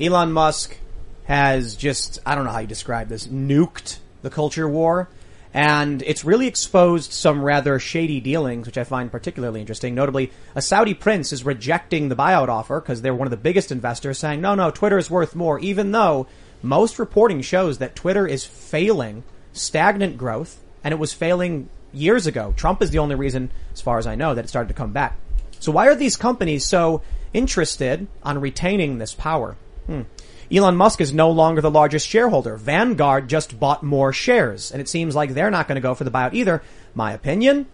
Elon Musk has just, I don't know how you describe this, nuked the culture war. And it's really exposed some rather shady dealings, which I find particularly interesting. Notably, a Saudi prince is rejecting the buyout offer because they're one of the biggest investors saying, no, no, Twitter is worth more, even though most reporting shows that Twitter is failing stagnant growth and it was failing years ago. Trump is the only reason, as far as I know, that it started to come back. So why are these companies so interested on retaining this power? Hmm. Elon Musk is no longer the largest shareholder. Vanguard just bought more shares, and it seems like they're not going to go for the buyout either. My opinion?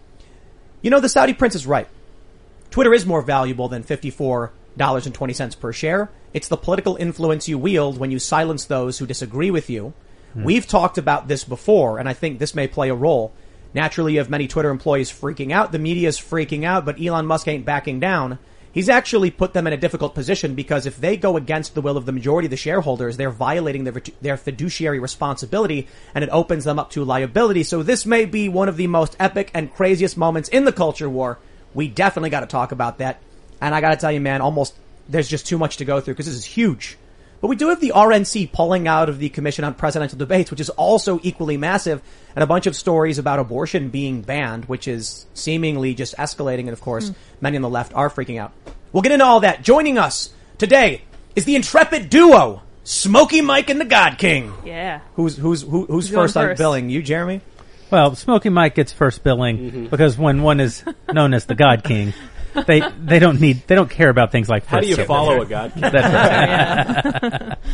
You know, the Saudi prince is right. Twitter is more valuable than $54.20 per share. It's the political influence you wield when you silence those who disagree with you. We've talked about this before, and I think this may play a role. Naturally, you have many Twitter employees freaking out. The media is freaking out, but Elon Musk ain't backing down. He's actually put them in a difficult position because if they go against the will of the majority of the shareholders, they're violating their, their fiduciary responsibility and it opens them up to liability. So this may be one of the most epic and craziest moments in the culture war. We definitely got to talk about that. And I got to tell you, man, almost there's just too much to go through because this is huge. But we do have the RNC pulling out of the Commission on Presidential Debates, which is also equally massive, and a bunch of stories about abortion being banned, which is seemingly just escalating. And of course, hmm. many on the left are freaking out. We'll get into all that. Joining us today is the intrepid duo, Smokey Mike and the God King. Yeah. Who's who's who, who's Who's first on first? billing? You, Jeremy? Well, Smoky Mike gets first billing mm-hmm. because when one is known as the God King, they they don't need they don't care about things like How do you first follow a god? That's right.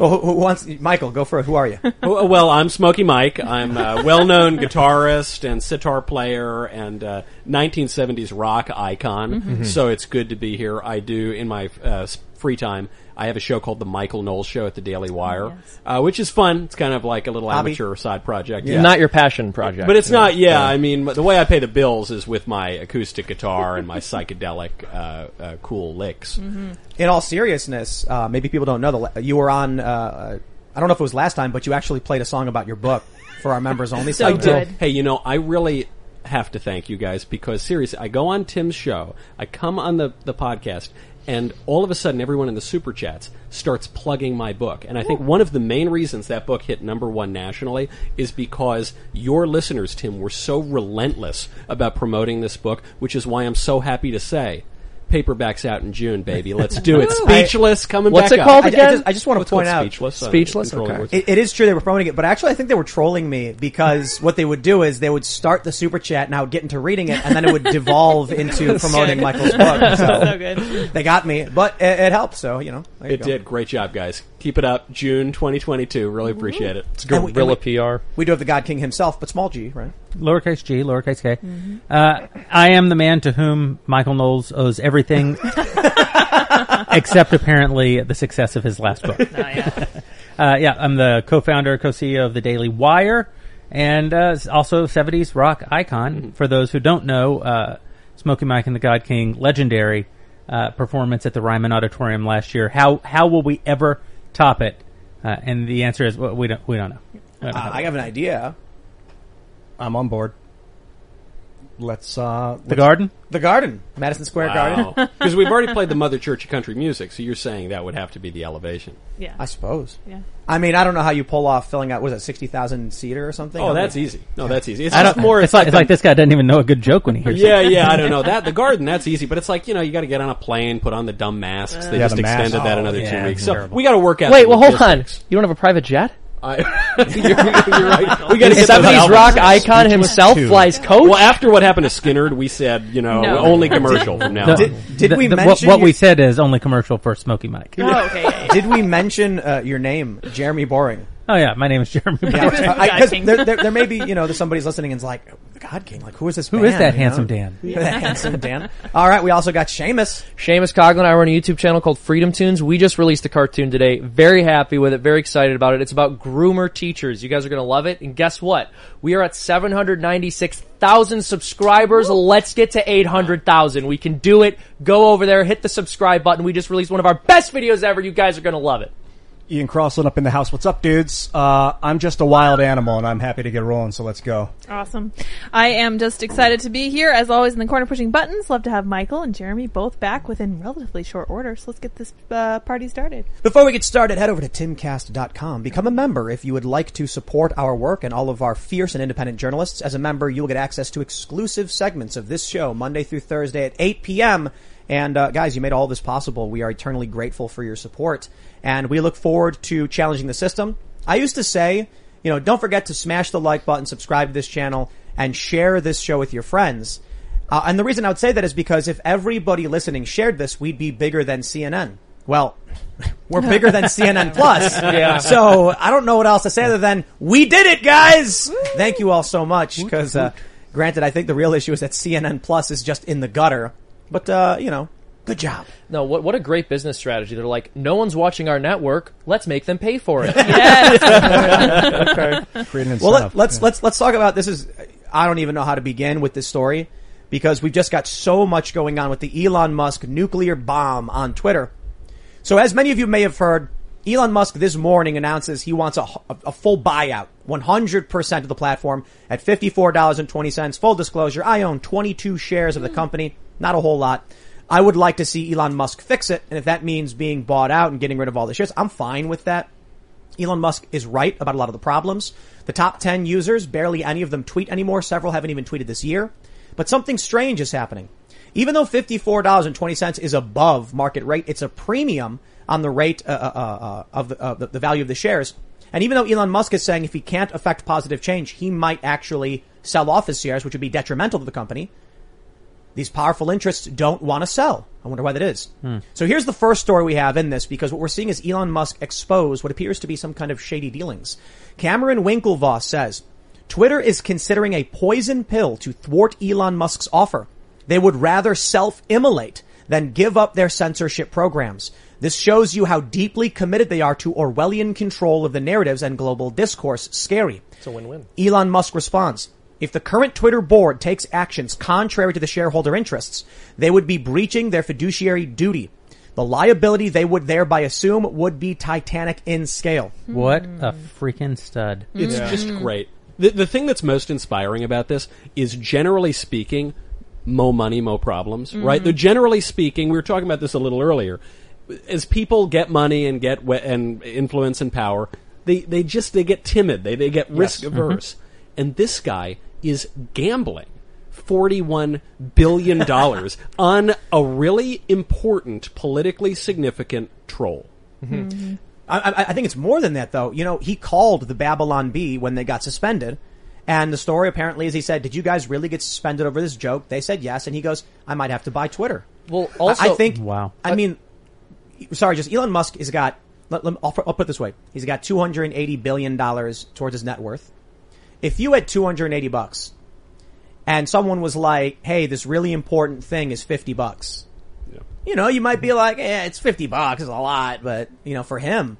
Oh, who, who wants? Michael, go for it. Who are you? well, well, I'm Smokey Mike. I'm a well-known guitarist and sitar player and uh, 1970s rock icon. So it's good to be here. I do in my uh, free time. I have a show called the Michael Knowles Show at the Daily Wire, yes. uh, which is fun. It's kind of like a little Hobby. amateur side project. Not your passion project. But it's not, yeah, I mean, the way I pay the bills is with my acoustic guitar and my psychedelic, uh, uh, cool licks. In all seriousness, uh, maybe people don't know the you were on. Uh, I don't know if it was last time, but you actually played a song about your book for our members only. So segment. good. Hey, you know, I really have to thank you guys because seriously, I go on Tim's show, I come on the, the podcast, and all of a sudden everyone in the super chats starts plugging my book. And I think one of the main reasons that book hit number one nationally is because your listeners, Tim, were so relentless about promoting this book, which is why I'm so happy to say paperback's out in June, baby. Let's do it. Speechless coming What's back it up. called I, I again? just, I just want to point out. Speechless. uh, Speechless? Controlling Okay. Words. It, it is true they were promoting it, but actually I think they were trolling me because what they would do is they would start the super chat and I would get into reading it and then it would devolve into promoting Michael's book. So, So good. they got me, but it, it helped. So you know, there you It go. did. Great job, guys. Keep it up. June 2022. Really appreciate it. It's And we- Gorilla PR. We do have the God King himself, but small G, right? Lowercase g, lowercase k. Uh, I am the man to whom Michael Knowles owes everything, except apparently the success of his last book. Oh, yeah. Uh, yeah, I'm the co-founder, co-CEO of the Daily Wire, and uh, also 70s rock icon. For those who don't know, uh, Smokey Mike and the God King, legendary uh, performance at the Ryman Auditorium last year. How how will we ever top it? Uh, and the answer is well, we don't we don't know. We don't know. Uh, I have an idea. I'm on board. Let's uh the Garden. The Garden, Madison Square Garden. Because we've already played the Mother Church of Country Music, so you're saying that would have to be the elevation. Yeah. I suppose. Yeah. I mean, I don't know how you pull off filling out. Was it sixty thousand seater or something? Oh, I that's mean- easy. No, that's easy. It's I just don't, more. it's like it's like this guy doesn't even know a good joke when he hears it. Yeah, yeah. I don't know that the garden. That's easy, but it's like you know you got to get on a plane, put on the dumb masks. They Yeah, just the masks. extended that Oh, another yeah, two weeks. So terrible. we got to work out. Wait, the well, hold on. logistics. You don't have a private jet? I, you're, you're right. We got to get those 70s rock icon himself too. flies coach? Well, after what happened to Skynyrd, we said you know No. only commercial from now on. Did- did the- we the- mention what you- we said is only commercial for Smokey Mike. Oh, okay. Yeah, yeah. Did we mention uh, your name, Jeremy Boreing? Oh yeah, my name is Jeremy. Yeah, Brown. I- I- 'cause there, there, there may be, you know, there's somebody's listening and's like, the God King, like, who is this Who band, is that you know? handsome Dan? that handsome Dan. All right, we also got Seamus. Seamus Coughlin, I run a YouTube channel called FreedomToons. We just released a cartoon today. Very happy with it. Very excited about it. It's about groomer teachers. You guys are going to love it. And guess what? We are at 796,000 subscribers. Let's get to 800,000. We can do it. Go over there, hit the subscribe button. We just released one of our best videos ever. You guys are going to love it. Ian Crossland up in the house. What's up, dudes? Uh, I'm just a wild animal, and I'm happy to get rolling. So let's go. Awesome. I am just excited to be here, as always, in the corner pushing buttons. Love to have Michael and Jeremy both back within relatively short order. So let's get this uh, party started. Before we get started, head over to timcast.com. Become a member if you would like to support our work and all of our fierce and independent journalists. As a member, you will get access to exclusive segments of this show Monday through Thursday at 8 p.m. And uh, guys, you made all this possible. We are eternally grateful for your support, and we look forward to challenging the system. I used to say, you know, don't forget to smash the like button, subscribe to this channel, and share this show with your friends. Uh, and the reason I would say that is because if everybody listening shared this, we'd be bigger than CNN. Well, we're bigger than CNN Plus. Yeah. So I don't know what else to say other than we did it, guys. Thank you all so much. Because, uh, granted, I think the real issue is that CNN Plus is just in the gutter. But uh, you know, good job. No, what, what a great business strategy. They're like, no one's watching our network. Let's make them pay for it. Create an Well, let, let's let's let's talk about this. Is I don't even know how to begin with this story because we've just got so much going on with the Elon Musk nuclear bomb on Twitter. So, as many of you may have heard, Elon Musk this morning announces he wants a, a, a full buyout, 100% of the platform at $54.20. Full disclosure, I own 22 shares of the company, not a whole lot. I would like to see Elon Musk fix it, and if that means being bought out and getting rid of all the shares, I'm fine with that. Elon Musk is right about a lot of the problems. The top 10 users, barely any of them tweet anymore. Several haven't even tweeted this year. But something strange is happening. Even though $54.20 is above market rate, it's a premium on the rate uh, uh, uh, of the, uh, the, the value of the shares. And even though Elon Musk is saying if he can't affect positive change, he might actually sell off his shares, which would be detrimental to the company. These powerful interests don't want to sell. I wonder why that is. Hmm. So here's the first story we have in this because what we're seeing is Elon Musk expose what appears to be some kind of shady dealings. Cameron Winklevoss says, Twitter is considering a poison pill to thwart Elon Musk's offer. They would rather self-immolate than give up their censorship programs. This shows you how deeply committed they are to Orwellian control of the narratives and global discourse. Scary. it's a win-win. Elon Musk responds, if the current Twitter board takes actions contrary to the shareholder interests, they would be breaching their fiduciary duty. The liability they would thereby assume would be titanic in scale. What a freaking stud! It's just great. The, the thing that's most inspiring about this is generally speaking, mo money, mo problems, mm-hmm. right? They're generally speaking, we were talking about this a little earlier. As people get money and get we- and influence and power, they, they just, they get timid. They, they get risk averse. Mm-hmm. And this guy is gambling. $41 billion on a really important, politically significant troll. Mm-hmm. I, I, I think it's more than that though. You know, he called the Babylon Bee when they got suspended. And the story apparently is he said, did you guys really get suspended over this joke? They said yes. And he goes, I might have to buy Twitter. Well, I- also, I think. Wow. I mean, sorry, just Elon Musk has got. Let, let, I'll, I'll put it this way: he's got two hundred and eighty billion dollars towards his net worth. If you had two hundred and eighty bucks, and someone was like, "Hey, this really important thing is fifty bucks," you know, you might be like, "Yeah, it's fifty bucks, is a lot," but you know, for him,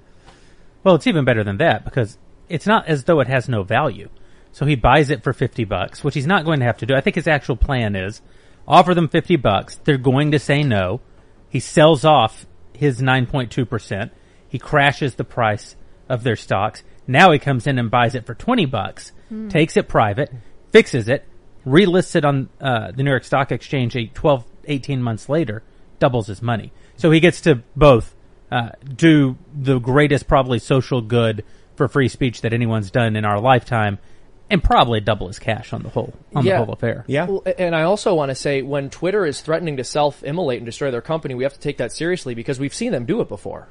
Well, it's even better than that because it's not as though it has no value. So he buys it for 50 bucks, which he's not going to have to do. I think his actual plan is offer them 50 bucks. They're going to say no. He sells off his 9.2%. He crashes the price of their stocks. Now he comes in and buys it for 20 bucks, takes it private, fixes it, relists it on uh, the New York Stock Exchange eight, 12, 18 months later, doubles his money. So he gets to both uh, do the greatest probably social good for free speech that anyone's done in our lifetime, and probably double his cash on the whole on Yeah. the whole affair. yeah, Well, and I also want to say when Twitter is threatening to self-immolate and destroy their company, we have to take that seriously because we've seen them do it before.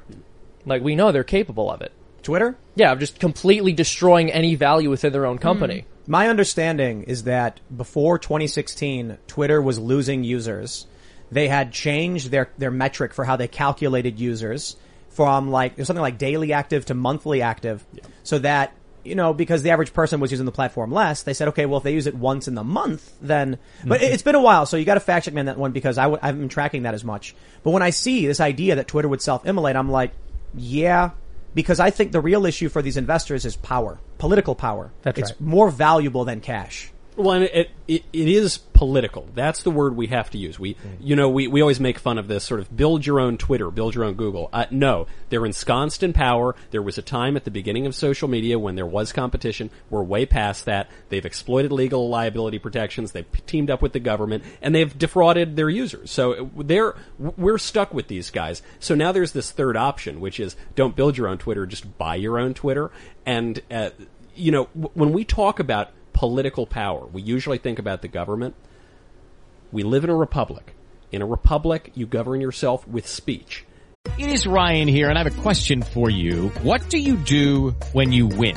Like we know they're capable of it. Twitter. Yeah, of just completely destroying any value within their own company. Hmm. My understanding is that before 2016, Twitter was losing users. They had changed their, their metric for how they calculated users from like there's something like daily active to monthly active, so that you know because the average person was using the platform less, they said okay, well if they use it once in the month, then but it- it's been a while, so you got to fact check me on that one because I w- I haven't been tracking that as much. But when I see this idea that Twitter would self immolate, I'm like, yeah. Because I think the real issue for these investors is power, political power. That's it's right. more valuable than cash. Well, it, it it is political. That's the word we have to use. We you know we, we always make fun of this sort of build your own Twitter, build your own Google. Uh, no, they're ensconced in power. There was a time at the beginning of social media when there was competition. We're way past that. They've exploited legal liability protections. They've teamed up with the government and they've defrauded their users. So they're we're stuck with these guys. So now there's this third option, which is don't build your own Twitter, just buy your own Twitter. And uh, you know w- when we talk about political power, we usually think about the government. We live in a republic. In a republic, you govern yourself with speech. It is Ryan here, and I have a question for you. What do you do when you win?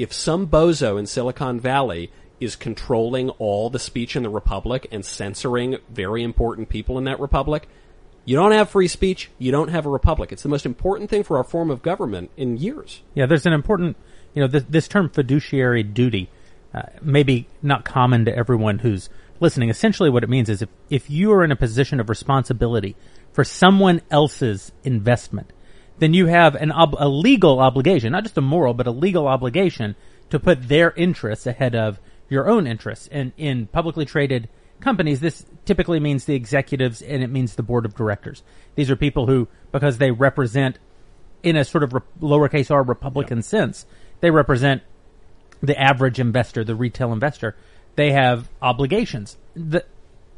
If some bozo in Silicon Valley is controlling all the speech in the republic and censoring very important people in that republic, you don't have free speech. You don't have a republic. It's the most important thing for our form of government in years. Yeah, there's an important, you know, this, this term fiduciary duty, uh, maybe not common to everyone who's listening. Essentially, what it means is if, if you are in a position of responsibility for someone else's investment, then you have an ob- a legal obligation, not just a moral, but a legal obligation to put their interests ahead of your own interests. And in publicly traded companies, this typically means the executives and it means the board of directors. These are people who, because they represent in a sort of re- lowercase r Republican sense, they represent the average investor, the retail investor. They have obligations. The,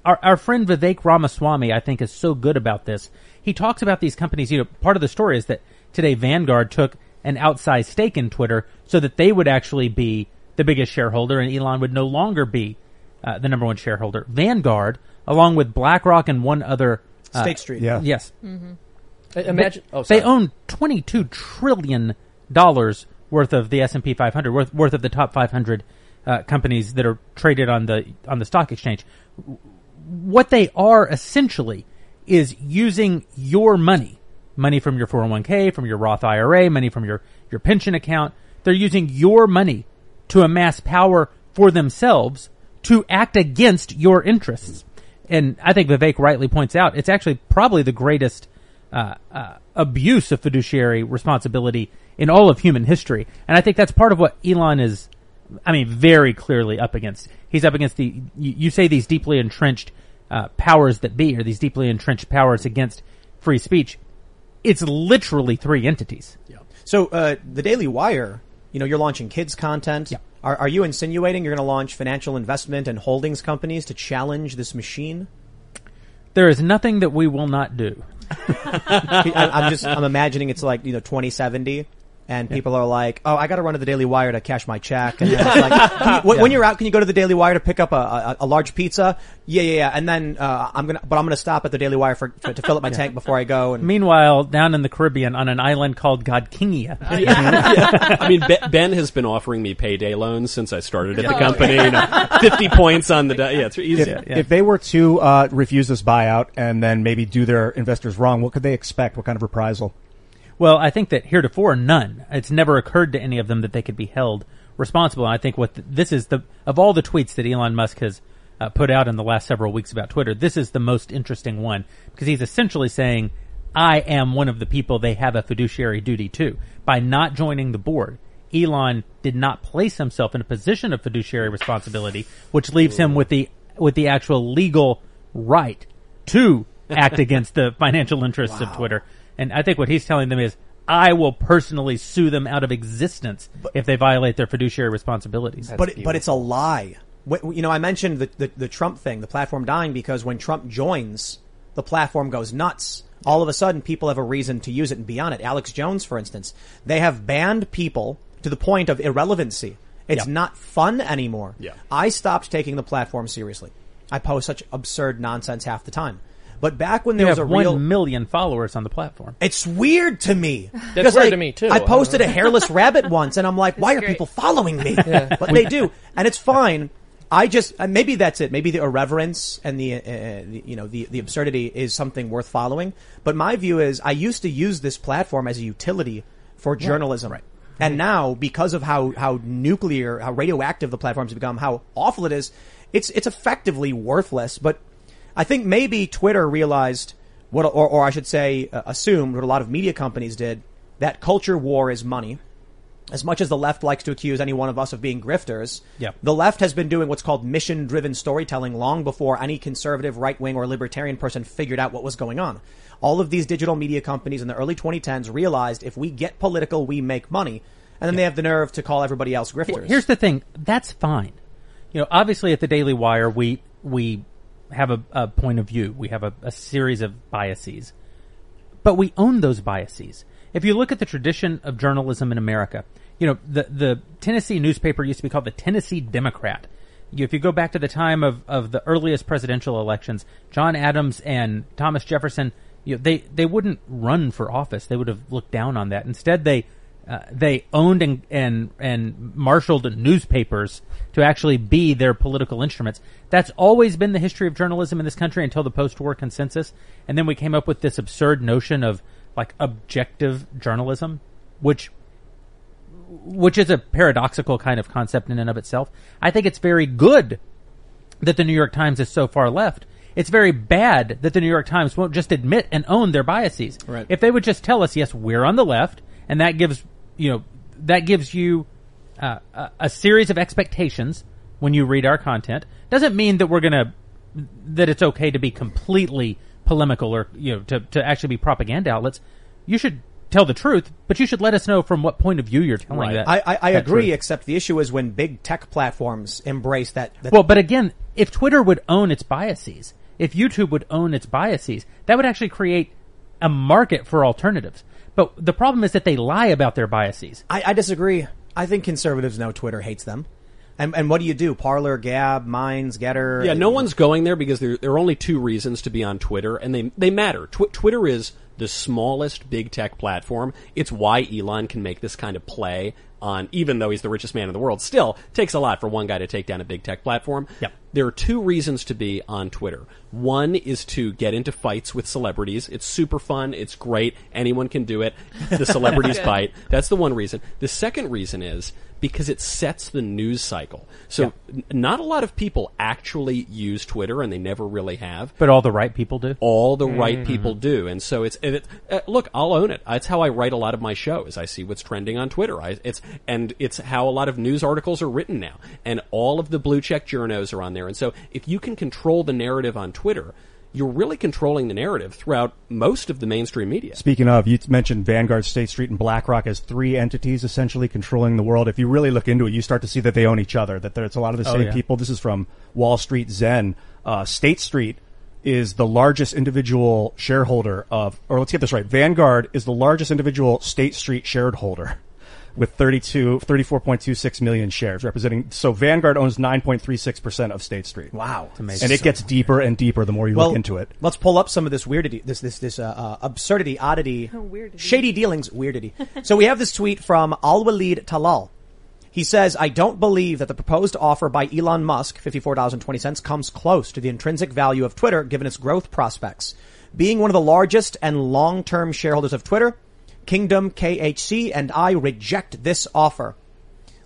our, our friend Vivek Ramaswamy, I think, is so good about this. He talks about these companies. You know, part of the story is that today Vanguard took an outsized stake in Twitter so that they would actually be the biggest shareholder and Elon would no longer be uh, the number one shareholder. Vanguard, along with BlackRock and one other uh, State Street. Yeah. yes, Uh, Imagine. they, oh, they own twenty-two trillion dollars worth of the S and P 500, worth worth of the top 500 uh, companies that are traded on the on the stock exchange. What they are essentially is using your money, money from your 401k, from your Roth IRA, money from your your pension account. They're using your money to amass power for themselves to act against your interests. And I think Vivek rightly points out it's actually probably the greatest uh, uh, abuse of fiduciary responsibility in all of human history. And I think that's part of what Elon is, I mean, very clearly up against. He's up against the, you, you say these deeply entrenched uh, powers that be, or these deeply entrenched powers against free speech. It's literally three entities. Yeah. So uh, the Daily Wire, you know, you're launching kids content. Yeah. Are, are you insinuating you're going to launch financial investment and holdings companies to challenge this machine? There is nothing that we will not do. I, I'm just I'm imagining it's like you know 2070. And people are like, "Oh, I got to run to the Daily Wire to cash my check." And then it's like, you, when, when you're out, can you go to the Daily Wire to pick up a, a, a large pizza? Yeah, yeah, yeah. And then uh, I'm gonna, but I'm gonna stop at the Daily Wire for to, to fill up my tank before I go. And Meanwhile, down in the Caribbean on an island called Godkingia, I mean, Be- Ben has been offering me payday loans since I started at the company. You know, Fifty points on the di- yeah, it's easy. If, if they were to uh, refuse this buyout and then maybe do their investors wrong, what could they expect? What kind of reprisal? Well, I think that heretofore none. It's never occurred to any of them that they could be held responsible. And I think what th- this is the of all the tweets that Elon Musk has uh, put out in the last several weeks about Twitter, this is the most interesting one because he's essentially saying, "I am one of the people they have a fiduciary duty to." By not joining the board, Elon did not place himself in a position of fiduciary responsibility, which leaves him with the with the actual legal right to act against the financial interests of Twitter. And I think what he's telling them is, I will personally sue them out of existence if they violate their fiduciary responsibilities. but it, but it's a lie. You know, I mentioned the, the the Trump thing, the platform dying because when Trump joins, the platform goes nuts. all of a sudden people have a reason to use it and be on it. Alex Jones, for instance, they have banned people to the point of irrelevancy. It's Yeah. not fun anymore. Yeah. I stopped taking the platform seriously. I post such absurd nonsense half the time. But back when there You was have a real one million followers on the platform. it's weird to me. That's weird like, to me, too. I posted a hairless rabbit once, and I'm like, why are great. people following me? But they do, and it's fine. I just uh, maybe that's it. Maybe the irreverence and the, uh, the you know the the absurdity is something worth following. But my view is, I used to use this platform as a utility for journalism. Right. And now, because of how, how nuclear, how radioactive the platforms have become, how awful it is, it's, it's effectively worthless. But I think maybe Twitter realized what, or, or I should say, uh, assumed what a lot of media companies did, that culture war is money. As much as the left likes to accuse any one of us of being grifters, Yep. the left has been doing what's called mission driven storytelling long before any conservative, right wing, or libertarian person figured out what was going on. All of these digital media companies in the early 2010s realized if we get political, we make money. And then they have the nerve to call everybody else grifters. Here's the thing. That's fine. You know, obviously at the Daily Wire, we, we have a, a point of view. We have a, a series of biases. But we own those biases. If you look at the tradition of journalism in America, you know, the, the Tennessee newspaper used to be called the Tennessee Democrat. If you go back to the time of, of the earliest presidential elections, John Adams and Thomas Jefferson, you know, they, they wouldn't run for office. They would have looked down on that. Instead, they, uh, they owned and, and, and marshaled newspapers to actually be their political instruments. That's always been the history of journalism in this country until the post-war consensus. And then we came up with this absurd notion of like objective journalism, which which is a paradoxical kind of concept in and of itself. I think it's very good that the New York Times is so far left. It's very bad that the New York Times won't just admit and own their biases. Right. If they would just tell us, yes, we're on the left, and that gives you know that gives you uh, a, a series of expectations when you read our content. Doesn't mean that we're gonna that it's okay to be completely polemical or you know to to actually be propaganda outlets. You should tell the truth, but you should let us know from what point of view you're telling Right. that. I, I, I that agree, truth. except the issue is when big tech platforms embrace that. that Well, but again, if Twitter would own its biases, if YouTube would own its biases, that would actually create a market for alternatives. But the problem is that they lie about their biases. I, I disagree. I think conservatives know Twitter hates them. And, and what do you do? Parler, Gab, Minds, Gettr. Yeah, no one's going there because there, there are only two reasons to be on Twitter, and they they matter. Tw- Twitter is the smallest big tech platform. It's why Elon can make this kind of play on, even though he's the richest man in the world. Still takes a lot for one guy to take down a big tech platform. Yep. There are two reasons to be on Twitter. One is to get into fights with celebrities. It's super fun. It's great. Anyone can do it. The celebrities bite. That's the one reason. The second reason is because it sets the news cycle. So n- not a lot of people actually use Twitter and they never really have. But all the right people do. All the right people do. And so it's, and it, uh, look, I'll own it. That's how I write a lot of my shows. I see what's trending on Twitter. I, it's, and it's how a lot of news articles are written now. And all of the blue check journos are on there. And so if you can control the narrative on Twitter, you're really controlling the narrative throughout most of the mainstream media. Speaking of, you mentioned Vanguard, State Street, and BlackRock as three entities essentially controlling the world. If you really look into it, you start to see that they own each other, that there's a lot of the Oh, same yeah. people. This is from Wall Street Zen. Uh, State Street is the largest individual shareholder of, or let's get this right, Vanguard is the largest individual State Street shareholder with 32, 34.26 million shares representing, so Vanguard owns 9.36% of State Street. Wow. it's amazing. And it gets deeper and deeper the more you look into it. Let's pull up some of this weirdity, this this this uh, uh, absurdity, oddity, weirdity. shady dealings, weirdity. so we have this tweet from Al Walid Talal. He says, "I don't believe that the proposed offer by Elon Musk, fifty-four dollars and twenty cents, comes close to the intrinsic value of Twitter, given its growth prospects. Being one of the largest and long-term shareholders of Twitter, Kingdom KHC and I reject this offer."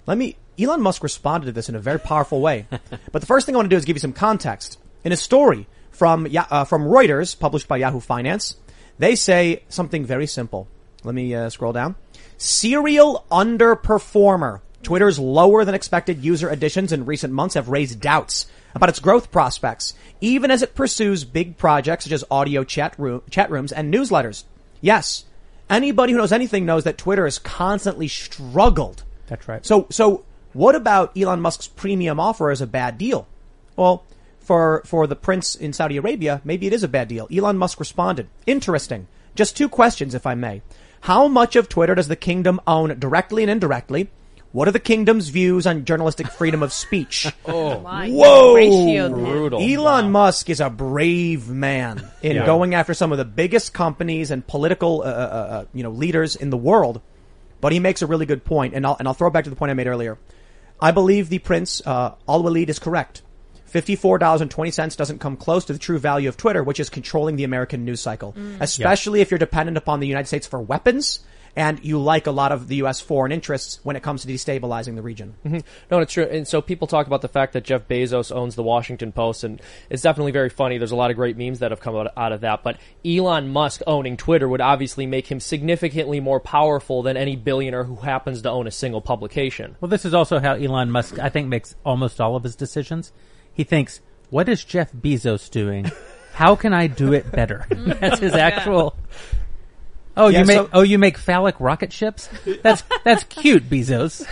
Let me. Elon Musk responded to this in a very powerful way. but the first thing I want to do is give you some context. In a story from uh, from Reuters, published by Yahoo Finance, they say something very simple. Let me uh, scroll down. Serial underperformer. Twitter's lower than expected user additions in recent months have raised doubts about its growth prospects, even as it pursues big projects such as audio chat, room, chat rooms and newsletters. Yes, anybody who knows anything knows that Twitter has constantly struggled That's right. so, so what about Elon Musk's premium offer as a bad deal? Well, for, for the prince in Saudi Arabia, maybe it is a bad deal. Elon Musk responded. Interesting. Just two questions, if I may. How much of Twitter does the kingdom own directly and indirectly? What are the kingdom's views on journalistic freedom of speech? Oh, My Whoa! ratio brutal. Elon Musk is a brave man in Yeah. going after some of the biggest companies and political, uh, uh, uh, you know, leaders in the world. But he makes a really good point, and I'll and I'll throw it back to the point I made earlier. I believe the prince uh, Al Walid is correct. Fifty-four dollars and twenty cents doesn't come close to the true value of Twitter, which is controlling the American news cycle, especially if you're dependent upon the United States for weapons and you like a lot of the U.S. foreign interests when it comes to destabilizing the region. Mm-hmm. No, it's true. And so people talk about the fact that Jeff Bezos owns the Washington Post, and it's definitely very funny. There's a lot of great memes that have come out, out of that. But Elon Musk owning Twitter would obviously make him significantly more powerful than any billionaire who happens to own a single publication. Well, this is also how Elon Musk, I think, makes almost all of his decisions. He thinks, what is Jeff Bezos doing? How can I do it better? That's his actual. Oh, Yeah, you make so- oh you make phallic rocket ships? That's that's cute, Bezos.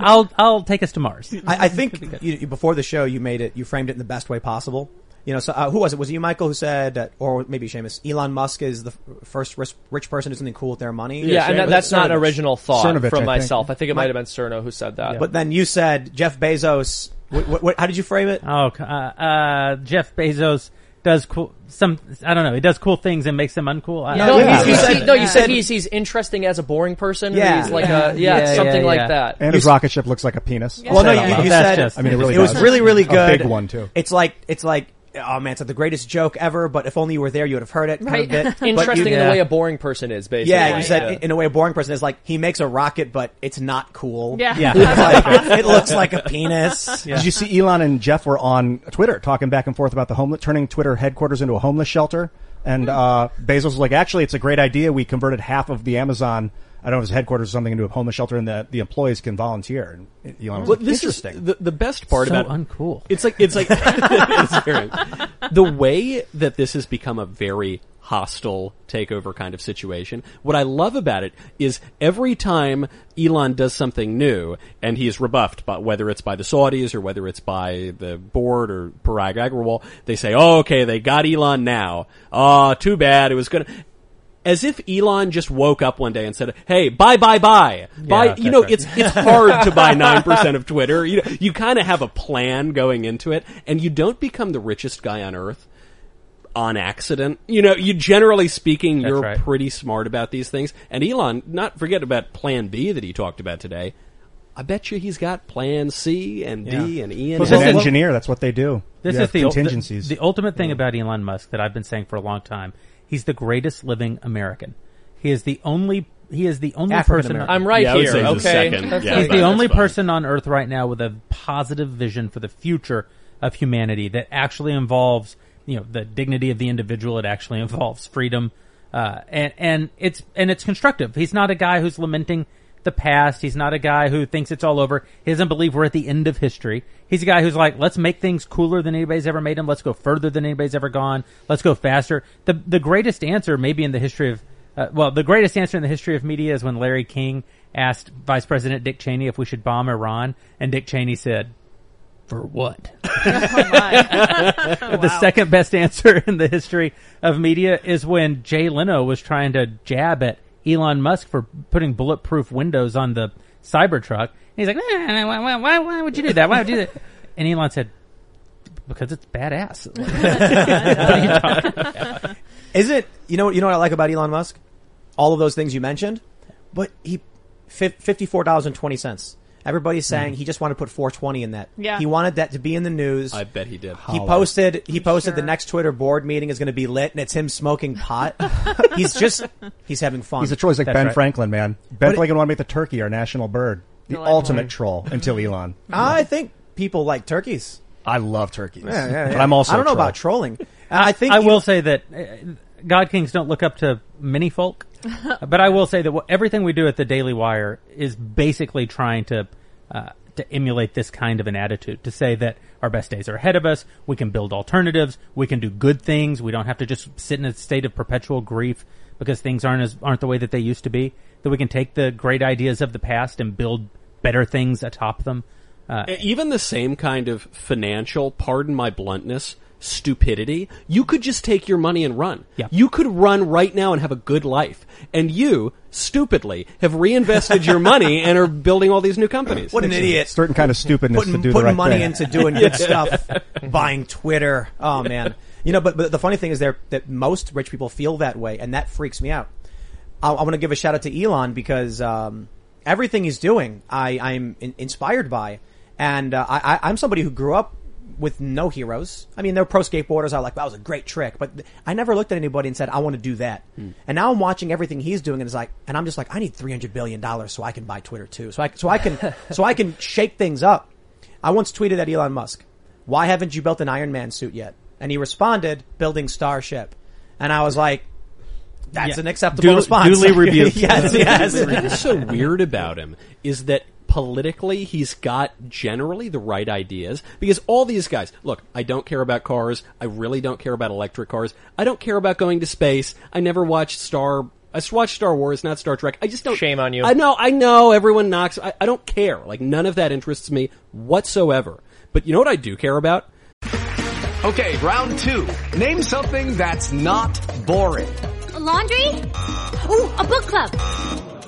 I'll I'll take us to Mars. I, I think you, you- before the show you made it, you framed it in the best way possible. You know, so uh, who was it? Was it you, Michael, who said, that, or maybe Seamus, Elon Musk is the f- first rich, rich person to do something cool with their money? Yeah, and that, that's not an original thought Cernovich, I from think. myself. I think it might have been Cerno who said that. But then you said Jeff Bezos. What, what, what, how did you frame it? Oh, uh, uh, Jeff Bezos does cool some. I don't know. He does cool things and makes them uncool. I- no, Yeah. you, you You said, said- no, you you said said- he's he's interesting as a boring person. Yeah. he's like a yeah, Yeah, something yeah, like that. And his rocket ship looks like a penis. Well, no, Say you, you said just- I mean, it really it was does. really, really A good. big one, too. It's like it's like oh man, it's like the greatest joke ever. But if only you were there, you would have heard it. kind of Right. bit. Interesting you- in Yeah. the way a boring person is, basically. Yeah, you said Yeah. in a way a boring person is like he makes a rocket, but it's not cool. Yeah. Yeah. Like, it looks like a penis. Did you see Elon and Jeff were on Twitter talking back and forth about the homeless, turning Twitter headquarters into a homeless shelter? And uh, Bezos was like, actually, it's a great idea. We converted half of the Amazon, I don't know if it's headquarters or something, into a homeless shelter, and the, the employees can volunteer. And Elon was Well, like, this is interesting. the, the best part so about uncool. It's like it's like it's very- the way that this has become a very hostile takeover kind of situation. What I love about it is every time Elon does something new and he is rebuffed, but whether it's by the Saudis or whether it's by the board or Parag Agrawal, they say, "Oh, okay, they got Elon now. Oh, too bad. It was gonna." As if Elon just woke up one day and said, "Hey, bye, bye, bye, bye." that's You know, right. it's it's hard to buy nine percent of Twitter. You know, you kind of have a plan going into it, and you don't become the richest guy on earth on accident. You know, you generally speaking, That's you're right. pretty smart about these things. And Elon, not forget about Plan B that he talked about today. I bet you he's got Plan C and D and E and He's an engineer. That's what they do. This You is have the contingencies. The, the ultimate thing about Elon Musk that I've been saying for a long time. He's the greatest living American. He is the only. He is the only person. American. I'm right Yeah, here. say he's okay, Yeah, He's the only fine. person on Earth right now with a positive vision for the future of humanity that actually involves, you know, the dignity of the individual. It actually involves freedom, uh, and and it's and it's constructive. He's not a guy who's lamenting the past. He's not a guy who thinks it's all over. He doesn't believe we're at the end of history. He's a guy who's like, let's make things cooler than anybody's ever made them. Let's go further than anybody's ever gone. Let's go faster. The the greatest answer, maybe in the history of uh, well, the greatest answer in the history of media is when Larry King asked Vice President Dick Cheney if we should bomb Iran, and Dick Cheney said, "For what?" the second best answer in the history of media is when Jay Leno was trying to jab at Elon Musk for putting bulletproof windows on the Cybertruck. He's like, "Nah, nah, why, why, why, why would you do that? Why would you do that? And Elon said, because it's badass. Is it? You know what? You know what I like about Elon Musk? All of those things you mentioned, but he fifty four dollars and twenty cents. Everybody's saying he just wanted to put four twenty in that. Yeah. He wanted that to be in the news. I bet he did. he posted. He posted the next Twitter board meeting is going to be lit, and it's him smoking pot. he's just he's having fun. He's a choice like That's Ben right. Franklin, man. Ben But- Franklin wanted to make the turkey our national bird. The like ultimate troll until Elon. I think people like turkeys. I love turkeys. Yeah, yeah, But. I'm also I don't know a troll. about trolling. I think I you- will say that uh, God Kings don't look up to many folk, but I will say that wh- everything we do at the Daily Wire is basically trying to uh, to emulate this kind of an attitude. To say that our best days are ahead of us, we can build alternatives, we can do good things, we don't have to just sit in a state of perpetual grief because things aren't as aren't the way that they used to be. That we can take the great ideas of the past and build better things atop them. Uh, even the same kind of financial, pardon my bluntness, stupidity, you could just take your money and run. Yeah. You could run right now and have a good life. And you, stupidly, have reinvested your money and are building all these new companies. What an idiot. Certain kind of stupidness putting, to do putting the right money thing. into doing good stuff, buying Twitter. Oh man, you know. But, but the funny thing is, there that most rich people feel that way, and that freaks me out. I, I want to give a shout out to Elon because um, everything he's doing, I, I'm in, inspired by, and uh, I, I, I'm somebody who grew up with no heroes. I mean, they're pro skateboarders. I like that was a great trick, but I never looked at anybody and said I want to do that. Hmm. And now I'm watching everything he's doing, and it's like, and I'm just like, I need 300 billion dollars so I can buy Twitter too, so I so I can so I can shake things up. I once tweeted at Elon Musk, "Why haven't you built an Iron Man suit yet?" And he responded, "Building Starship," and I was like. That's Yeah. an acceptable Duly- response. duly rebuked. yes, yes. Thing that's so weird about him is that politically he's got generally the right ideas because all these guys look i don't care about cars i really don't care about electric cars i don't care about going to space i never watched star I just watched Star Wars, not Star Trek. I just don't. Shame on you. I know, I know. Everyone knocks. I, I don't care. Like none of that interests me whatsoever. But you know what I do care about? Okay, round two. Name something that's not boring. A laundry? Ooh, a book club.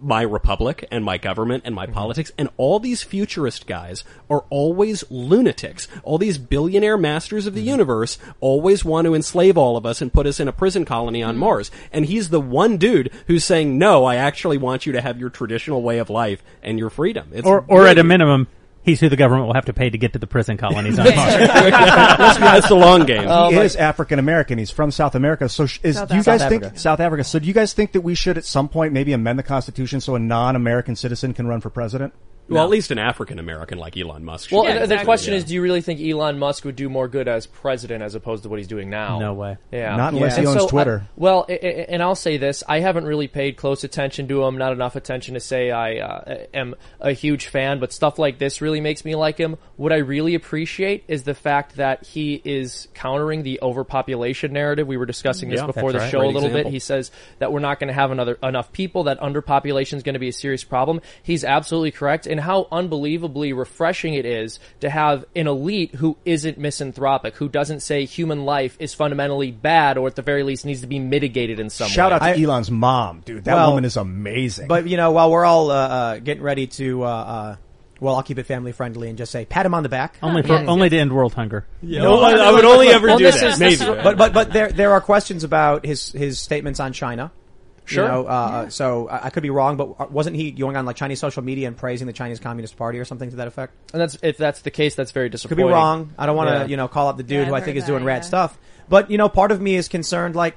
my republic and my government and my mm-hmm. politics and all these futurist guys are always lunatics. All these billionaire masters of the mm-hmm. universe always want to enslave all of us and put us in a prison colony on mm-hmm. Mars. And he's the one dude who's saying, no, I actually want you to have your traditional way of life and your freedom. It's or, or really- at a minimum, he's who the government will have to pay to get to the prison colonies on Mars. That's the long game. Oh, he is African American. He's from South America. So sh- is South do you guys South think Africa. South Africa? So do you guys think that we should at some point maybe amend the Constitution so a non-American citizen can run for president? Well, at least an African American like Elon Musk. Well, should. and the exactly. question is, do you really think Elon Musk would do more good as president as opposed to what he's doing now? No way. Yeah. Not unless he And owns so, Twitter. I- well, I- I- and I'll say this: I haven't really paid close attention to him. Not enough attention to say I uh, am a huge fan. But stuff like this really makes me like him. What I really appreciate is the fact that he is countering the overpopulation narrative. We were discussing this Yeah, before the that's right. show a Great little example. bit. He says that we're not going to have another enough people. That underpopulation is going to be a serious problem. He's absolutely correct. And how unbelievably refreshing it is to have an elite who isn't misanthropic, who doesn't say human life is fundamentally bad, or at the very least needs to be mitigated in some Shout way. out to I- Elon's mom, dude. That Well, woman is amazing. But you know, while we're all uh, uh, getting ready to, uh, uh, well, I'll keep it family friendly and just say pat him on the back. only for, only to end world hunger. no, I, I would only ever Well, do this that. is- Maybe. this but but but there there are questions about his his statements on China. Sure. You know, uh, So I, I could be wrong, but wasn't he going on like Chinese social media and praising the Chinese Communist Party or something to that effect? and that's if that's the case, that's very disappointing. Could be wrong. I don't want to Yeah. you know call out the dude Yeah, who I think heard is doing that, rad yeah. stuff. But you know, part of me is concerned like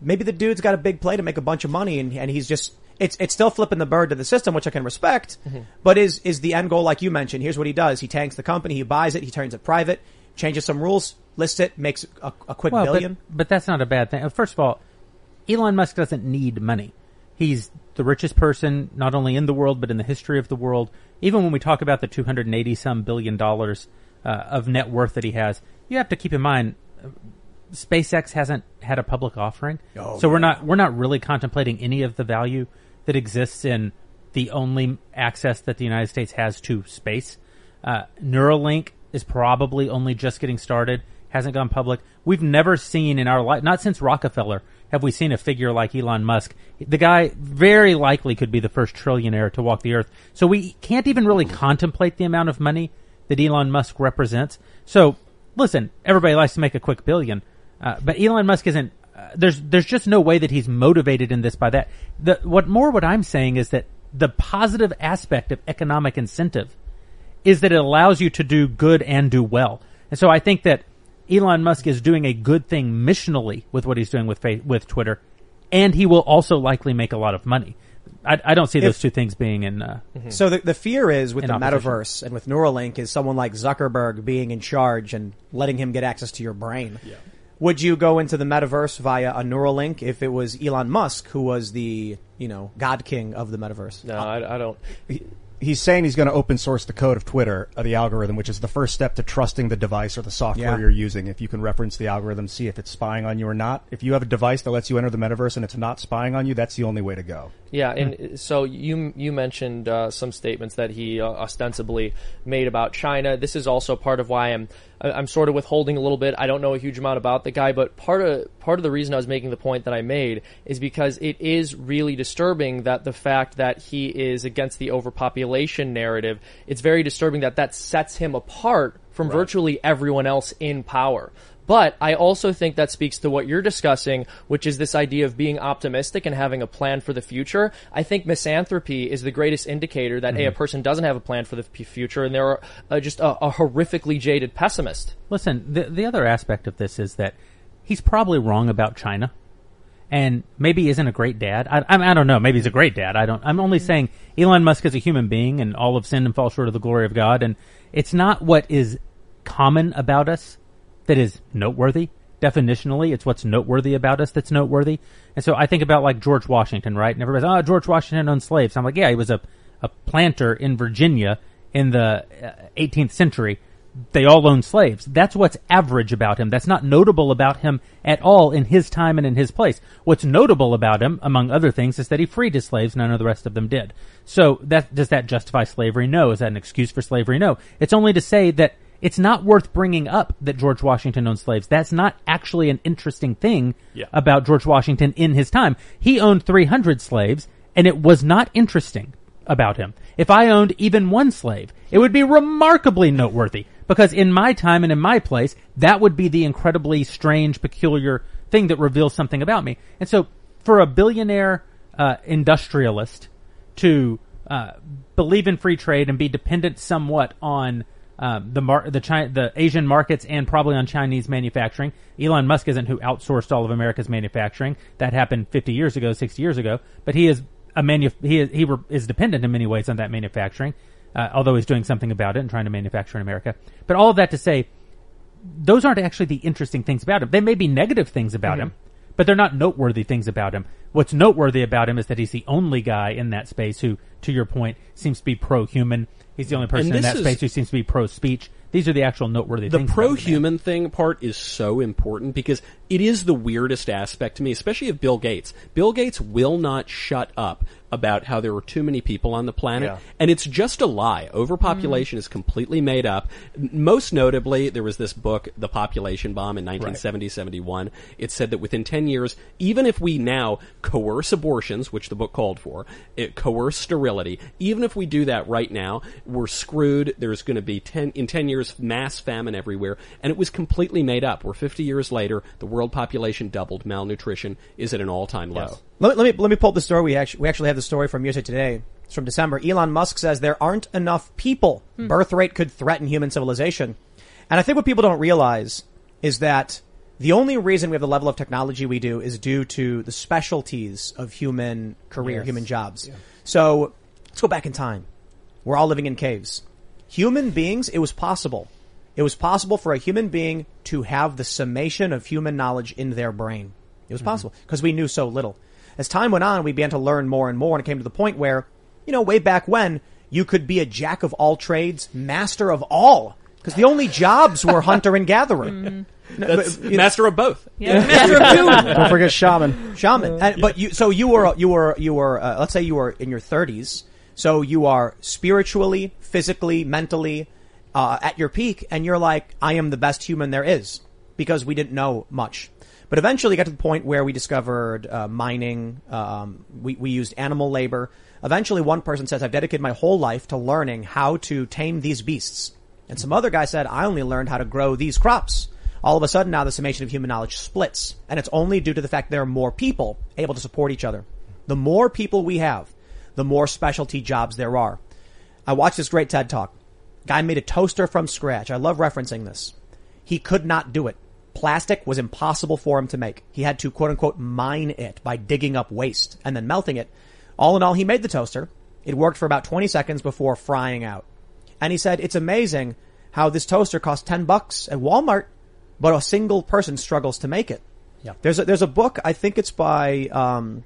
maybe the dude's got a big play to make a bunch of money and, and he's just it's it's still flipping the bird to the system, which I can respect. Mm-hmm. But is is the end goal like you mentioned? Here's what he does: he tanks the company, he buys it, he turns it private, changes some rules, lists it, makes a, a quick Well, billion. But, but that's not a bad thing. Uh, First of all, Elon Musk doesn't need money. He's the richest person, not only in the world, but in the history of the world. Even when we talk about the 280 some billion dollars uh, of net worth that he has, you have to keep in mind, uh, SpaceX hasn't had a public offering. so we're not, we're not really contemplating any of the value that exists in the only access that the United States has to space. Uh, Neuralink is probably only just getting started, hasn't gone public. We've never seen in our life, not since Rockefeller, have we seen a figure like Elon Musk. The guy very likely could be the first trillionaire to walk the earth. So we can't even really contemplate the amount of money that Elon Musk represents. So listen, everybody likes to make a quick billion. Uh, but Elon Musk isn't. Uh, there's there's just no way that he's motivated in this by that. The what more what I'm saying is that the positive aspect of economic incentive is that it allows you to do good and do well. And so I think that Elon Musk is doing a good thing missionally with what he's doing with with Twitter, and he will also likely make a lot of money. I, I don't see those If- two things being in. Uh, So the, the fear is with the opposition. metaverse and with Neuralink is someone like Zuckerberg being in charge and letting him get access to your brain. Would you go into the metaverse via a Neuralink if it was Elon Musk who was the, you know, God King of the metaverse? No, I, I don't. He's saying he's going to open source the code of Twitter, uh, the algorithm, which is the first step to trusting the device or the software Yeah. you're using. If you can reference the algorithm, see if it's spying on you or not. If you have a device that lets you enter the metaverse and it's not spying on you, that's the only way to go. Yeah, and so you you mentioned uh, some statements that he uh, ostensibly made about China. This is also part of why I'm I'm sort of withholding a little bit. I don't know a huge amount about the guy, but part of part of the reason I was making the point that I made is because it is really disturbing that the fact that he is against the overpopulation narrative. It's very disturbing that that sets him apart from virtually everyone else in power. But I also think that speaks to what you're discussing, which is this idea of being optimistic and having a plan for the future. I think misanthropy is the greatest indicator that, hey, a person doesn't have a plan for the future and they're uh, just a, a horrifically jaded pessimist. Listen, the the other aspect of this is that he's probably wrong about China, and maybe isn't a great dad. I, I, I don't know. Maybe he's a great dad. I don't. I'm only saying Elon Musk is a human being, and all of sinned and fall short of the glory of God. And it's not what is common about us that is noteworthy. Definitionally, it's what's noteworthy about us that's noteworthy. And so I think about like George Washington, right? And everybody's, oh, George Washington owned slaves. I'm like, yeah, he was a, a planter in Virginia in the uh, 18th century. They all owned slaves. That's what's average about him. That's not notable about him at all in his time and in his place. What's notable about him, among other things, is that he freed his slaves. None of the rest of them did. So that, does that justify slavery? No. Is that an excuse for slavery? No. It's only to say that it's not worth bringing up that George Washington owned slaves. That's not actually an interesting thing Yeah. about George Washington in his time. He owned 300 slaves, and it was not interesting about him. If I owned even one slave, it would be remarkably noteworthy because in my time and in my place, that would be the incredibly strange, peculiar thing that reveals something about me. And so, for a billionaire uh, industrialist to uh, believe in free trade and be dependent somewhat on um, the mar- the Chi- the Asian markets and probably on Chinese manufacturing. Elon Musk isn't who outsourced all of America's manufacturing. That happened 50 years ago, 60 years ago. But he is a manu- he is, he re- is dependent in many ways on that manufacturing. Uh, although he's doing something about it and trying to manufacture in America. But all of that to say, those aren't actually the interesting things about him. They may be negative things about Mhm. him, but they're not noteworthy things about him. What's noteworthy about him is that he's the only guy in that space who, to your point, seems to be pro-human. He's the only person in that is- space who seems to be pro-speech. These are the actual noteworthy the things. about him. pro-human thing part is so important because it is the weirdest aspect to me, especially of Bill Gates. Bill Gates will not shut up about how there are too many people on the planet, Yeah. and it's just a lie. Overpopulation mm-hmm. is completely made up. Most notably, there was this book, The Population Bomb, in 1970-71. It said that within 10 years, even if we now coerce abortions, which the book called for, it coerce sterility, even if we do that right now, we're screwed. There's going to be 10, in 10 years, mass famine everywhere. And it was completely made up. We're 50 years later, the world population doubled, malnutrition is at an all-time low. Let, let me let me pull up the story. We actually we actually have the story from USA Today. It's from December. Elon Musk says there aren't enough people. Hmm. Birth rate could threaten human civilization. And I think what people don't realize is that the only reason we have the level of technology we do is due to the specialties of human career, Yes. human jobs. So let's go back in time. We're all living in caves. Human beings, it was possible. It was possible for a human being to have the summation of human knowledge in their brain. It was possible because we knew so little. As time went on, we began to learn more and more and it came to the point where, you know, way back when you could be a jack of all trades, master of all. Because the only jobs were hunter and gatherer. No, That's but, you know- master of both. Yeah, master of two. Don't forget shaman. Shaman. And, but you, so you were, you were, you were, uh, let's say you were in your thirties. So you are spiritually, physically, mentally, uh, at your peak and you're like, I am the best human there is because we didn't know much. But eventually you got to the point where we discovered, uh, mining, um, we, we used animal labor. Eventually one person says, I've dedicated my whole life to learning how to tame these beasts. And some other guy said, I only learned how to grow these crops. All of a sudden now the summation of human knowledge splits. And it's only due to the fact there are more people able to support each other. The more people we have, the more specialty jobs there are. I watched this great TED talk. Guy made a toaster from scratch. I love referencing this. He could not do it. Plastic was impossible for him to make. He had to quote unquote mine it by digging up waste and then melting it. All in all, he made the toaster. It worked for about 20 seconds before frying out. And he said, it's amazing how this toaster costs 10 bucks at Walmart, but a single person struggles to make it. Yeah. There's a, there's a book, I think it's by, um,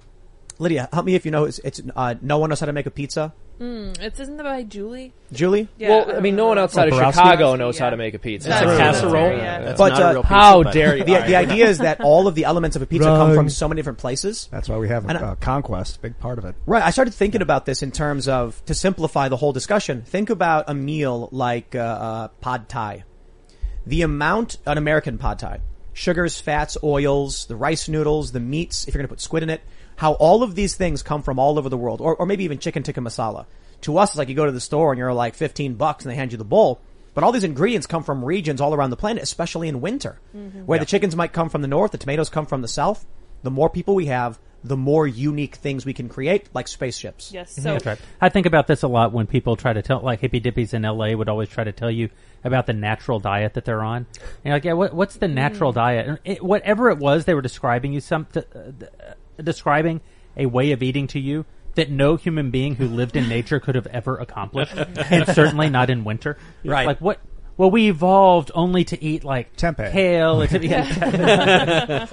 Lydia, help me if you know, it's, it's uh, No One Knows How to Make a Pizza. Mm, it's isn't that by Julie? Julie? Yeah, well, I mean, no one outside of Oh, Borowski? Chicago knows Yeah. how to make a pizza. That's It's a true. casserole. Yeah. That's but not a uh, real pizza, how but- dare you? the, the idea is that all of the elements of a pizza come from so many different places. That's why we have And I- uh, conquest, big part of it. Right. I started thinking about this in terms of to simplify the whole discussion. Think about a meal like uh, uh, pad thai. The amount an American pad thai, sugars, fats, oils, the rice noodles, the meats. If you're going to put squid in it, how all of these things come from all over the world, or, or maybe even chicken tikka masala. To us, it's like you go to the store and you're like 15 bucks and they hand you the bowl. But all these ingredients come from regions all around the planet, especially in winter, where the chickens might come from the north, the tomatoes come from the south. The more people we have, the more unique things we can create, like spaceships. Yes. So That's right. I think about this a lot when people try to tell, like hippie dippies in LA would always try to tell you about the natural diet that they're on. And you're like, yeah, what, what's the natural Mm. diet? It, whatever it was, they were describing you some, uh, uh, describing a way of eating to you that no human being who lived in nature could have ever accomplished, and certainly not in winter. Right. Like what? Well, we evolved only to eat like Tempeh. kale. and to- yeah.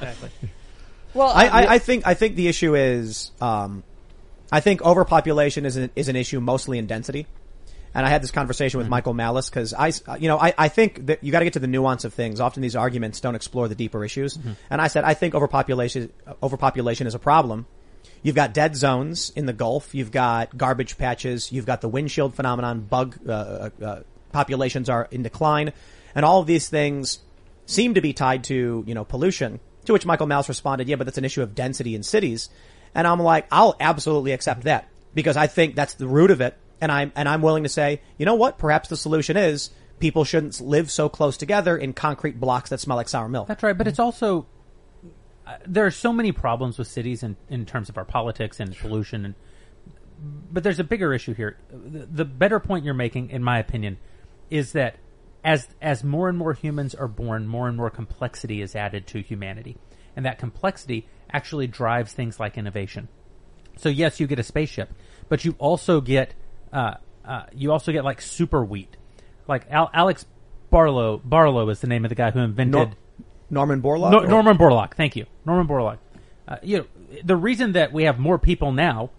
well, I, I, I think I think the issue is um, I think overpopulation is an, is an issue mostly in density. And I had this conversation with Michael Malice because I, you know, I, I think that you got to get to the nuance of things. Often these arguments don't explore the deeper issues. And I said I think overpopulation overpopulation is a problem. You've got dead zones in the Gulf. You've got garbage patches. You've got the windshield phenomenon. Bug uh, uh, uh, populations are in decline, and all of these things seem to be tied to you know pollution. To which Michael Malice responded, "Yeah, but that's an issue of density in cities." And I'm like, "I'll absolutely accept that because I think that's the root of it." And I'm and I'm willing to say, you know what? Perhaps the solution is people shouldn't live so close together in concrete blocks that smell like sour milk. That's right, but it's also uh, there are so many problems with cities in, in terms of our politics and pollution, and but there's a bigger issue here. The, the better point you're making, in my opinion, is that as as more and more humans are born, more and more complexity is added to humanity, and that complexity actually drives things like innovation. So yes, you get a spaceship, but you also get uh, uh, you also get like super wheat, like Al- Alex Barlow. Barlow is the name of the guy who invented. Nor- Norman Borlaug. No, Norman Borlaug. Thank you, Norman Borlaug. Uh, you know, the reason that we have more people now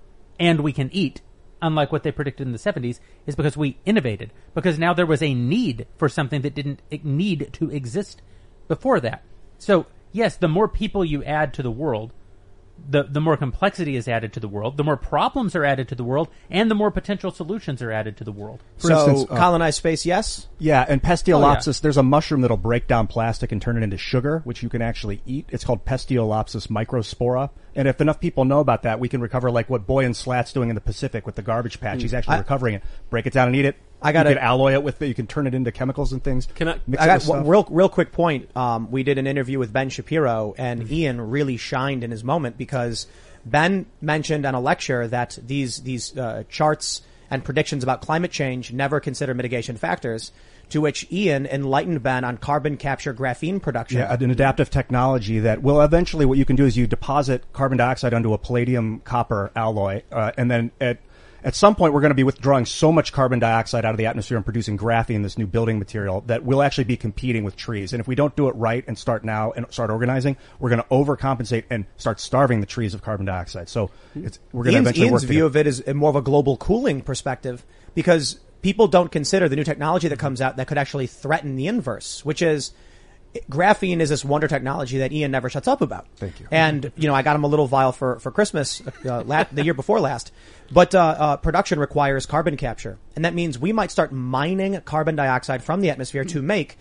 and we can eat, unlike what they predicted in the '70s, is because we innovated. Because now there was a need for something that didn't need to exist before that. So yes, the more people you add to the world, the the more complexity is added to the world, the more problems are added to the world, and the more potential solutions are added to the world. For so instance, uh, colonized space, yes. Yeah, and Pestalotiopsis, Oh, yeah. there's a mushroom that'll break down plastic and turn it into sugar, which you can actually eat. It's called Pestalotiopsis microspora. And if enough people know about that, we can recover like what Boyan Slat's doing in the Pacific with the garbage patch. He's actually I- recovering it. Break it down and eat it. I gotta- You can alloy it with it. You can turn it into chemicals and things. Can I- Mix I it got with stuff. real, real quick point. Um, we did an interview with Ben Shapiro, and Ian really shined in his moment because Ben mentioned on a lecture that these these uh, charts and predictions about climate change never consider mitigation factors. To which Ian enlightened Ben on carbon capture graphene production. Yeah, an adaptive technology that will eventually what you can do is you deposit carbon dioxide onto a palladium copper alloy, uh, and then at at some point we're going to be withdrawing so much carbon dioxide out of the atmosphere and producing graphene, this new building material, that we'll actually be competing with trees. And if we don't do it right and start now and start organizing, we're going to overcompensate and start starving the trees of carbon dioxide. So it's, we're going to eventually Ian's work view together. of it is more of a global cooling perspective because people don't consider the new technology that comes out that could actually threaten the inverse, which is graphene is this wonder technology that Ian never shuts up about. Thank you. And you know, I got him a little vial for for Christmas uh, la- the year before last. But uh, uh, production requires carbon capture, and that means we might start mining carbon dioxide from the atmosphere to make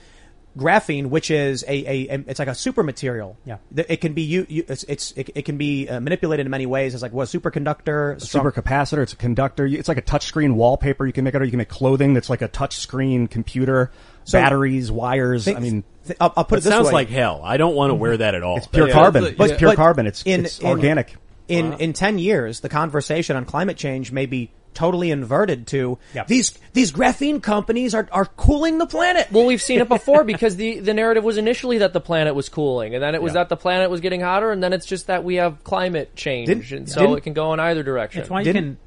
graphene, which is a, a, a it's like a super material. Yeah. It can be you, you it's, it's it, it can be uh, manipulated in many ways It's like what superconductor, a strong- supercapacitor. It's a conductor. It's like a touchscreen wallpaper you can make it, Or you can make clothing that's like a touchscreen computer. So- batteries, wires. Think, I mean, th- I'll, I'll put It it this sounds way. like hell. I don't want to wear that at all. It's pure Yeah, carbon. it's- It's pure carbon. It's- it's organic. In in ten years, the conversation on climate change may be totally inverted to these these graphene companies are are cooling the planet. Well, we've seen it before because the, the narrative was initially that the planet was cooling, and then it was Yeah. that the planet was getting hotter, and then it's just that we have climate change, Didn't- and so it can go in either direction. Didn't-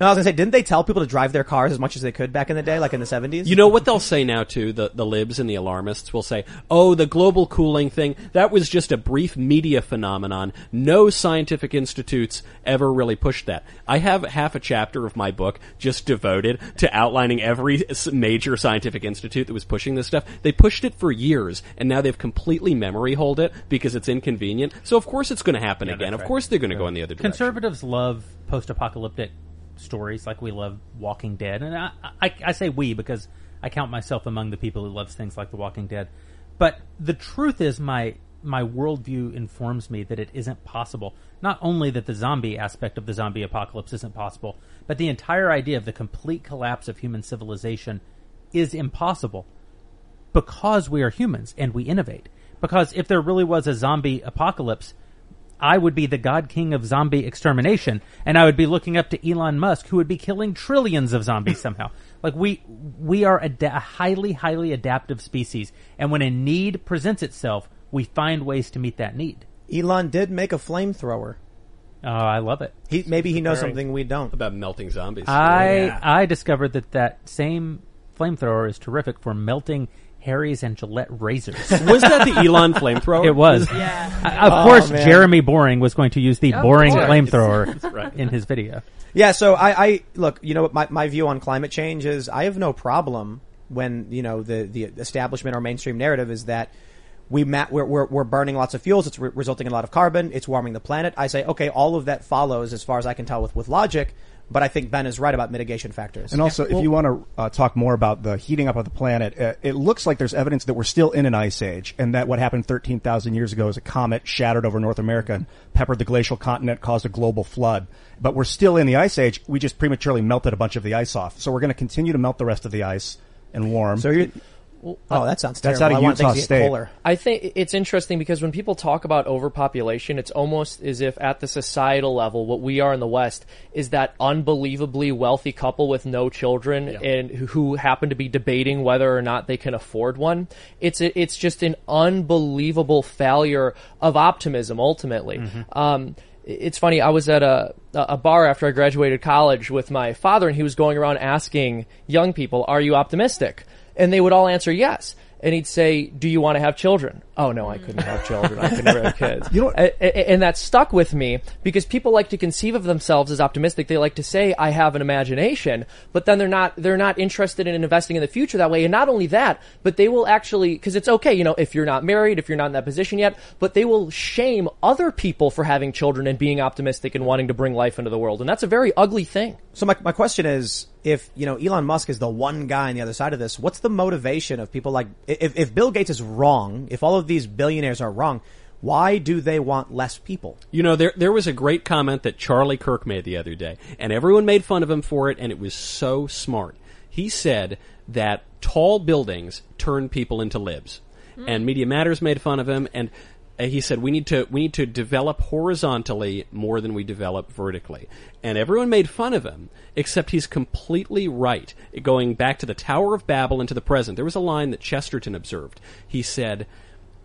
No, I was gonna say, didn't they tell people to drive their cars as much as they could back in the day, like in the seventies? You know what they'll say now too? The the libs and the alarmists will say, "Oh, the global cooling thing that was just a brief media phenomenon. No scientific institutes ever really pushed that." I have half a chapter of my book just devoted to outlining every major scientific institute that was pushing this stuff. They pushed it for years, and now they've completely memory hold it because it's inconvenient. So of course it's going to happen Yeah, again. that's Of course they're going to go in the other direction. Conservatives love post-apocalyptic stories, like we love Walking Dead, and I, I, I say we because I count myself among the people who loves things like The Walking Dead. But the truth is, my my worldview informs me that it isn't possible. Not only that the zombie aspect of the zombie apocalypse isn't possible, but the entire idea of the complete collapse of human civilization is impossible because we are humans and we innovate. Because if there really was a zombie apocalypse, I would be the god king of zombie extermination, and I would be looking up to Elon Musk, who would be killing trillions of zombies somehow. Like we, we are a, a highly, highly adaptive species, and when a need presents itself, we find ways to meet that need. Elon did make a flamethrower. Oh, I love it. He maybe he knows something we don't about melting zombies. I I discovered that that same flamethrower is terrific for melting Harry's and Gillette razors. Was that the Elon flamethrower? It was. Yeah. Uh, of Oh, course, man. Jeremy Boreing was going to use the Of Boring course. flamethrower in his video. Yeah, so I, I look, you know, what my, my view on climate change is I have no problem when, you know, the, the establishment or mainstream narrative is that we ma- we're, we're, we're burning lots of fuels. It's re- resulting in a lot of carbon. It's warming the planet. I say, okay, all of that follows as far as I can tell with, with logic. But I think Ben is right about mitigation factors. And also, if you want to uh, talk more about the heating up of the planet, uh, it looks like there's evidence that we're still in an ice age, and that what happened 13,000 years ago is a comet shattered over North America and peppered the glacial continent, caused a global flood. But we're still in the ice age. We just prematurely melted a bunch of the ice off, so we're going to continue to melt the rest of the ice and warm. So you're, oh, that sounds That's out I of want Utah things to get State. Kohler. I think it's interesting because when people talk about overpopulation, it's almost as if at the societal level, what we are in the West is that unbelievably wealthy couple with no children and who- who happen to be debating whether or not they can afford one. It's a, it's just an unbelievable failure of optimism. Ultimately, um, it's funny. I was at a a bar after I graduated college with my father, and he was going around asking young people, "Are you optimistic?" And they would all answer yes. And he'd say, "Do you want to have children?" Oh no, I couldn't have children. I could never have kids. You know, and that stuck with me because people like to conceive of themselves as optimistic. They like to say, "I have an imagination," but then they're not they're not interested in investing in the future that way. And not only that, but they will actually because it's okay, you know, if you're not married, if you're not in that position yet, but they will shame other people for having children and being optimistic and wanting to bring life into the world, and that's a very ugly thing. So my, my question is, if, you know, Elon Musk is the one guy on the other side of this, what's the motivation of people like, if, if Bill Gates is wrong, if all of these billionaires are wrong, why do they want less people? You know, there there was a great comment that Charlie Kirk made the other day, and everyone made fun of him for it, and it was so smart. He said that tall buildings turn people into libs, hmm. and Media Matters made fun of him, and Uh, he said we need to we need to develop horizontally more than we develop vertically, and everyone made fun of him, except he's completely right. Going back to the Tower of Babel into the present, there was a line that Chesterton observed. He said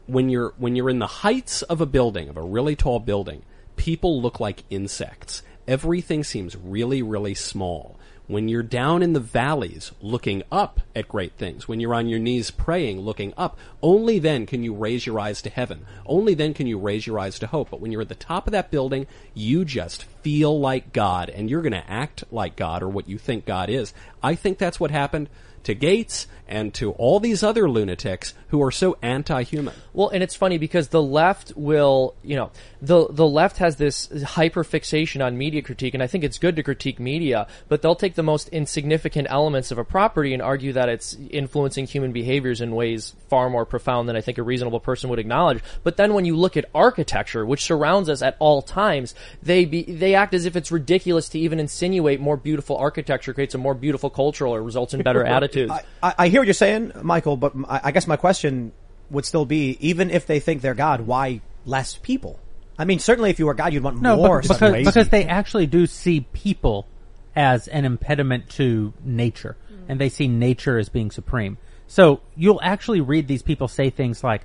when you're when you're in the heights of a building of a really tall building people look like insects everything seems really really small when you're down in the valleys looking up at great things when you're on your knees praying looking up only then can you raise your eyes to heaven. Only then can you raise your eyes to hope. But when you're at the top of that building you just feel like god and you're going to act like god or what you think god is. I think that's what happened to Gates and to all these other lunatics who are so anti-human. Well, and it's funny because the left will, you know, the the left has this hyper fixation on media critique, and I think it's good to critique media, but they'll take the most insignificant elements of a property and argue that it's influencing human behaviors in ways far more profound than I think a reasonable person would acknowledge. But then when you look at architecture, which surrounds us at all times, they be, they act as if it's ridiculous to even insinuate more beautiful architecture creates a more beautiful culture or results in better attitudes. I, I hear what you're saying, Michael, but I, I guess my question would still be, even if they think they're God, why less people? I mean, certainly if you were God, you'd want No, more. but- because suddenly. because they actually do see people as an impediment to nature, mm. and they see nature as being supreme. So you'll actually read these people say things like,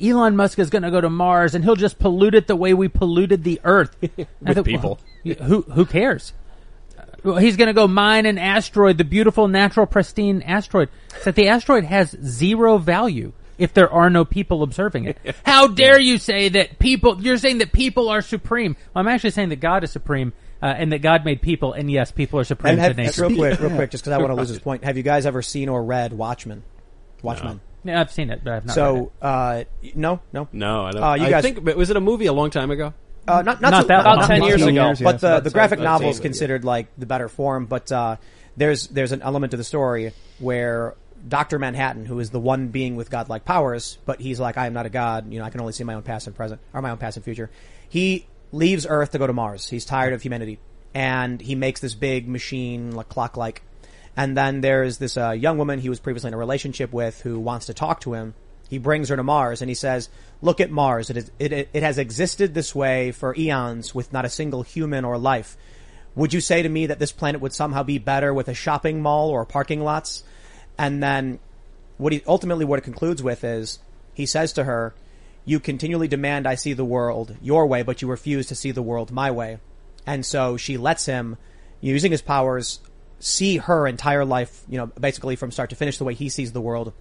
"Elon Musk is going to go to Mars, and he'll just pollute it the way we polluted the Earth." I With thought, people. well, who who cares? Well, he's going to go mine an asteroid, the beautiful, natural, pristine asteroid. That the asteroid has zero value if there are no people observing it. How dare you say that people? You're saying that people are supreme. Well, I'm actually saying that God is supreme, uh, and that God made people, and yes, people are supreme And have, to nature. real quick, real quick, just because I want to lose this point. Have you guys ever seen or read Watchmen? Watchmen. Yeah, I've seen it, but I've not. read So, uh, no, no, No, I don't. Uh, you I guys, think, but was it a movie a long time ago? Uh, not, not, Not so- that not- long. About 10 years ago. Years, But yes. the, the graphic 10 novel is years. considered like the better form. But uh, there's there's an element to the story where Doctor Manhattan, who is the one being with godlike powers, but he's like, I am not a god. You know, I can only see my own past and present, or my own past and future. He leaves Earth to go to Mars. He's tired of humanity, and he makes this big machine, like clock-like. And then there's this uh, young woman he was previously in a relationship with who wants to talk to him. He brings her to Mars and he says, look at Mars. It, is, it, it, has existed this way for eons with not a single human or life. Would you say to me that this planet would somehow be better with a shopping mall or parking lots? And then what he ultimately what it concludes with is he says to her, you continually demand I see the world your way, but you refuse to see the world my way. And so she lets him, using his powers, see her entire life, you know, basically from start to finish the way he sees the world.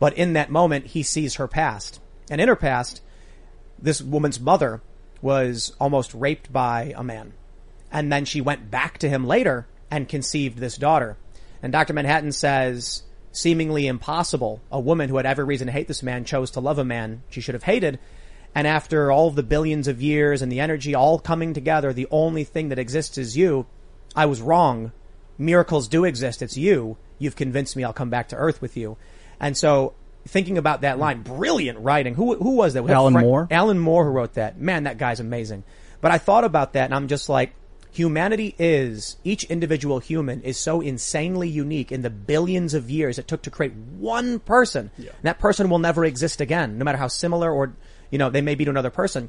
But in that moment, he sees her past. And in her past, this woman's mother was almost raped by a man. And then she went back to him later and conceived this daughter. And Dr. Manhattan says, seemingly impossible, a woman who had every reason to hate this man chose to love a man she should have hated. And after all the billions of years and the energy all coming together, the only thing that exists is you. I was wrong. Miracles do exist. It's you. You've convinced me I'll come back to earth with you. And so thinking about that line, brilliant writing. Who, who was that? Was Alan Frank- Moore? Alan Moore who wrote that. Man, that guy's amazing. But I thought about that and I'm just like, humanity is, each individual human is so insanely unique in the billions of years it took to create one person. And that person will never exist again, no matter how similar or, you know, they may be to another person.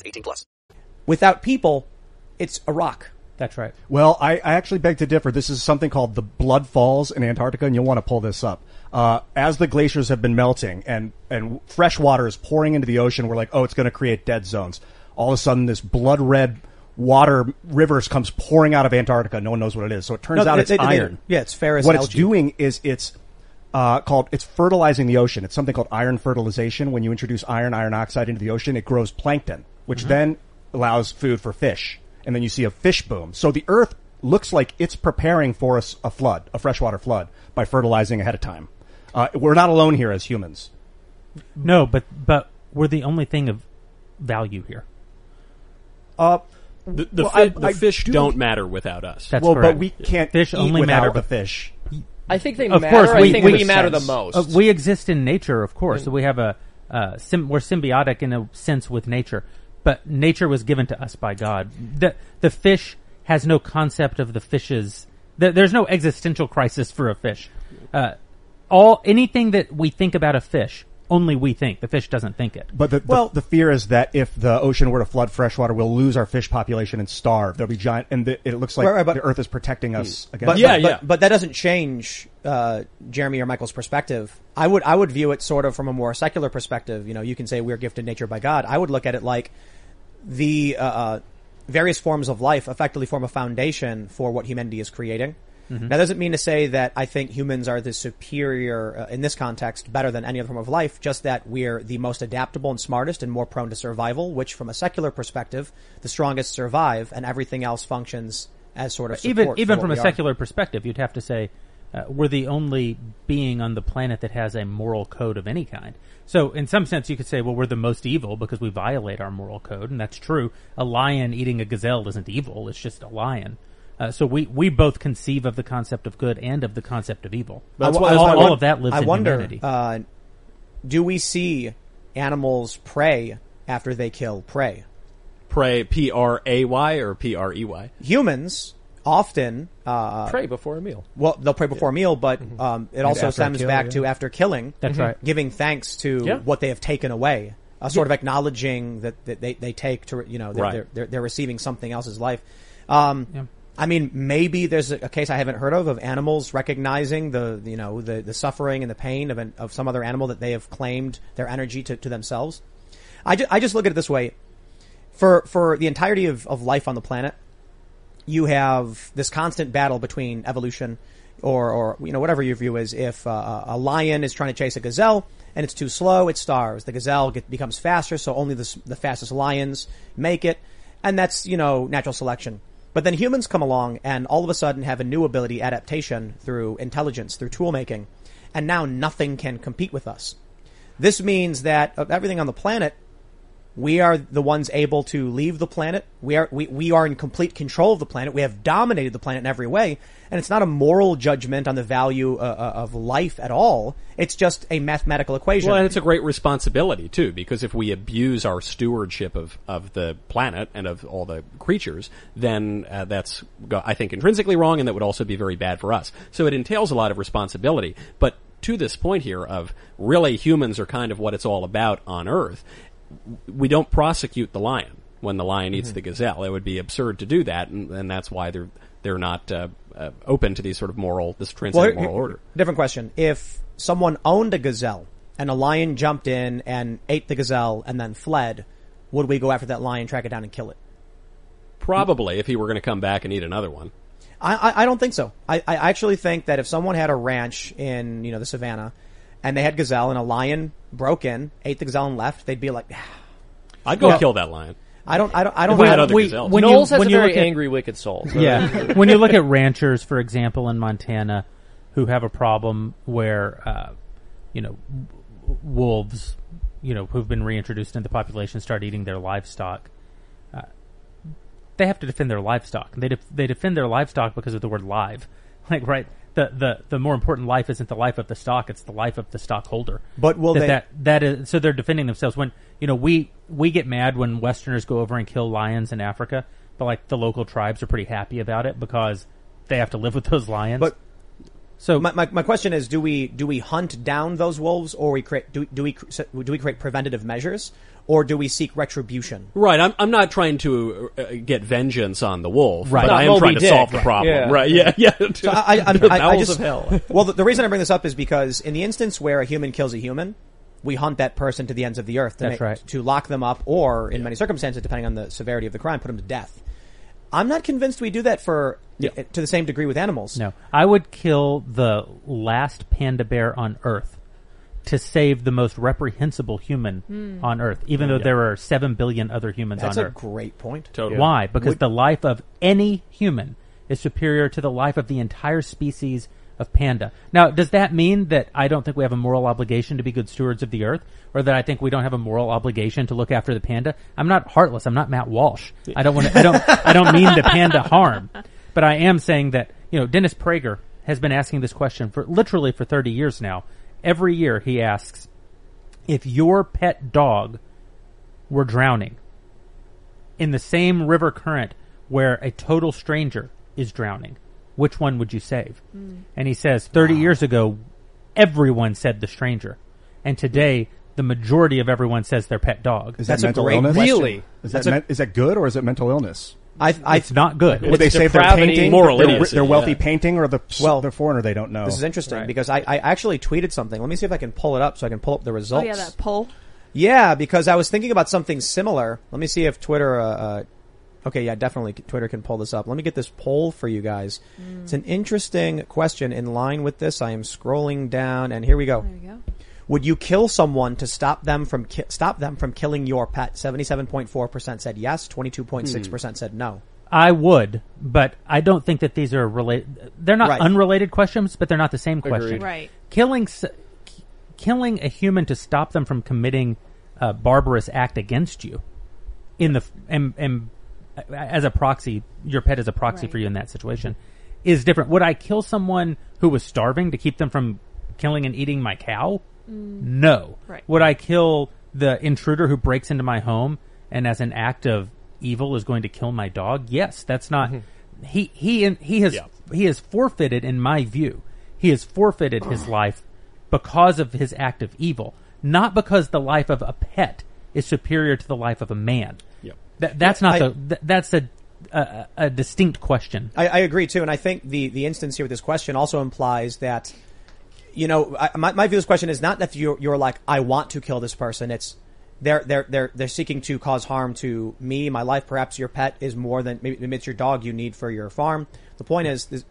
18 plus. Without people, it's a rock. That's right. Well, I, I actually beg to differ. This is something called the Blood Falls in Antarctica, and you'll want to pull this up. Uh, as the glaciers have been melting and, and fresh water is pouring into the ocean, we're like, oh, it's going to create dead zones. All of a sudden, this blood red water rivers comes pouring out of Antarctica. No one knows what it is. So it turns No, out they- it's they- they- iron. yeah, it's ferrous What it's doing is it's uh, called it's fertilizing the ocean. It's something called iron fertilization. When you introduce iron, iron oxide into the ocean, it grows plankton, which Mm-hmm. then allows food for fish, and then you see a fish boom. So the Earth looks like it's preparing for us a flood, a freshwater flood, by fertilizing ahead of time. Uh, we're not alone here as humans. No, but but we're the only thing of value here. Uh, The, the, well, fi- I- the I fish do- don't matter without us. That's well, correct. but we can't Fish eat only without matter the fish. I think they of matter. course, I we, think we, we matter the most. Uh, we exist in nature, of course. So we have a uh, sim- we're symbiotic in a sense with nature, but nature was given to us by God. The the fish has no concept of the fishes. The, there's no existential crisis for a fish. Uh, all anything that we think about a fish only we think. The fish doesn't think it. But the, the, Well- the fear is that if the ocean were to flood freshwater, we'll lose our fish population and starve. There'll be giant, and the, it looks like Right, right, but- the Earth is protecting us against. But, Yeah, but, yeah. But, but that doesn't change uh, Jeremy or Michael's perspective. I would I would view it sort of from a more secular perspective. You know, you can say we're gifted nature by God. I would look at it like the uh, uh, various forms of life effectively form a foundation for what humanity is creating. Mm-hmm. That doesn't mean to say that I think humans are the superior, uh, in this context, better than any other form of life, just that we're the most adaptable and smartest and more prone to survival, which from a secular perspective, the strongest survive and everything else functions as sort of support even even from a are. secular perspective, you'd have to say uh, we're the only being on the planet that has a moral code of any kind. So, in some sense, you could say, well, we're the most evil because we violate our moral code, and that's true. A lion eating a gazelle isn't evil; it's just a lion. Uh, so we, we both conceive of the concept of good and of the concept of evil. I, all, I- I all won- of that lives I in wonder, humanity. Uh, do we see animals prey after they kill prey? Pray P R A Y or P R E Y. Humans often uh, Pray before a meal. Well, they'll pray before a meal, but um, it also after stems kill, back yeah. to after killing. That's Mhm. right. Giving thanks to Yeah. what they have taken away, a sort of acknowledging that, that they, they take to you know they're, Right. they're, they're they're receiving something else's life. Um, Yeah. I mean, maybe there's a, case I haven't heard of of animals recognizing the you know the the suffering and the pain of an, of some other animal that they have claimed their energy to, to themselves. I, ju- I just look at it this way: for for the entirety of, of life on the planet, you have this constant battle between evolution or, or you know, whatever your view is. If uh, a lion is trying to chase a gazelle and it's too slow, it starves. The gazelle get, becomes faster, so only the, the fastest lions make it. And that's, you know, natural selection. But then humans come along and all of a sudden have a new ability, adaptation through intelligence, through tool making. And now nothing can compete with us. This means that of everything on the planet, we are the ones able to leave the planet. We are we, we are in complete control of the planet. We have dominated the planet in every way, and it's not a moral judgment on the value uh, uh, of life at all. It's just a mathematical equation. Well, and it's a great responsibility too, because if we abuse our stewardship of, of the planet and of all the creatures, then uh, that's, I think, intrinsically wrong, and that would also be very bad for us. So it entails a lot of responsibility. But to this point here of really humans are kind of what it's all about on Earth, we don't prosecute the lion when the lion eats Mhm. the gazelle. It would be absurd to do that, and, and that's why they're they're not uh, uh, open to these sort of moral, this Well, transcendent here- moral order. Different question. If someone owned a gazelle and a lion jumped in and ate the gazelle and then fled, would we go after that lion, track it down, and kill it? Probably, if he were going to come back and eat another one. I, I, I don't think so. I, I actually think that if someone had a ranch in, you know, the savannah and they had gazelle and a lion broke in, ate the gazelle and left, they'd be like, I'd go Well, kill that lion. I don't, I don't, I don't If know. had other we- gazelles. when Knowles you- has when a you very look at- angry, wicked soul. so- Yeah. when you look at ranchers, for example, in Montana, who have a problem where, uh, you know, w- wolves, you know, who've been reintroduced into the population start eating their livestock, uh, they have to defend their livestock. They def- they defend their livestock because of the word live. Like, right, the, the, the more important life isn't the life of the stock, it's the life of the stockholder. But will that, they- that that is so they're defending themselves when you know we we get mad when westerners go over and kill lions in Africa but like the local tribes are pretty happy about it because they have to live with those lions But so my, my, my question is, do we, do we hunt down those wolves or we create, do, do we, do we create preventative measures or do we seek retribution? Right. I'm, I'm not trying to uh, get vengeance on the wolf, Right. but I am Moby trying to Dick. solve the problem. Yeah. Right. Yeah. Yeah. So I, I, The I, I just, of hell. well, the, the reason I bring this up is because in the instance where a human kills a human, we hunt that person to the ends of the earth to, That's right. to lock them up, or in many circumstances, depending on the severity of the crime, put them to death. I'm not convinced we do that for to the same degree with animals. no I would kill the last panda bear on earth to save the most reprehensible human Hmm. on earth even though Yeah. there are 7 billion other humans That's on Earth. That's a great point. Totally. Why? Because Would- the life of any human is superior to the life of the entire species of panda. Now, does that mean that I don't think we have a moral obligation to be good stewards of the earth, or that I think we don't have a moral obligation to look after the panda? I'm not heartless. I'm not Matt Walsh. I don't want to. I don't. I don't mean the panda harm, but I am saying that you know Dennis Prager has been asking this question for literally for 30 years now. Every year he asks, if your pet dog were drowning in the same river current where a total stranger is drowning, which one would you save? And he says 30 years ago, everyone said the stranger. And today, the majority of everyone says their pet dog. Is that mental illness? Really? Is That's that a- men- is that good or is it mental illness? I, I, it's not good. Would they It's say if they're depravity, painting, moral they're, idiocy, they're wealthy yeah. painting, or the Well, well, they're foreigner? They don't know. This is interesting Right. because I, I actually tweeted something. Let me see if I can pull it up so I can pull up the Oh results. yeah, that poll. Yeah, because I was thinking about something similar. Let me see if Twitter. Uh, uh, okay, yeah, definitely Twitter can pull this up. Let me get this poll for you guys. Mm. It's an interesting question in line with this. I am scrolling down, and here we go. There we go. Would you kill someone to stop them from ki- stop them from killing your pet? Seventy-seven point four percent said yes. Twenty-two point six percent said no. I would, but I don't think that these are related. They're not Right. unrelated questions, but they're not the same question. Agreed. Right. Killing, s- k- killing a human to stop them from committing a barbarous act against you, in the f- and, and as a proxy, your pet is a proxy Right. for you in that situation, is different. Would I kill someone who was starving to keep them from killing and eating my cow? Mm. No. Right. Would I kill the intruder who breaks into my home and as an act of evil is going to kill my dog? Yes, that's not. Mm-hmm. He he he has Yeah. he has forfeited, in my view, he has forfeited his life because of his act of evil, not because the life of a pet is superior to the life of a man. That, that's not I- the. Th- that's a, a a distinct question. I, I agree too, and I think the the instance here with this question also implies that, you know, I, my my view of this question is not that you're you're like I want to kill this person. It's they're they're they're they're seeking to cause harm to me, my life. Perhaps your pet is more than maybe, maybe it's your dog you need for your farm. The point is, is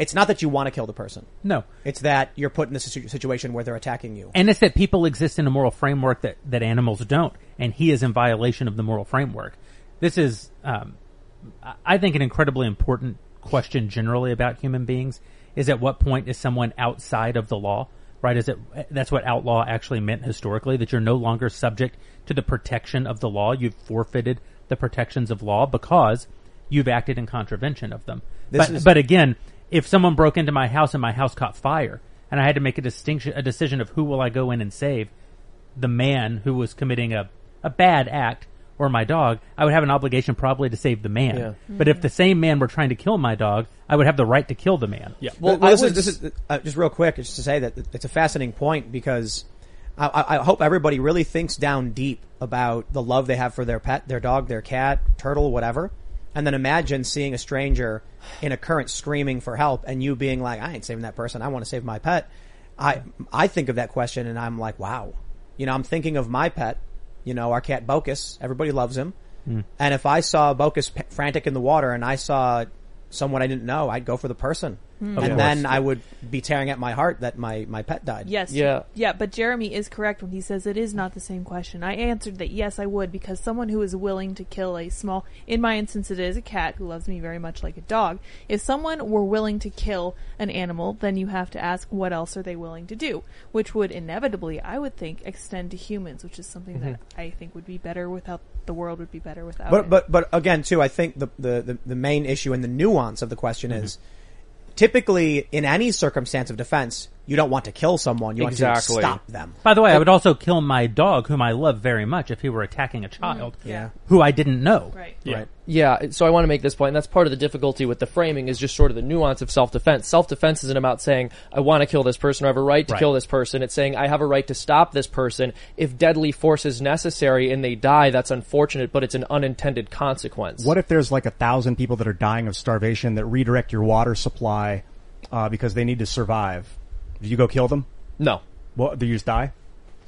it's not that you want to kill the person. No. It's that you're put in this situation where they're attacking you. And it's that people exist in a moral framework that, that animals don't, and he is in violation of the moral framework. This is, um, I- think, an incredibly important question generally about human beings. Is at what point is someone outside of the law? Right? Is it that's what outlaw actually meant historically? That you're no longer subject to the protection of the law. You've forfeited the protections of law because you've acted in contravention of them. This But, is- but again, if someone broke into my house and my house caught fire, and I had to make a distinction, a decision of who will I go in and save, the man who was committing a, a bad act or my dog, I would have an obligation probably to save the man. Yeah. But if the same man were trying to kill my dog, I would have the right to kill the man. Yeah. Well, I this, was- is, this is uh, just real quick, just to say that it's a fascinating point because I, I, I hope everybody really thinks down deep about the love they have for their pet, their dog, their cat, turtle, whatever, and then imagine seeing a stranger in a current screaming for help, and you being like, "I ain't saving that person. I want to save my pet." I I think of that question, and I'm like, "Wow," you know, I'm thinking of my pet, you know, our cat Bogus. Everybody loves him. Mm. And if I saw Bogus p- frantic in the water and I saw someone I didn't know, I'd go for the person. Hmm. Of and then I would be tearing at my heart that my, my pet died. Yes. Yeah. Yeah, but Jeremy is correct when he says it is not the same question. I answered that yes, I would because someone who is willing to kill a small, in my instance, it is a cat who loves me very much like a dog. If someone were willing to kill an animal, then you have to ask what else are they willing to do, which would inevitably, I would think, extend to humans, which is something that mm-hmm. I think would be better without the world would be better without But, it. but, but again, too, I think the, the, the, the main issue and the nuance of the question mm-hmm. is typically in any circumstance of defense, you don't want to kill someone. You want to stop them. By the way, I would also kill my dog, whom I love very much, if he were attacking a child Yeah. who I didn't know. right. Right. Yeah, so I want to make this point, and that's part of the difficulty with the framing is just sort of the nuance of self-defense. Self-defense isn't about saying, I want to kill this person, or I have a right to Right. kill this person. It's saying, I have a right to stop this person. If deadly force is necessary and they die, that's unfortunate, but it's an unintended consequence. What if there's like a thousand people that are dying of starvation that redirect your water supply uh, because they need to survive? Do you go kill them? No. Well, do you just die?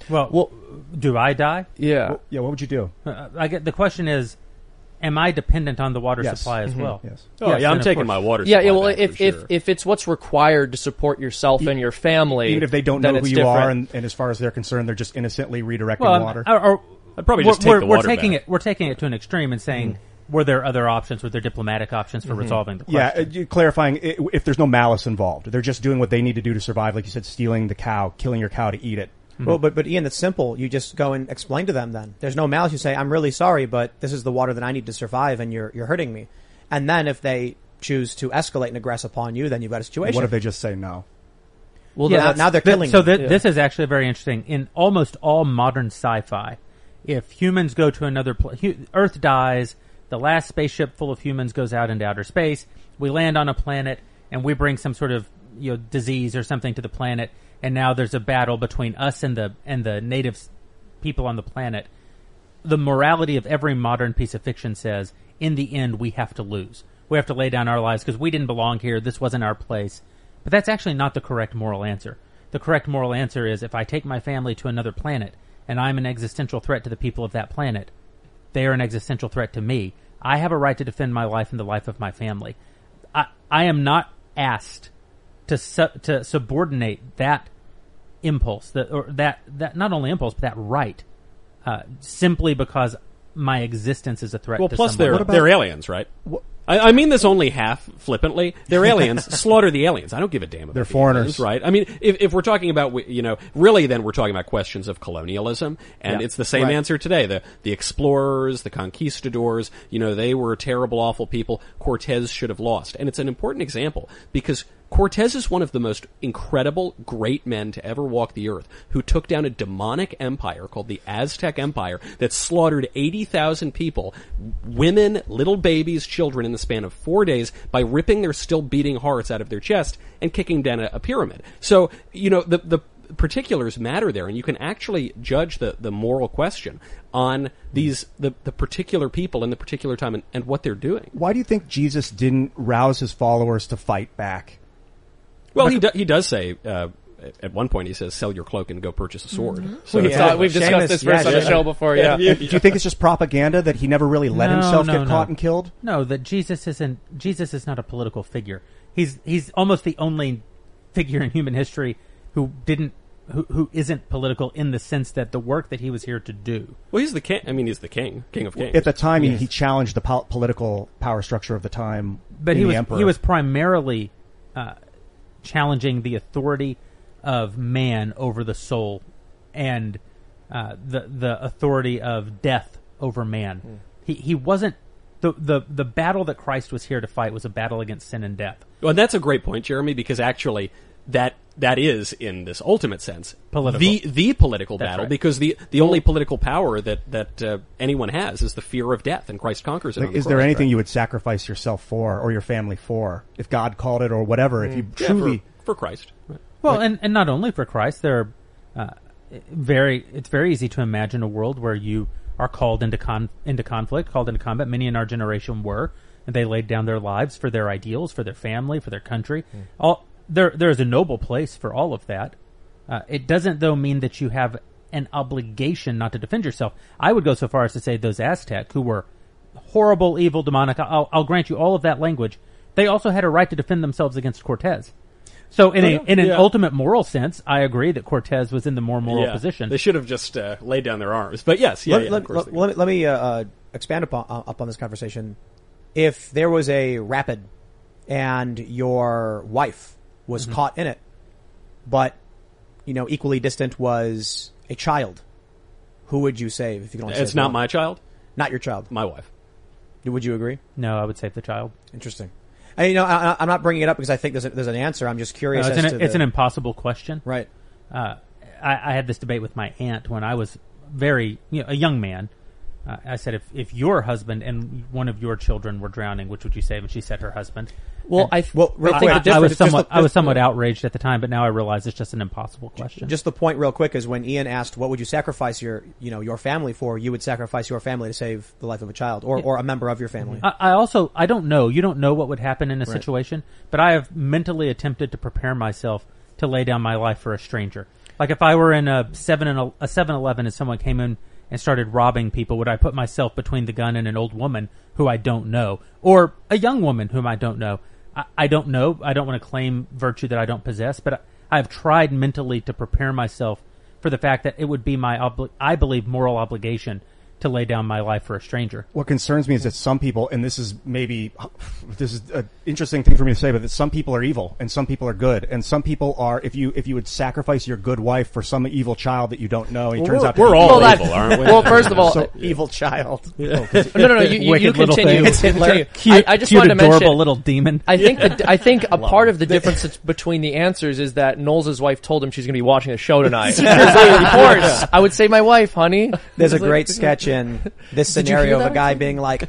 Well, Well- do I die? Yeah. Yeah. What would you do? Uh, I get the question is, am I dependent on the water Yes. supply as well? Yes. Oh, Yes, yeah, I'm taking course. my water. Yeah, supply yeah. Well, if for if sure. if it's what's required to support yourself and your family, Even if they don't know who you different. are, and, and as far as they're concerned, they're just innocently redirecting Well, water. or, or, I'd probably we're, just take we're, the we're taking back. it. We're taking it to an extreme and saying, were there other options? Were there diplomatic options for resolving the yeah, question? uh, clarifying if there's no malice involved, they're just doing what they need to do to survive. Like you said, stealing the cow, killing your cow to eat it. Well, but, but Ian, it's simple. You just go and explain to them then. There's no malice. You say, I'm really sorry, but this is the water that I need to survive and you're, you're hurting me. And then if they choose to escalate and aggress upon you, then you've got a situation. What if they just say no? Well, Yeah, that's- now they're Th- killing so th- Yeah. this is actually very interesting. In almost all modern sci-fi, if humans go to another pla hu- Earth dies, the last spaceship full of humans goes out into outer space. We land on a planet and we bring some sort of you know disease or something to the planet, and now there's a battle between us and the and the native people on the planet. The morality of every modern piece of fiction says, in the end, we have to lose. We have to lay down our lives because we didn't belong here. This wasn't our place. But that's actually not the correct moral answer. The correct moral answer is if I take my family to another planet and I'm an existential threat to the people of that planet, they are an existential threat to me. I have a right to defend my life and the life of my family. I, I am not asked to su- to subordinate that impulse that or that that not only impulse but that right uh, simply because my existence is a threat. Well, to plus someone. they're they're aliens, right? I, I mean this only half flippantly. They're aliens. Slaughter the aliens. I don't give a damn about They're the foreigners. aliens, right? I mean, if, if we're talking about you know, really, then we're talking about questions of colonialism, and Yeah. it's the same Right. answer today. The the explorers, the conquistadors, you know, they were terrible, awful people. Cortez should have lost, and it's an important example because. Cortez is one of the most incredible, great men to ever walk the earth, who took down a demonic empire called the Aztec Empire that slaughtered 80,000 people, women, little babies, children in the span of four days by ripping their still beating hearts out of their chest and kicking down a, a pyramid. So, you know, the, the particulars matter there, and you can actually judge the, the moral question on these, the, the particular people in the particular time and, and what they're doing. Why do you think Jesus didn't rouse his followers to fight back? Well, he, do, he does say, uh, at one point he says, sell your cloak and go purchase a sword. So We've it's ta- not- we've discussed this verse on the show before, yeah. Do you think it's just propaganda that he never really let No, himself no, get no. caught and killed? No, that Jesus isn't. Jesus is not a political figure. He's he's almost the only figure in human history who didn't who who isn't political in the sense that the work that he was here to do. Well, he's the king. I mean, he's the king, king of kings. At the time, he, Yes. he challenged the pol- political power structure of the time. But in he the was emperor. he was primarily uh, challenging the authority of man over the soul and uh, the the authority of death over man. Hmm. He he wasn't the, the the battle that Christ was here to fight was a battle against sin and death. Well, and that's a great point, Jeremy, because actually that that is in this ultimate sense Political. the the political That's battle right. because the the only political power that that uh, anyone has is the fear of death, and Christ conquers it. Like, the is there anything right? you would sacrifice yourself for, or your family for, if God called it, or whatever? If you Yeah, truly for, for Christ? Right. Well, and, and not only for Christ, there are uh, very. It's very easy to imagine a world where you are called into con into conflict, called into combat. Many in our generation were, and they laid down their lives for their ideals, for their family, for their country. All there there is a noble place for all of that. Uh, it doesn't though mean that you have an obligation not to defend yourself. I would go so far as to say those Aztec who were horrible, evil, demonic. I'll, I'll grant you all of that language. They also had a right to defend themselves against Cortez. So, in Oh, a in an Yeah. ultimate moral sense, I agree that Cortez was in the more moral Yeah. position. They should have just uh, laid down their arms. But yes, yeah, let, yeah, let- of course let- let me, let me uh, uh, expand upon, uh, up this conversation. If there was a rapid and your wife was Mm-hmm. caught in it, but you know equally distant was a child, who would you save if you can? only It's save not one? my child. not your child. My wife. Would you agree? no, I would save the child. Interesting. And you know, I, I'm not bringing it up because I think there's, a, there's an answer. I'm just curious No, it's, as an, to it's the, an impossible question. right. Uh, I, I had this debate with my aunt when I was very you know, a young man. Uh, I said, if if your husband and one of your children were drowning, which would you save? And she said her husband. Well, I th- Well, real I quick, think the I, I was somewhat just- I was somewhat outraged at the time, but now I realize it's just an impossible question. Just the point, real quick, is when Ian asked, "What would you sacrifice your, you know, your family for?" You would sacrifice your family to save the life of a child or, or a member of your family. I, I also I don't know. You don't know what would happen in a situation, but I have mentally attempted to prepare myself to lay down my life for a stranger. Like if I were in a seven and a, a seven eleven and someone came in and started robbing people, would I put myself between the gun and an old woman who I don't know, or a young woman whom I don't know? I, I don't know. I don't want to claim virtue that I don't possess, but I, I've tried mentally to prepare myself for the fact that it would be my obli- I believe moral obligation to lay down my life for a stranger. What concerns me is that some people, and this is maybe this is an interesting thing for me to say, but that some people are evil and some people are good, and some people are. If you if you would sacrifice your good wife for some evil child that you don't know, he Well, turns we're- out to we're be all evil. Well, evil, aren't we? well, first of all, So evil child. no, no, no. You, you, you continue. It's Hitler. continue. Cute, I, I just cute, wanted to adorable mention. little demon. I think that I think a part of the difference between the answers is that Knowles' wife told him she's going to be watching a show tonight. of course, I would say my wife, honey. There's a It's like- great sketch in this Did you hear scenario of a guy being like,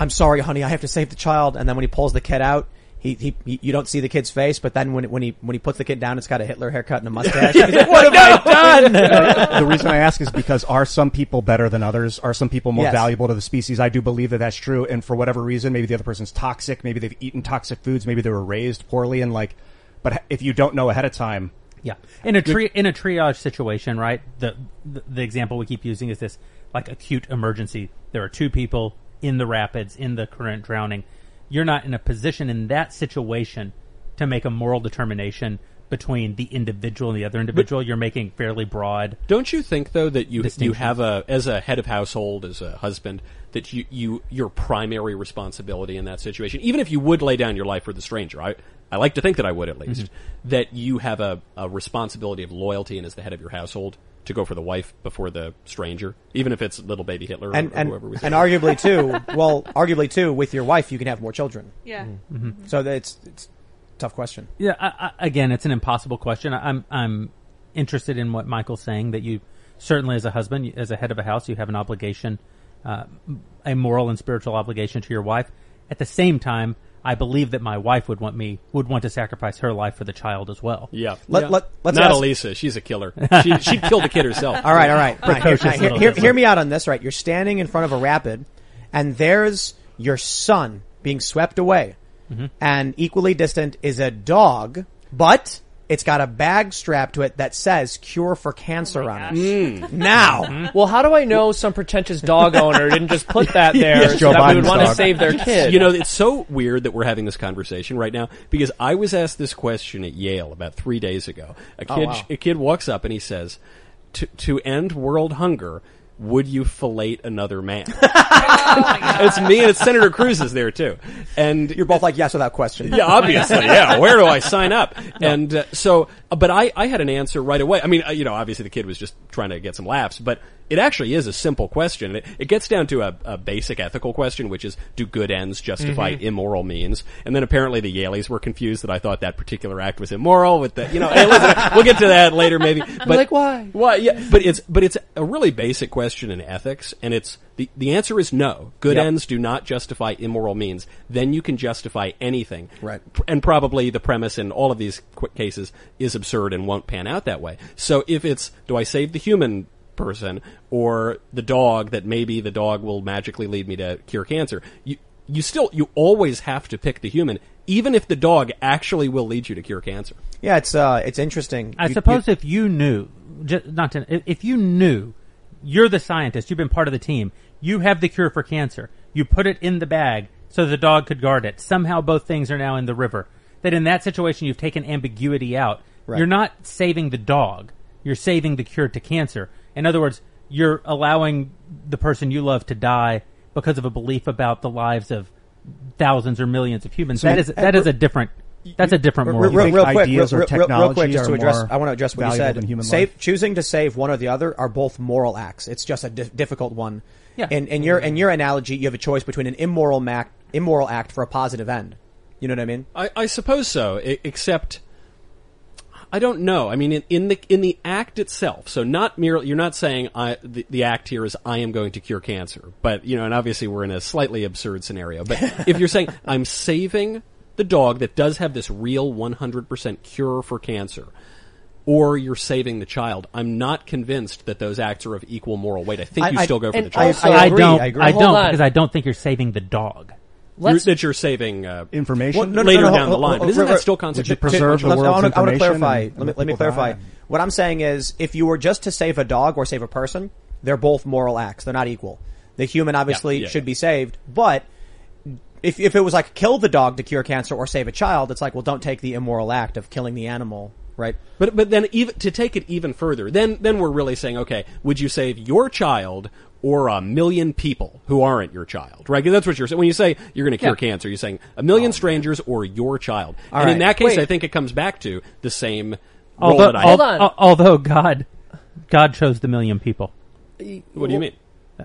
"I'm sorry, honey, I have to save the child," and then when he pulls the kid out, He, he, he- you don't see the kid's face, but then when when he when he puts the kid down, it's got a Hitler haircut and a mustache. He's like, what have I done? the reason I ask is because are some people better than others? Are some people more Yes. valuable to the species? I do believe that that's true. And for whatever reason, maybe the other person's toxic. Maybe they've eaten toxic foods. Maybe they were raised poorly. And like, but if you don't know ahead of time, Yeah, in a tri- in a triage situation, right? The, the the example we keep using is this like acute emergency. There are two people in the rapids in the current drowning. You're not in a position in that situation to make a moral determination between the individual and the other individual. You're making fairly broad. Don't you think though that you you have a as a head of household as a husband that you you your primary responsibility in that situation, even if you would lay down your life for the stranger, I I like to think that I would at least mm-hmm. that you have a, a responsibility of loyalty and as the head of your household to go for the wife before the stranger, even if it's little baby Hitler and or, and, whoever we and arguably too. Well, arguably too, with your wife, you can have more children. Yeah. So it's it's a tough question. Yeah, I, I, again, it's an impossible question. I- I'm I'm interested in what Michael's saying that you certainly, as a husband, as a head of a house, you have an obligation, uh, a moral and spiritual obligation to your wife. At the same time, I believe that my wife would want me would want to sacrifice her life for the child as well. Yeah, Let- yeah. let- let's not ask- Elisa. She's a killer. She she killed the kid herself. All right, all right. all right. Here, Precocious now, here, hear, hear me out on this. Right, you're standing in front of a rapid, and there's your son being swept away, Mm-hmm. and equally distant is a dog, but it's got a bag strapped to it that says "Cure for Cancer" Oh on it. Mm. Now, mm-hmm. Well, how do I know some pretentious dog owner didn't just put that there Yes, so Joe that we would Biden's want to save their kid? You know, it's so weird that we're having this conversation right now because I was asked this question at Yale about three days ago. A Oh, kid, wow. a kid walks up and he says, "To to end world hunger." Would you fillet another man? it's me and it's Senator Cruz is there too, and you're both like yes without question. yeah, obviously, yeah. Where do I sign up? And uh, so, uh, but I, I had an answer right away. I mean, uh, you know, obviously the kid was just trying to get some laughs, but it actually is a simple question. It, it gets down to a, a basic ethical question, which is, do good ends justify Mm-hmm. immoral means? And then apparently the Yalies were confused that I thought that particular act was immoral. With the, you know, hey, listen, we'll get to that later, maybe. But like, why? Why? Yeah, but it's but it's a really basic question in ethics, and it's the the answer is no. Good Yep. ends do not justify immoral means. Then you can justify anything. Right. And probably the premise in all of these qu- cases is absurd and won't pan out that way. So if it's do I save the human person or the dog that maybe the dog will magically lead me to cure cancer, you you still you always have to pick the human, even if the dog actually will lead you to cure cancer. Yeah, it's uh, it's interesting. I You- suppose you- if you knew, just, not to, if- if you knew, you're the scientist, you've been part of the team, you have the cure for cancer, you put it in the bag so the dog could guard it. Somehow both things are now in the river. That in that situation you've taken ambiguity out. Right. You're not saving the dog. You're saving the cure to cancer. In other words, you're allowing the person you love to die because of a belief about the lives of thousands or millions of humans. that and- is that is uh, a different. That's a different moral. real, think real quick, ideas real, or real- real quick, technology just to are address. I want to address what you valuable said. human Save, choosing to save one or the other are both moral acts. It's just a di- difficult one. Yeah. In, in your in your analogy, you have a choice between an immoral act, immoral act for a positive end. You know what I mean? I, I suppose so, e- except I don't know. I mean, in, in the in the act itself. So not merely you're not saying I, the, the act here is I am going to cure cancer, but you know, and obviously we're in a slightly absurd scenario. But if you're saying I'm saving the dog that does have this real 100% cure for cancer. Or you're saving the child. I'm not convinced that those acts are of equal moral weight. I think I- you I- still go for the child. also- I agree, don't. I agree. I don't on. because I don't think you're saving the dog. You're- Let's that you're saving uh, information. Well, no, no, later no, no, down the line. hold- But isn't hold- that still hold- concept? Would you preserve the world's I wanna, I wanna information clarify. let me let me clarify. die? What I'm saying is, if you were just to save a dog or save a person, they're both moral acts. They're not equal. The human obviously yeah, should yeah. be saved, but if if it was like kill the dog to cure cancer or save a child, it's like well, don't take the immoral act of killing the animal, right? But but then even to take it even further, then then we're really saying, okay, would you save your child or a million people who aren't your child? Right? 'Cause that's what you're saying. When you say you're going to cure Yeah. cancer, you're saying a million oh, strangers or your child. All and in that case, Wait. I think it comes back to the same role Although, that I. Hold al- on. although God, God chose the million people. what do you mean? Uh,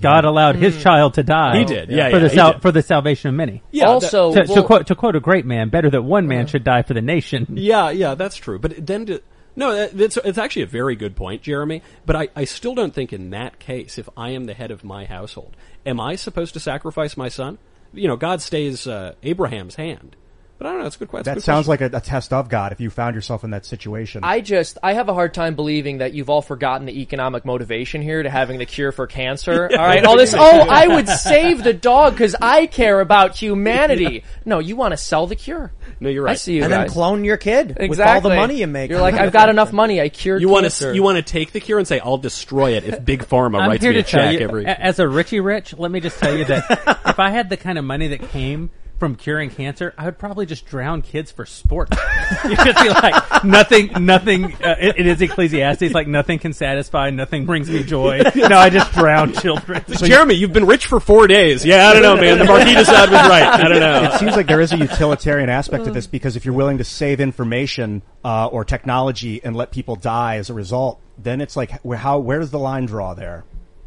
God allowed His mm. child to die. He did. Yeah, for yeah, the sal- did. for the salvation of many. Yeah, also, To, to well- quote to quote a great man, better that one man uh-huh. should die for the nation. Yeah, yeah, that's true. But then, to, no, that, that's it's actually a very good point, Jeremy. But I, I still don't think in that case, if I am the head of my household, am I supposed to sacrifice my son? you know, God stays uh, Abraham's hand. But I don't know. It's a good question. That sounds like a, a test of God if you found yourself in that situation. I just I have a hard time believing that you've all forgotten the economic motivation here to having the cure for cancer. All right, all this. Oh, I would save the dog because I care about humanity. No, you want to sell the cure. No, you're right. I see you and guys. then clone your kid exactly. with all the money you make. You're like, I've got enough money. I cured. You want to you want to take the cure and say I'll destroy it if Big Pharma I'm writes here me a to tell check you, every. as a Richie Rich, let me just tell you that if I had the kind of money that came from curing cancer, I would probably just drown kids for sport. You'd just be like, nothing, nothing, uh, it, it is Ecclesiastes, like nothing can satisfy, nothing brings me joy. No, I just drown children. Jeremy, you've been rich for four days. Yeah, I don't know, man. The Marquis de Sade was right. I don't know. It seems like there is a utilitarian aspect to this because if you're willing to save information uh, or technology and let people die as a result, then it's like where, how where does the line draw there?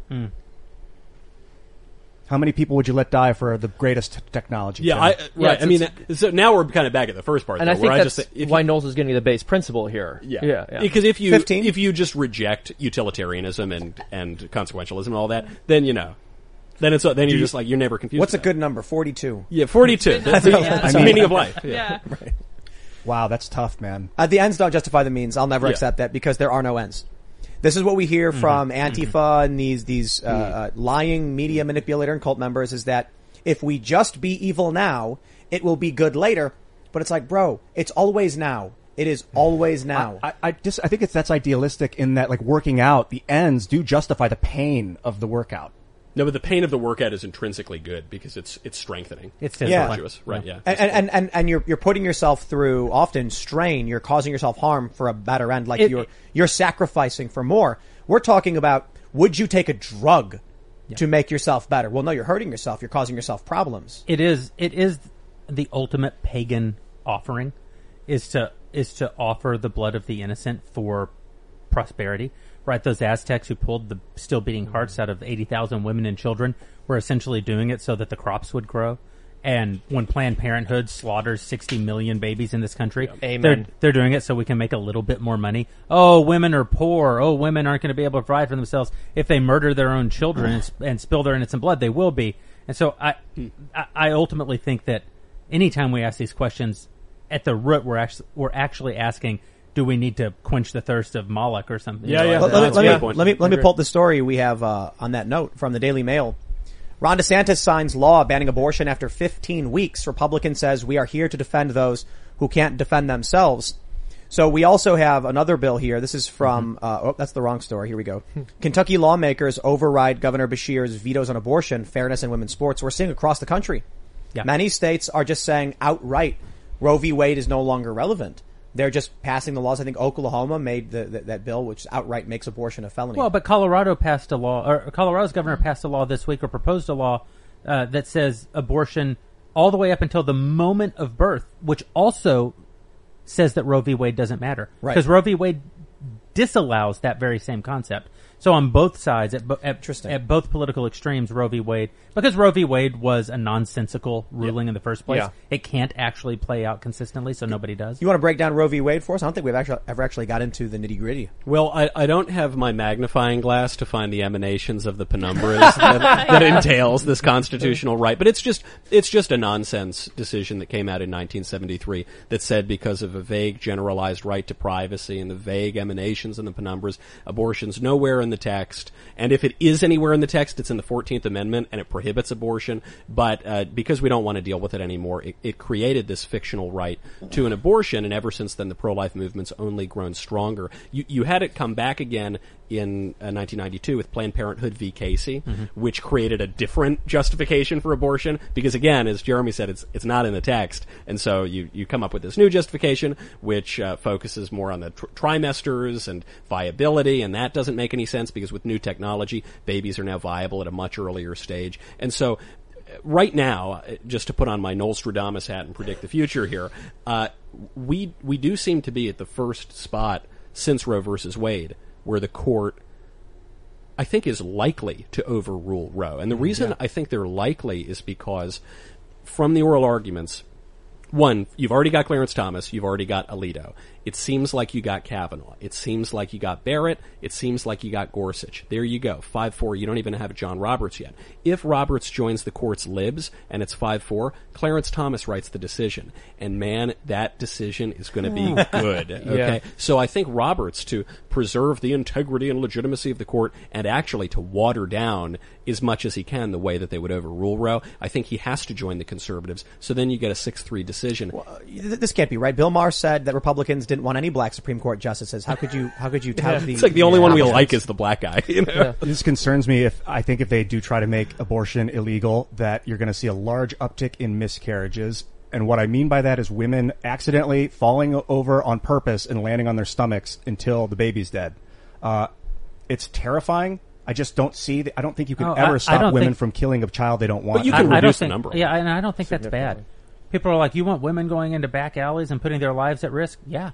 Hmm. How many people would you let die for the greatest technology? Yeah, Tim? I, Yeah, right. it's- I mean, it's- so now we're kind of back at the first part, And though, I think where I that's just say, if why you, Knowles is getting the base principle here. yeah, yeah, yeah. Because if you 15? if you just reject utilitarianism and and consequentialism and all that, then you know, then it's then you're just like you're never confused. What's a good number? Forty-two. Yeah, forty-two. That's, the- that's the mean- meaning of life. Yeah. Yeah. wow, that's tough, man. Uh, the ends don't justify the means. I'll never Yeah. accept that because there are no ends. This is what we hear Mm-hmm. from Antifa and these these uh, uh, lying media manipulator and cult members is that if we just be evil now, it will be good later. But it's like, bro, it's always now. It is always now. I, I just I think it's that's idealistic in that like working out the ends do justify the pain of the workout. No, but the pain of the workout is intrinsically good because it's it's strengthening. It's It's Yeah. virtuous, right? Yeah. and, and, and, and, and you're, you're putting yourself through often strain. You're causing yourself harm for a better end. Like It- you're, you're sacrificing for more. We're talking about, would you take a drug to make yourself better? Well, no, you're hurting yourself. You're causing yourself problems. it is it is the ultimate pagan offering is to is to offer the blood of the innocent for prosperity right those aztecs who pulled the still beating hearts out of 80,000 women and children were essentially doing it so that the crops would grow and when Planned Parenthood slaughters 60 million babies in this country, Amen. they're they're doing it so we can make a little bit more money. Oh, women are poor. Oh, women aren't going to be able to provide for themselves if they murder their own children and, sp- and spill their innocent blood. They will be. And so I, I, I ultimately think that anytime we ask these questions, at the root, we're actually we're actually asking, do we need to quench the thirst of Moloch or something? Yeah, You know, yeah. like Let, let me, let, me, let me let me pull up the story we have uh, on that note from the Daily Mail. Ron DeSantis signs law banning abortion after 15 weeks. Republican says we are here to defend those who can't defend themselves. So we also have another bill here. This is from, Mm-hmm. uh, oh, that's the wrong story. Here we go. Kentucky lawmakers override Governor Beshear's vetoes on abortion, fairness, and women's sports. We're seeing across the country. Yeah. Many states are just saying outright Roe v. Wade is no longer relevant. They're just passing the laws. I think Oklahoma made the, the, that bill, which outright makes abortion a felony. Well, but Colorado passed a law, or Colorado's governor passed a law this week, or proposed a law uh, that says abortion all the way up until the moment of birth, which also says that Roe v. Wade doesn't matter Right. because Roe v. Wade disallows that very same concept. So on both sides, at, bo- at, at both political extremes, Roe v. Wade, because Roe v. Wade was a nonsensical ruling in the first place, Yeah. it can't actually play out consistently, so nobody does. you want to break down Roe v. Wade for us? I don't think we've actually ever actually got into the nitty gritty. Well, I, I don't have my magnifying glass to find the emanations of the penumbras that, that entails this constitutional right, but it's just it's just a nonsense decision that came out in 1973 that said because of a vague generalized right to privacy and the vague emanations in the penumbras, abortion's nowhere in the text, and if it is anywhere in the text, it's in the 14th Amendment and it prohibits abortion. But uh, because we don't want to deal with it anymore, it, it created this fictional right to an abortion, and ever since then, the pro-life movement's only grown stronger. You, you had it come back again in uh, 1992 with Planned Parenthood v. Casey, which created a different justification for abortion. Because again, as Jeremy said, it's it's not in the text, and so you you come up with this new justification, which uh, focuses more on the tr- trimesters and viability, and that doesn't make any sense because with new technology, babies are now viable at a much earlier stage, and so right now, uh, just to put on my Nostradamus hat and predict the future here, uh, we we do seem to be at the first spot since Roe versus Wade where the court, I think, is likely to overrule Roe. And the mm-hmm. reason I think they're likely is because from the oral arguments, one, you've already got Clarence Thomas, you've already got Alito. It seems like you got Kavanaugh. It seems like you got Barrett. It seems like you got Gorsuch. There you go. 5-4. You don't even have John Roberts yet. If Roberts joins the court's libs and it's 5-4, Clarence Thomas writes the decision. And man, that decision is going to be hmm. good. Okay. So I think Roberts to preserve the integrity and legitimacy of the court and actually to water down as much as he can the way that they would overrule Roe, I think he has to join the conservatives. So then you get a 6-3 decision. Uh, th- This can't be right. Bill Maher said that Republicans didn't want any black Supreme Court justices. How could you? How could you tout the? it's like the only one we like is the black guy. You know? This concerns me if I think if they do try to make abortion illegal, that you're going to see a large uptick in miscarriages. And what I mean by that is women accidentally falling over on purpose and landing on their stomachs until the baby's dead. Uh, it's terrifying. I just don't see. The, I don't think you can Oh, ever I stop don't women think- from killing a child they don't want. you can I, I don't reduce the think, number. Yeah, and I don't think that's bad. People are like, you want women going into back alleys and putting their lives at risk? Yeah.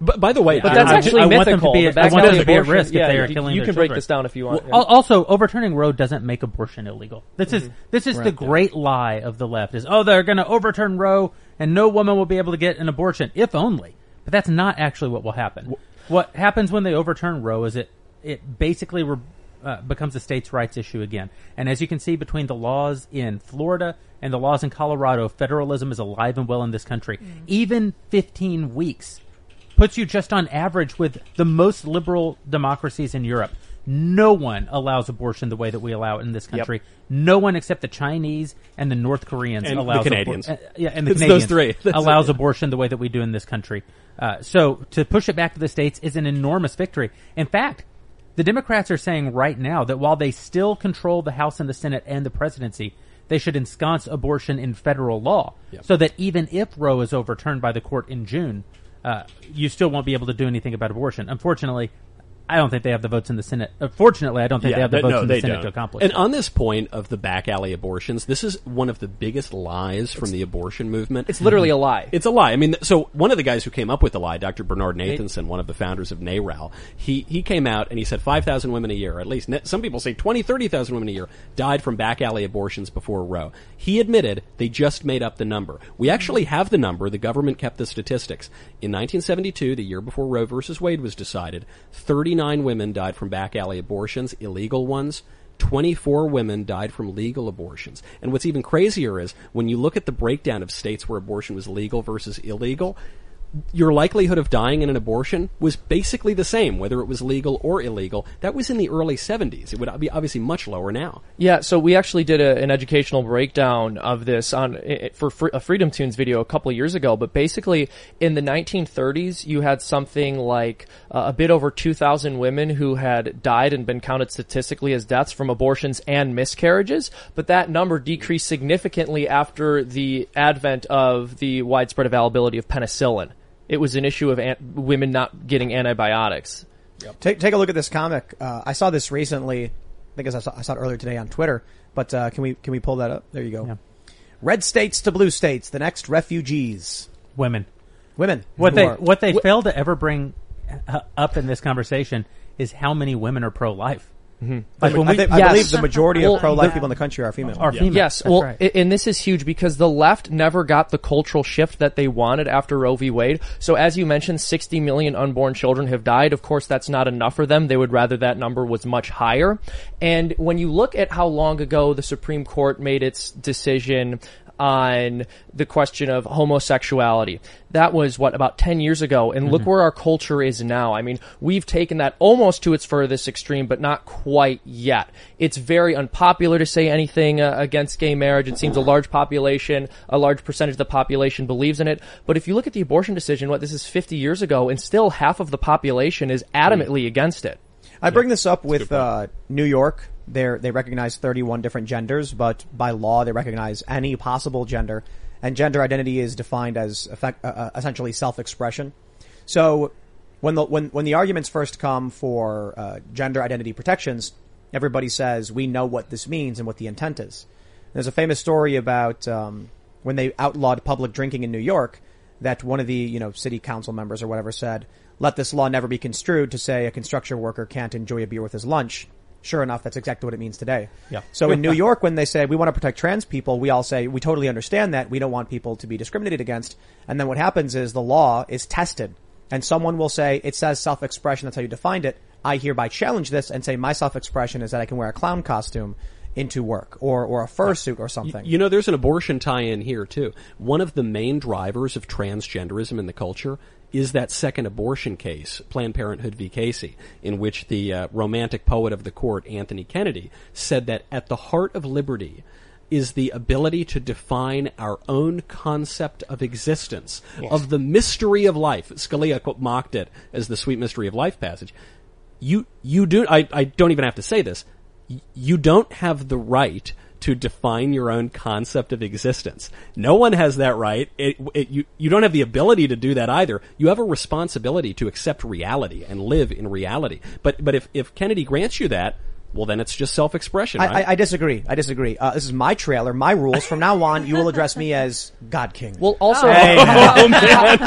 But by the way, But I- that's I- actually I want them to mythical. be- The I back want them alley to be at abortion- risk if they are you- killing You their can break children. this down if you want. Well, al- Also, overturning Roe doesn't make abortion illegal. This is mm-hmm. this is the great lie of the left: is oh they're going to overturn Roe and no woman will be able to get an abortion, if only. But that's not actually what will happen. What happens when they overturn Roe is it it basically re- uh, becomes a states' rights issue again. And as you can see, between the laws in Florida and the laws in Colorado, federalism is alive and well in this country. Even 15 weeks puts you just on average with the most liberal democracies in Europe. No one allows abortion the way that we allow it in this country. No one except the Chinese and the North Koreans And the allows abor- Canadians. uh, yeah, and the It's Canadians those three. That's allows it. abortion the way that we do in this country. Uh, so to push it back to the states is an enormous victory. In fact, the Democrats are saying right now that while they still control the House and the Senate and the presidency, they should ensconce abortion in federal law, so that even if Roe is overturned by the court in June, uh, you still won't be able to do anything about abortion. Unfortunately, I don't think they have the votes in the Senate. Uh, fortunately, I don't think they have the votes no, in the Senate don't. to accomplish. And it. on this point of the back alley abortions, this is one of the biggest lies from the abortion movement. It's literally a lie. It's a lie. I mean, so one of the guys who came up with the lie, Dr. Bernard Nathanson, one of the founders of NARAL, he, he came out and he said 5,000 women a year, at least. Some people say 20, 30,000 women a year died from back alley abortions before Roe. He admitted they just made up the number. We actually have the number. The government kept the statistics. In 1972, the year before Roe versus Wade was decided, 39 women died from back alley abortions, illegal ones. 24 women died from legal abortions. And what's even crazier is when you look at the breakdown of states where abortion was legal versus illegal, your likelihood of dying in an abortion was basically the same, whether it was legal or illegal. That was in the early 70s. It would be obviously much lower now. Yeah, so we actually did a, an educational breakdown of this on for a FreedomToons video a couple years ago. But basically, in the 1930s, you had something like uh, a bit over 2,000 women who had died and been counted statistically as deaths from abortions and miscarriages. But that number decreased significantly after the advent of the widespread availability of penicillin. It was an issue of an- women not getting antibiotics. Take take a look at this comic. Uh, I saw this recently. I think I saw, I saw it earlier today on Twitter. But uh, can we can we pull that up? There you go. Red states to blue states. The next refugees. Women. Women. What they are- what they fail to ever bring uh, up in this conversation is how many women are pro life. Mm-hmm. Like when I, we, think- I Yes. believe the majority Well, of pro-life the- people in the country are female. are female. Yes, That's well, right. and this is huge because the left never got the cultural shift that they wanted after Roe v. Wade. So as you mentioned, 60 million unborn children have died. Of course, that's not enough for them. They would rather that number was much higher. And when you look at how long ago the Supreme Court made its decision on the question of homosexuality. That was what about 10 years ago and look where our culture is now. I mean, we've taken that almost to its furthest extreme but not quite yet. It's very unpopular to say anything uh, against gay marriage. It seems a large population, a large percentage of the population believes in it. But if you look at the abortion decision, what this is 50 years ago and still half of the population is adamantly against it. I bring this up with uh, New York. They they recognize 31 different genders, but by law they recognize any possible gender, and gender identity is defined as effect, uh, uh, essentially self-expression. So when the when when the arguments first come for uh, gender identity protections, everybody says we know what this means and what the intent is. There's a famous story about um, when they outlawed public drinking in New York. That one of the you know city council members or whatever said, "Let this law never be construed to say a construction worker can't enjoy a beer with his lunch." Sure enough, that's exactly what it means today. Yeah. So in New York, when they say we want to protect trans people, we all say we totally understand that. We don't want people to be discriminated against. And then what happens is the law is tested and someone will say, it says self-expression, that's how you defined it. I hereby challenge this and say my self-expression is that I can wear a clown costume into work or, or a fursuit or something. You know, there's an abortion tie-in here too. One of the main drivers of transgenderism in the culture is that second abortion case, Planned Parenthood v. Casey, in which the uh, romantic poet of the court, Anthony Kennedy, said that at the heart of liberty is the ability to define our own concept of existence, Yes. of the mystery of life. Scalia mocked it as the sweet mystery of life passage. You, you do, I, I don't even have to say this. You don't have the right to define your own concept of existence. No one has that right. It, it, you, you don't have the ability to do that either. You have a responsibility to accept reality and live in reality. But, but if, if Kennedy grants you that, well then it's just self-expression, I, right? I, I disagree. I disagree. Uh, this is my trailer, my rules. From now on, you will address me as God King. Well, also, Hey, Oh, man.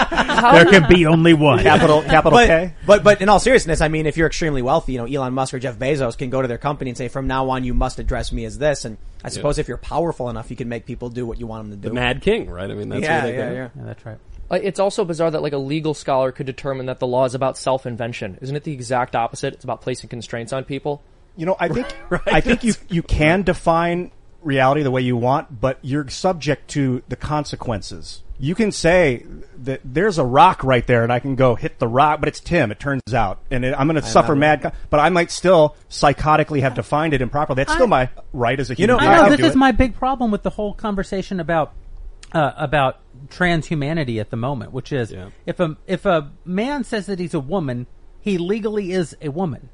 There can be only one. Capital, capital but, K. But but in all seriousness, I mean, if you're extremely wealthy, you know, Elon Musk or Jeff Bezos can go to their company and say, from now on, you must address me as this. And I suppose if you're powerful enough, you can make people do what you want them to do. the Mad King, right? I mean, that's yeah, where they yeah, go. yeah. Yeah, that's right. Uh, It's also bizarre that like a legal scholar could determine that the law is about self-invention. Isn't it the exact opposite? It's about placing constraints on people. You know, I think I think you you can define reality the way you want, but you're subject to the consequences. You can say that there's a rock right there, and I can go hit the rock, but it's Tim. It turns out, and it, I'm going to suffer mad. co- But I might still psychotically have defined it improperly. That's still my right as a human. being. I know can this do is it. my big problem with the whole conversation about uh, about transhumanity at the moment, which is if a if a man says that he's a woman, he legally is a woman.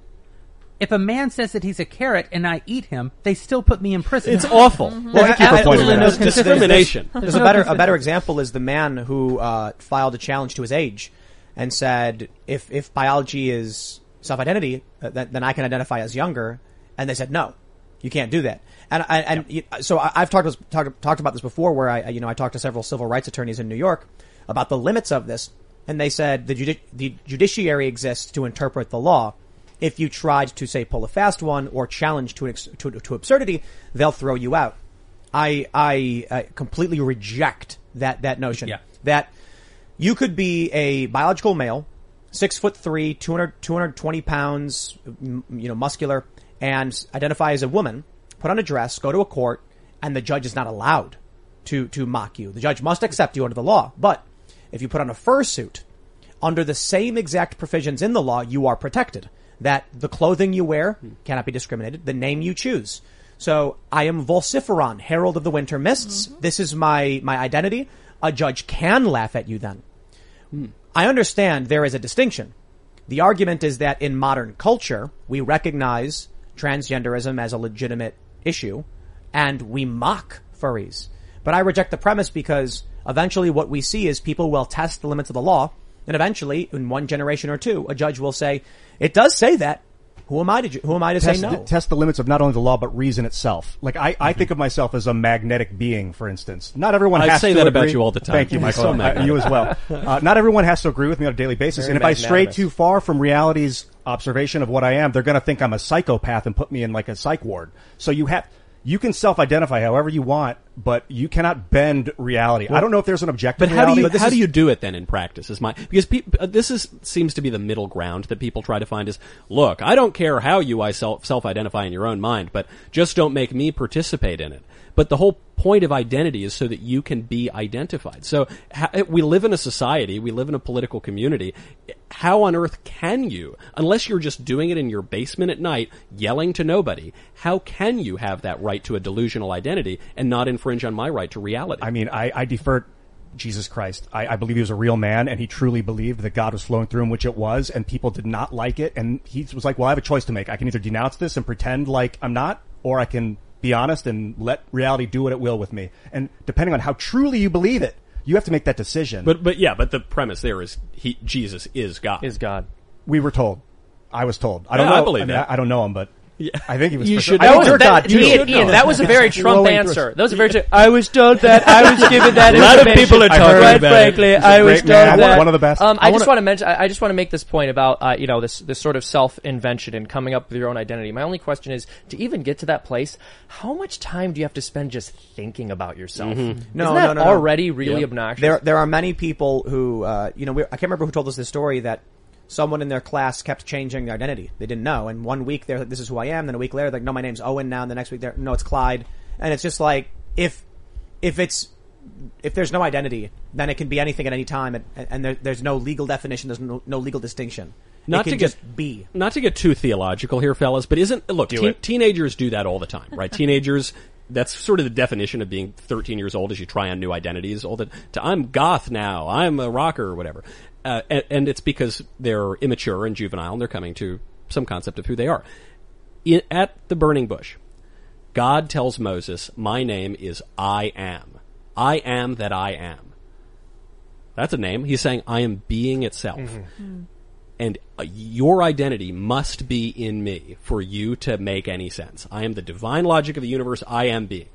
If a man says that he's a carrot and I eat him, they still put me in prison. It's awful. Well, Thank you for I- I- pointing that out. Discrimination. There's, There's a no better a better example is the man who uh, filed a challenge to his age and said, if if biology is self identity, uh, then, then I can identify as younger. And they said, no, you can't do that. And I, and you- so I, I've talked talked talked about this before, where I you know I talked to several civil rights attorneys in New York about the limits of this, and they said the judi- the judiciary exists to interpret the law. If you tried to say pull a fast one or challenge to, an ex- to to absurdity, they'll throw you out. I I uh, completely reject that that notion. That you could be a biological male, six foot three, 200, 220 pounds, you know, muscular, and identify as a woman, put on a dress, go to a court, and the judge is not allowed to, to mock you. The judge must accept you under the law. But if you put on a fursuit, under the same exact provisions in the law, you are protected. That the clothing you wear cannot be discriminated, the name you choose. So I am Volciferon, Herald of the Winter Mists. Mm-hmm. This is my, my identity. A judge can laugh at you then. I understand there is a distinction. The argument is that in modern culture, we recognize transgenderism as a legitimate issue and we mock furries. But I reject the premise because eventually what we see is people will test the limits of the law and eventually in one generation or two, a judge will say, it does say that. Who am I to, ju- who am I to test, say no? the, test the limits of not only the law but reason itself. Like I, I think of myself as a magnetic being, for instance. Not everyone I has say to that about agree- you all the time. Thank you, You're Michael. so you as well. Uh, not everyone has to agree with me on a daily basis, Very and if I stray too far from reality's observation of what I am, they're going to think I'm a psychopath and put me in like a psych ward. So you have. You can self-identify however you want, but you cannot bend reality. I don't know if there's an objective But how do you how do you do it then in practice? Is my because peop uh, this is seems to be the middle ground that people try to find is look, I don't care how you I self self identify in your own mind, but just don't make me participate in it. But the whole point of identity is so that you can be identified. So ha- eh, we live in a society, we live in a political community. How on earth can you, unless you're just doing it in your basement at night, yelling to nobody, how can you have that right to a delusional identity and not infringe on my right to reality? I mean, I, I defer Jesus Christ. I, I believe he was a real man and he truly believed that God was flowing through him, which it was, and people did not like it. And he was like, well, I have a choice to make. I can either denounce this and pretend like I'm not, or I can be honest and let reality do what it will with me. And depending on how truly you believe it, you have to make that decision. But but yeah, but the premise there is he Jesus is God. Is God. we were told. I was told. I don't Yeah, know. I believe mean, that. I, I don't know him, but I think he was. You should sure. I know think that. that too. Ian, Ian, that was a very Trump answer. through- That was a very. Tr- I was told that. I was given that. A lot of people are talking Quite about it. frankly, He's a I was great told man. that. One of the best. Um, I, I just wanna- want to mention. I, I just want to make this point about uh, you know this this sort of self invention and coming up with your own identity. My only question is to even get to that place, how much time do you have to spend just thinking about yourself? No, Isn't no, that no, no. already really Yep. obnoxious? There, there are many people who, uh, you know, we, I can't remember who told us this story that someone in their class kept changing their identity. They didn't know, and one week they're like, "This is who I am." Then a week later, they're like, "No, my name's Owen now." And the next week, they're, "No, it's Clyde." And it's just like if, if it's, if there's no identity, then it can be anything at any time, and, and there, there's no legal definition. There's no, no legal distinction. Not it can to get- just be. Not to get too theological here, fellas, but isn't look Do teen- it. teenagers do that all the time, right? teenagers. That's sort of the definition of being 13 years old as you try on new identities. All the, to, I'm goth now. I'm a rocker or whatever. Uh, and, and it's because they're immature and juvenile and they're coming to some concept of who they are. In, at the burning bush, God tells Moses, my name is I am. I am that I am. That's a name. He's saying I am being itself and uh, your identity must be in me for you to make any sense. I am the divine logic of the universe. I am being.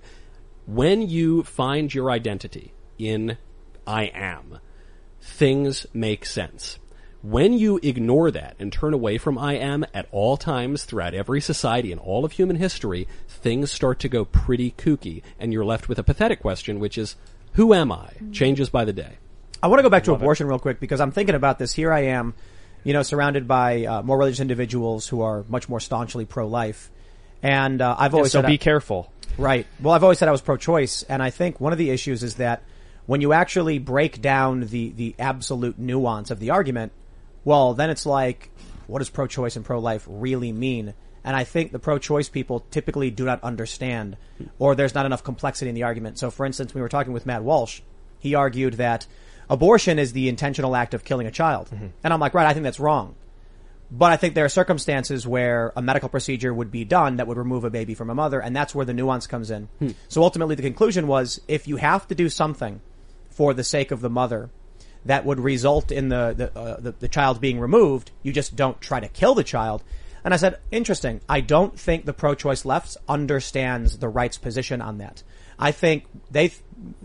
When you find your identity in I am, things make sense. When you ignore that and turn away from I am at all times throughout every society and all of human history, things start to go pretty kooky and you're left with a pathetic question, which is, who am I? Changes by the day. I want to go back to abortion real quick because I'm thinking about this. Here I am, you know, surrounded by uh, more religious individuals who are much more staunchly pro-life, and uh, I've always so said be I- careful. Right. Well, I've always said I was pro-choice, and I think one of the issues is that when you actually break down the the absolute nuance of the argument, well, then it's like, what does pro-choice and pro-life really mean? And I think the pro-choice people typically do not understand, or there's not enough complexity in the argument. So, for instance, we were talking with Matt Walsh. He argued that abortion is the intentional act of killing a child, and I'm like, right, I think that's wrong. But I think there are circumstances where a medical procedure would be done that would remove a baby from a mother, and that's where the nuance comes in. Hmm. So ultimately, the conclusion was if you have to do something for the sake of the mother that would result in the the, uh, the the child being removed, you just don't try to kill the child. And I said, interesting. I don't think the pro-choice left understands the right's position on that. I think they,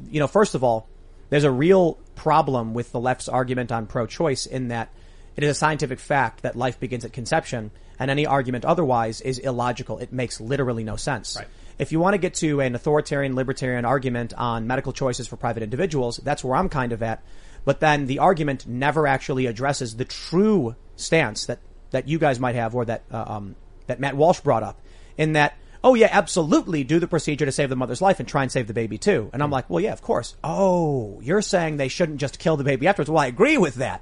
you know, first of all, there's a real problem with the left's argument on pro-choice in that it is a scientific fact that life begins at conception, and any argument otherwise is illogical. It makes literally no sense. If you want to get to an authoritarian libertarian argument on medical choices for private individuals, that's where I'm kind of at. But then the argument never actually addresses the true stance that, that you guys might have or that, uh, um, that Matt Walsh brought up in that, oh yeah, absolutely do the procedure to save the mother's life and try and save the baby too. And I'm like, well yeah, of course. Oh, you're saying they shouldn't just kill the baby afterwards. Well, I agree with that.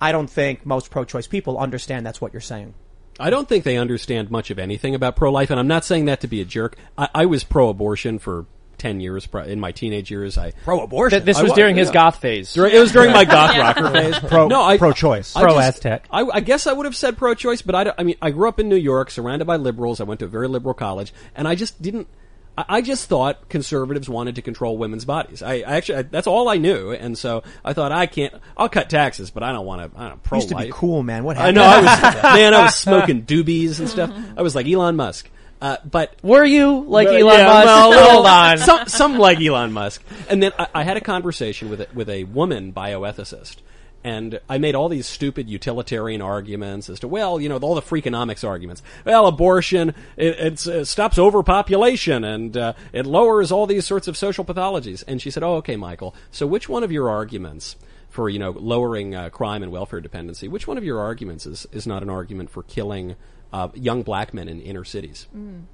I don't think most pro-choice people understand that's what you're saying. I don't think they understand much of anything about pro-life, and I'm not saying that to be a jerk. I, I was pro-abortion for ten years in my teenage years. I pro-abortion. Th- this I was during his yeah. goth phase. Dur- It was during my goth rocker phase. Pro- no, I, pro-choice. I just- Pro-Aztec. I, I guess I would have said pro-choice, but I, I mean, I grew up in New York, surrounded by liberals. I went to a very liberal college, and I just didn't. I I just thought conservatives wanted to control women's bodies. I, I actually, I, that's all I knew, and so I thought I can't. I'll cut taxes, but I don't want to. I don't pro Used to be cool, man. What I happened? know. I was man. I was smoking doobies and stuff. I was like Elon Musk. Uh, but Were you like but, Elon yeah, Musk? well, Hold on. Some, some like Elon Musk. And then I, I had a conversation with a, with a woman bioethicist. And I made all these stupid utilitarian arguments as to, well, you know, all the freakonomics arguments. Well, abortion, it, it stops overpopulation and uh, it lowers all these sorts of social pathologies. And she said, oh, okay, Michael, so which one of your arguments for, you know, lowering uh, crime and welfare dependency, which one of your arguments is, is not an argument for killing uh, young black men in inner cities?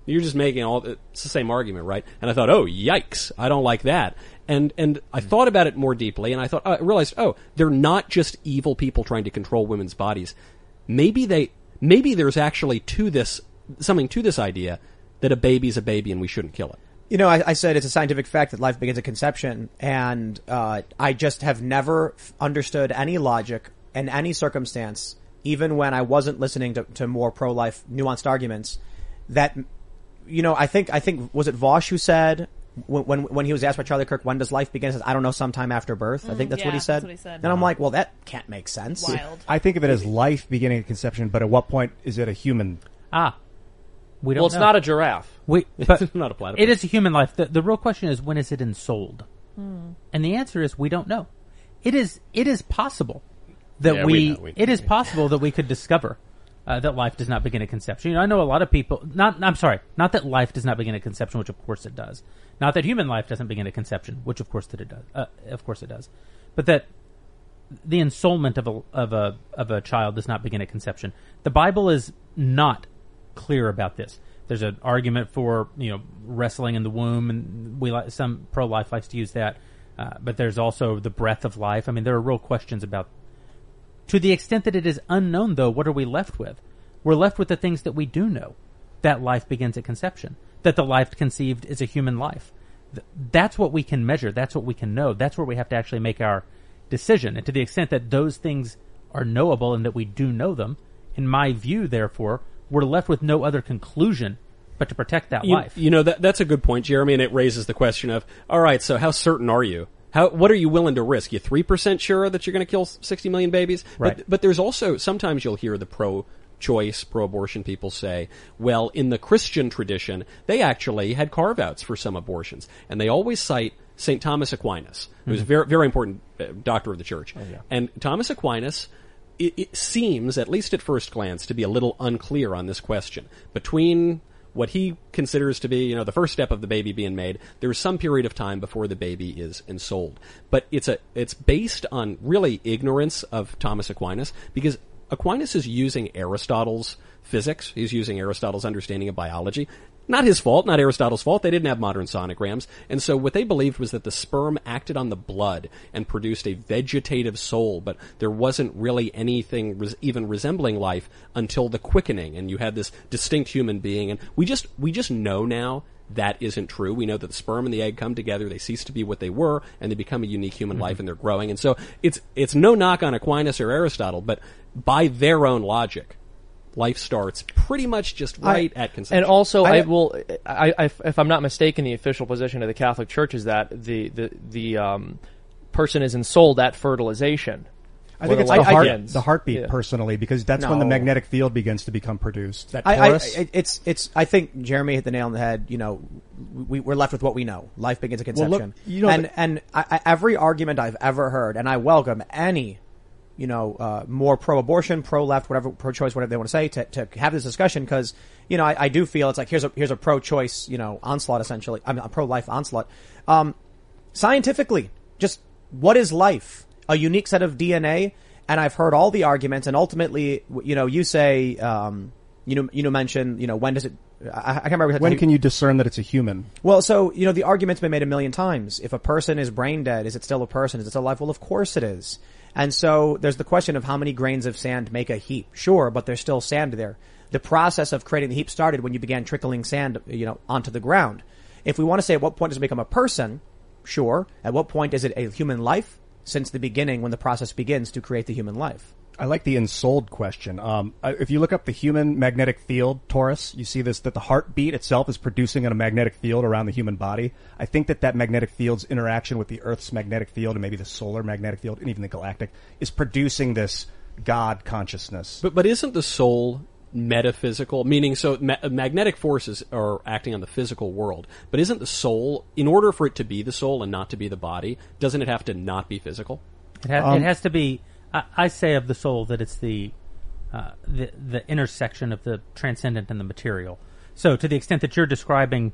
You're just making all it's the same argument, right? And I thought, oh, yikes, I don't like that. And and I thought about it more deeply, and I thought I realized, oh, they're not just evil people trying to control women's bodies. Maybe they, maybe there's actually to this something to this idea that a baby's a baby and we shouldn't kill it. You know, I, I said it's a scientific fact that life begins at conception, and uh, I just have never f- understood any logic in any circumstance, even when I wasn't listening to, to more pro-life nuanced arguments. That, you know, I think I think was it Vaush who said when when, when he was asked by Charlie Kirk, "When does life begin?" He says, "I don't know, sometime after birth." I think that's yeah, what he said. that's what he said. And I'm like, well, that can't make sense. Wild. I think of it as life beginning at conception, but at what point is it a human? Ah. We don't Well, it's know. not a giraffe. We, but not a platypus. It is a human life. The, the real question is when is it ensouled? Hmm. And the answer is we don't know. It is it is possible that Yeah, we, we we it is possible that we could discover uh, that life does not begin at conception. You know, I know a lot of people. Not I'm sorry, not that life does not begin at conception, which of course it does. Not that human life doesn't begin at conception, which of course that it does. Uh, of course it does. But that the ensoulment of a of a of a child does not begin at conception. The Bible is not clear about this. There's an argument for you know wrestling in the womb, and we like some pro life likes to use that. Uh, but there's also the breath of life. I mean, there are real questions about. To the extent that it is unknown, though, what are we left with? We're left with the things that we do know. That life begins at conception. That the life conceived is a human life. That's what we can measure. That's what we can know. That's where we have to actually make our decision. And to the extent that those things are knowable and that we do know them, in my view, therefore, we're left with no other conclusion but to protect that you, life. You know that that's a good point, Jeremy, and it raises the question of, all right, so how certain are you? How what are you willing to risk? You three percent sure that you're going to kill sixty million babies? Right. But, but there's also sometimes you'll hear the pro choice, pro abortion people say, well, in the Christian tradition, they actually had carve outs for some abortions. And they always cite St. Thomas Aquinas, who's a very, very important uh, doctor of the church. Oh, yeah. And Thomas Aquinas, it, it seems, at least at first glance, to be a little unclear on this question. Between what he considers to be, you know, the first step of the baby being made, there's some period of time before the baby is ensouled. But it's a, it's based on really ignorance of Thomas Aquinas because Aquinas is using Aristotle's physics. He's using Aristotle's understanding of biology. Not his fault, not Aristotle's fault. They didn't have modern sonograms. And so what they believed was that the sperm acted on the blood and produced a vegetative soul, but there wasn't really anything res- even resembling life until the quickening. And you had this distinct human being. And we just, we just know now that isn't true. We know that the sperm and the egg come together, they cease to be what they were, and they become a unique human mm-hmm. life and they're growing. And so it's, it's no knock on Aquinas or Aristotle, but by their own logic, life starts pretty much just right at conception. And also, I, will. I, I, if I'm not mistaken, the official position of the Catholic Church is that the the the um, person is ensouled at fertilization. I where think it's life the heart, begins. the heartbeat Yeah. personally, because that's when the magnetic field begins to become produced. That I, I, it's it's. I think Jeremy hit the nail on the head. You know, we, we're left with what we know. Life begins at Well, look, conception. you know and that- and I, I, every argument I've ever heard, and I welcome any, you know, uh, more pro-abortion, pro-left, whatever, pro-choice, whatever they want to say, to, to have this discussion because you know I, I do feel it's like here's a here's a pro-choice, you know, onslaught essentially. I mean, a pro-life onslaught. Um, scientifically, just what is life? A unique set of DNA. And I've heard all the arguments, and ultimately, you know, you say, um, you know, you know, mention, you know, when does it? I, I can't remember. when can you discern that it's a human? Well, so you know, the argument's been made a million times. If a person is brain dead, is it still a person? Is it still alive? Well, of course it is. And so there's the question of how many grains of sand make a heap. Sure, but there's still sand there. The process of creating the heap started when you began trickling sand, you know, onto the ground. If we want to say at what point does it become a person, sure. At what point is it a human life? Since the beginning, when the process begins to create the human life. I like the ensouled question. Um, if you look up the human magnetic field, torus, you see this that the heartbeat itself is producing a magnetic field around the human body. I think that that magnetic field's interaction with the Earth's magnetic field and maybe the solar magnetic field and even the galactic is producing this God consciousness. But but isn't the soul metaphysical? Meaning, so ma- magnetic forces are acting on the physical world. But isn't the soul, in order for it to be the soul and not to be the body, doesn't it have to not be physical? It, ha- Um, it has to be. I, I say of the soul that it's the, uh, the the intersection of the transcendent and the material. So, to the extent that you're describing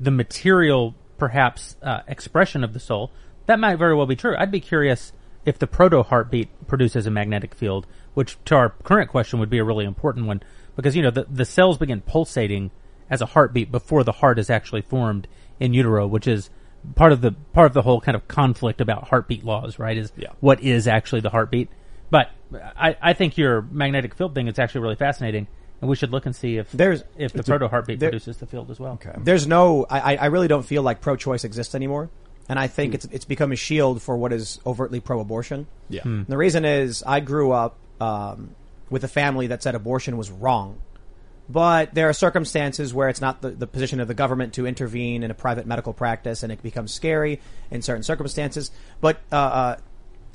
the material, perhaps uh, expression of the soul, that might very well be true. I'd be curious if the proto heartbeat produces a magnetic field, which to our current question would be a really important one, because you know the the cells begin pulsating as a heartbeat before the heart is actually formed in utero, which is part of the part of the whole kind of conflict about heartbeat laws, right? Is what is actually the heartbeat? But I, I think your magnetic field thing is actually really fascinating, and we should look and see if There's if the proto heartbeat there- produces the field as well. Okay. There's no, I, I- I really don't feel like pro-choice exists anymore. And I think it's, it's become a shield for what is overtly pro-abortion. Yeah. Hmm. The reason is I grew up, um, with a family that said abortion was wrong. But there are circumstances where it's not the, the position of the government to intervene in a private medical practice and it becomes scary in certain circumstances. But, uh, uh,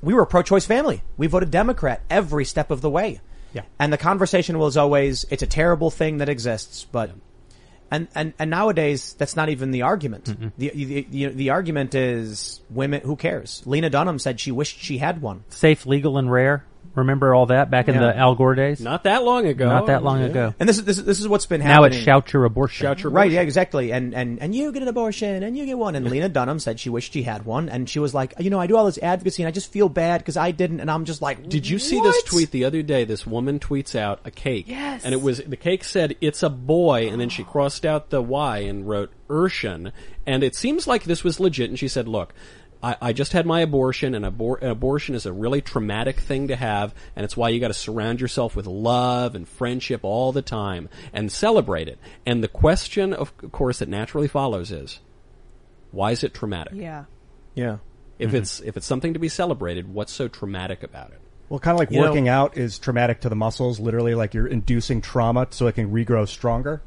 we were a pro-choice family. We voted Democrat every step of the way. Yeah. And the conversation was always, it's a terrible thing that exists, but And, and, and nowadays, that's not even the argument. The, the, the, the argument is women, who cares? Lena Dunham said she wished she had one. Safe, legal, and rare. Remember all that back in Yeah. the Al Gore days? Not that long ago. Not that long Yeah. ago. And this is, this is, this is what's been happening. Now happening. it's shout your abortion. Shout your Right, yeah, exactly. And, and, and you get an abortion and you get one. And Lena Dunham said she wished she had one. And she was like, you know, I do all this advocacy and I just feel bad because I didn't. And I'm just like, Did you see "What?" this tweet the other day? This woman tweets out a cake. Yes. And it was, the cake said, it's a boy, and then she crossed out the Y and wrote Urshan. And it seems like this was legit, and she said, look, I, I just had my abortion, and abor- an abortion is a really traumatic thing to have, and it's why you gotta surround yourself with love and friendship all the time, and celebrate it. And the question, of course, that naturally follows is, why is it traumatic? Yeah. Yeah. If mm-hmm. it's, if it's something to be celebrated, what's so traumatic about it? Well, kind of like You know- working out is traumatic to the muscles, literally like you're inducing trauma so it can regrow stronger.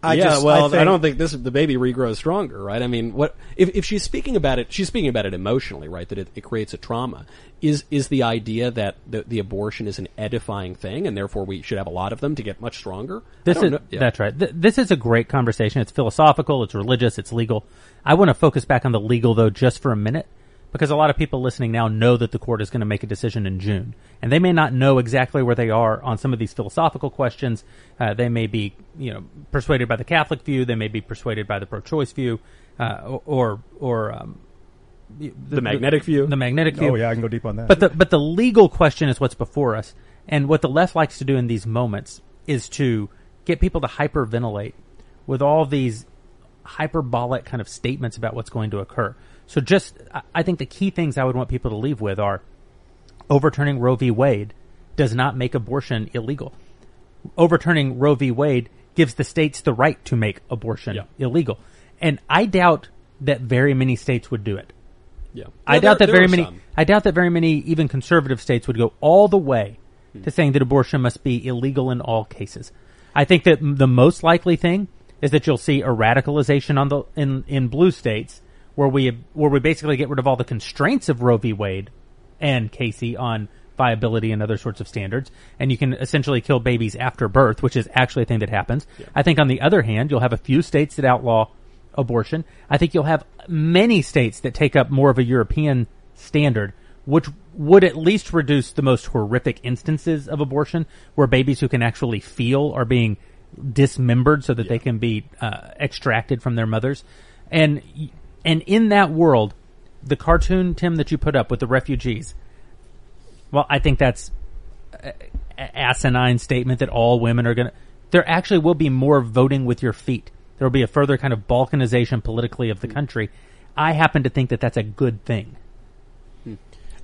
I yeah, just, well, I, I, don't think this the baby regrows stronger, right? I mean, what if if she's speaking about it? She's speaking about it emotionally, right? That it, it creates a trauma. Is is the idea that the, the abortion is an edifying thing, and therefore we should have a lot of them to get much stronger? This is. Yeah. that's right. Th- this is a great conversation. It's philosophical, it's religious, it's legal. I want to focus back on the legal though, just for a minute, because a lot of people listening now know that the court is going to make a decision in June, and they may not know exactly where they are on some of these philosophical questions. Uh, they may be, you know, persuaded by the Catholic view. They may be persuaded by the pro-choice view, uh, or or, or um, The magnetic view. The magnetic view. Oh yeah, I can go deep on that. But the but the legal question is what's before us, and what the left likes to do in these moments is to get people to hyperventilate with all these hyperbolic kind of statements about what's going to occur. So just I- I think the key things I would want people to leave with are overturning Roe v. Wade does not make abortion illegal. Overturning Roe v. Wade gives the states the right to make abortion Yeah. illegal. And I doubt that very many states would do it. yeah. I Yeah, doubt there- that there very many. some. I doubt that very many even conservative states would go all the way hmm. to saying that abortion must be illegal in all cases. I think that the most likely thing is that you'll see a radicalization on the in in blue states where we where we basically get rid of all the constraints of Roe v. Wade and Casey on viability and other sorts of standards, and you can essentially kill babies after birth, which is actually a thing that happens. I think on the other hand, you'll have a few states that outlaw abortion. I think you'll have many states that take up more of a European standard, which would at least reduce the most horrific instances of abortion, where babies who can actually feel are being dismembered so that they can be uh, extracted from their mothers. And and in that world, the cartoon Tim that you put up with the refugees, well, I think that's a- a- asinine statement that all women are going to. There actually will be more voting with your feet. There will be a further kind of balkanization politically of the hmm. country. I happen to think that that's a good thing. Hmm.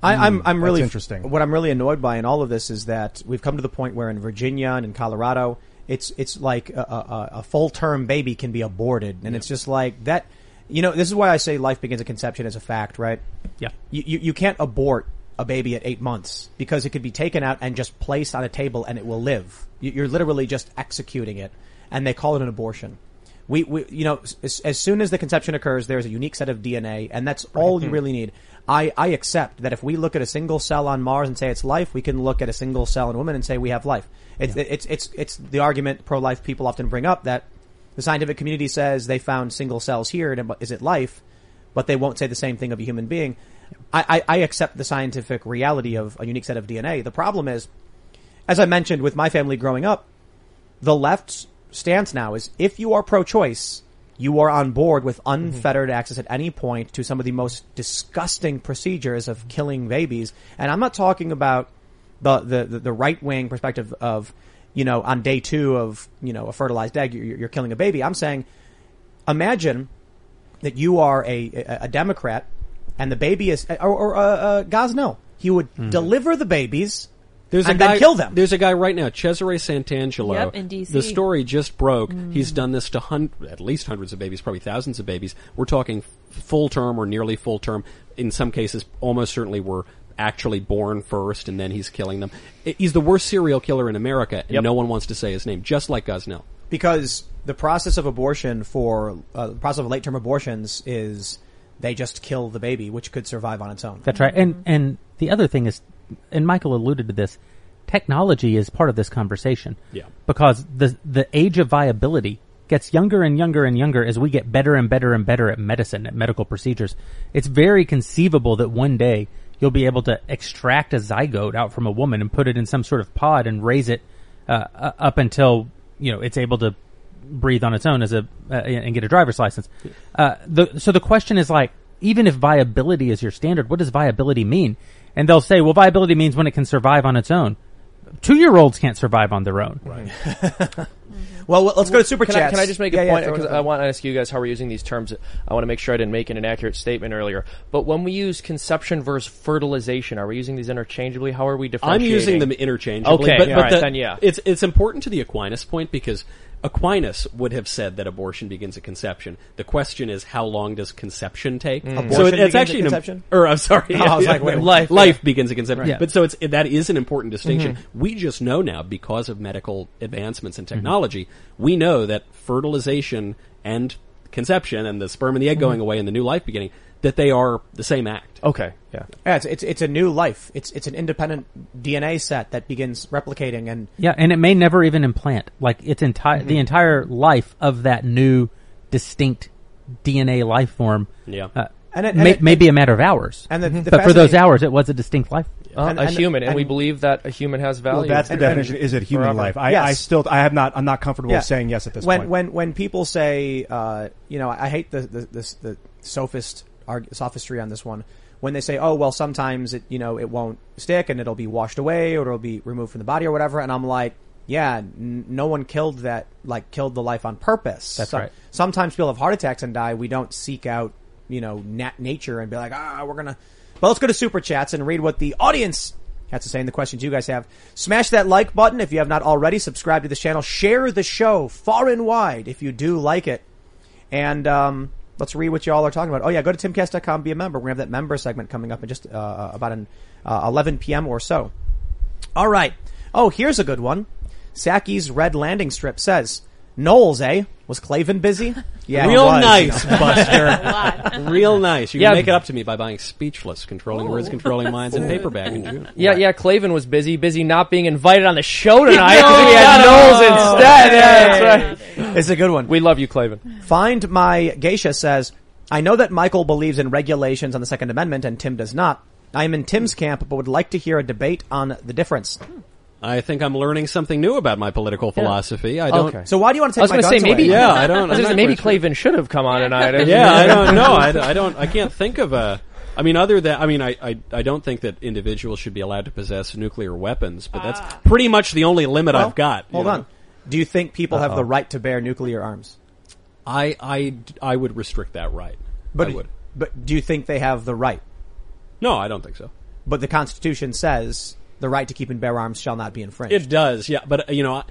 I, I'm, hmm. I'm that's really interesting. What I'm really annoyed by in all of this is that we've come to the point where in Virginia and in Colorado, it's it's like a, a, a full term baby can be aborted, and it's just like that. You know, this is why I say life begins at conception as a fact, right? Yeah. You, you you can't abort a baby at eight months because it could be taken out and just placed on a table and it will live. You- You're literally just executing it, and they call it an abortion. We, we you know, as, as soon as the conception occurs, there's a unique set of DNA, and that's all you hmm. really need. I, I accept that if we look at a single cell on Mars and say it's life, we can look at a single cell in women and say we have life. It's, it's, it's, it's the argument pro-life people often bring up that the scientific community says they found single cells here, and is it life? But they won't say the same thing of a human being. I, I, I accept the scientific reality of a unique set of DNA. The problem is, as I mentioned with my family growing up, the left's stance now is if you are pro-choice, you are on board with mm-hmm. unfettered access at any point to some of the most disgusting procedures of killing babies. And I'm not talking about the, the, the, the right-wing perspective of, you know, on day two of, you know, a fertilized egg, you're, you're killing a baby. I'm saying, imagine that you are a, a, a Democrat and the baby is, or, or uh, uh, Gosnell. He would deliver the babies There's and a guy, then kill them. There's a guy right now, Cesare Santangelo. Yep, in DC. The story just broke. He's done this to hun- at least hundreds of babies, probably thousands of babies. We're talking full term or nearly full term. In some cases, almost certainly were actually born first, and then he's killing them. He's the worst serial killer in America, and Yep. no one wants to say his name, just like Gosnell. because the process of abortion for uh, the process of late term abortions is they just kill the baby, which could survive on its own. That's right. And and the other thing is, and Michael alluded to this, technology is part of this conversation. Yeah. Because the the age of viability gets younger and younger and younger as we get better and better and better at medicine, at medical procedures. It's very conceivable that one day you'll be able to extract a zygote out from a woman and put it in some sort of pod and raise it uh, uh, up until you know it's able to breathe on its own as a uh, and get a driver's license. Uh, the, so the question is like, even if viability is your standard, what does viability mean? And they'll say, well, viability means when it can survive on its own. Two year olds can't survive on their own. Right. well, let's go to super can I, can I just make Yeah, a yeah, point? Because in. I want to ask you guys how we're using these terms. I want to make sure I didn't make an inaccurate statement earlier. But when we use conception versus fertilization, are we using these interchangeably? How are we defining? I'm using them interchangeably. Okay, but, all but right, the- then yeah. it's it's important to the Aquinas point because Aquinas would have said that abortion begins at conception. The question is, how long does conception take? Mm. So it, it's begins actually at an, conception? or I'm sorry, Oh, I was like, wait, life life, yeah. begins at conception. Right. But so it's that is an important distinction. Mhm. We just know now because of medical advancements Mm-hmm. and technology, we know that fertilization and conception and the sperm and the egg Mhm. going away and the new life beginning that they are the same act. Okay, yeah. Yeah, it's, it's it's a new life. It's it's an independent DNA set that begins replicating and Yeah, and it may never even implant. Like its entire Mm-hmm. the entire life of that new distinct DNA life form. Yeah. uh, And it- and may, it- may be a matter of hours. And the- the but for those hours, it was a distinct life. Uh, And- a and- human, and, we believe that a human has value. Well, that's the definition. Is it human forever. life? I, Yes. I still, I have not, I'm not comfortable Yeah. saying yes at this when, point. When when people say, uh, you know, I hate the the the, the sophist arg- sophistry on this one. When they say, oh well, sometimes it you know it won't stick and it'll be washed away or it'll be removed from the body or whatever, and I'm like, yeah, n- no one killed that like killed the life on purpose. That's Some- right. Sometimes people have heart attacks and die. We don't seek out you know nat- nature and be like, ah, we're gonna. But let's go to super chats and read what the audience has to say and the questions you guys have. Smash that like button if you have not already. Subscribe to the channel. Share the show far and wide if you do like it. And um, let's read what you all are talking about. Oh yeah, go to timcast.com, be a member. We're gonna have that member segment coming up in just uh, about an uh, 11 p.m. or so. All right. Oh, here's a good one. Saki's red landing strip says, "Knowles, eh? Was Klavan busy? Yeah, Real was, nice, you know. Buster. Real nice. You Yeah. can make it up to me by buying Speechless, Controlling Words, Controlling Minds, and paperback in June. Yeah, yeah. Klavan was busy, busy not being invited on the show tonight because we had Knowles instead. Yeah, that's right. It's a good one. We love you, Klavan. Find my geisha says, I know that Michael believes in regulations on the Second Amendment and Tim does not. I am in Tim's camp, but would like to hear a debate on the difference. I think I'm learning something new about my political philosophy. I don't. Okay. So why do you want to I take was my going to say guns maybe. away? Yeah, I don't- I was I'm gonna say not maybe quite Klavan should have come on tonight. Yeah, I don't know. I, I don't. I can't think of a. I mean, other than I mean, I, I I don't think that individuals should be allowed to possess nuclear weapons, but that's ah. pretty much the only limit Well, I've got. you Hold know? on. Do you think people have Uh-oh. the right to bear nuclear arms? I I I would restrict that right. But I would. But do you think they have the right? No, I don't think so. But the Constitution says the right to keep and bear arms shall not be infringed. It does, yeah. But uh, you know,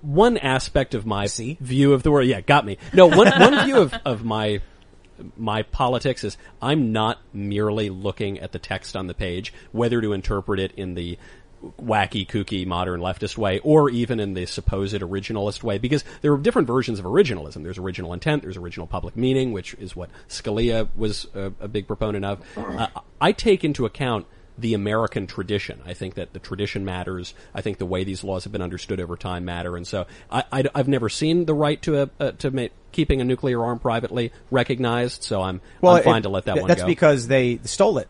one aspect of my view of the world, yeah, got me. No, one one view of of my my politics is I'm not merely looking at the text on the page, whether to interpret it in the wacky, kooky, modern leftist way, or even in the supposed originalist way, because there are different versions of originalism. There's original intent, there's original public meaning, which is what Scalia was a, a big proponent of. Uh, I take into account the American tradition. I think that the tradition matters. I think the way these laws have been understood over time matter, and so I, have never seen the right to a, uh, to make keeping a nuclear arm privately recognized. So I'm I'm it- fine to let that th- one That's go. because they stole it.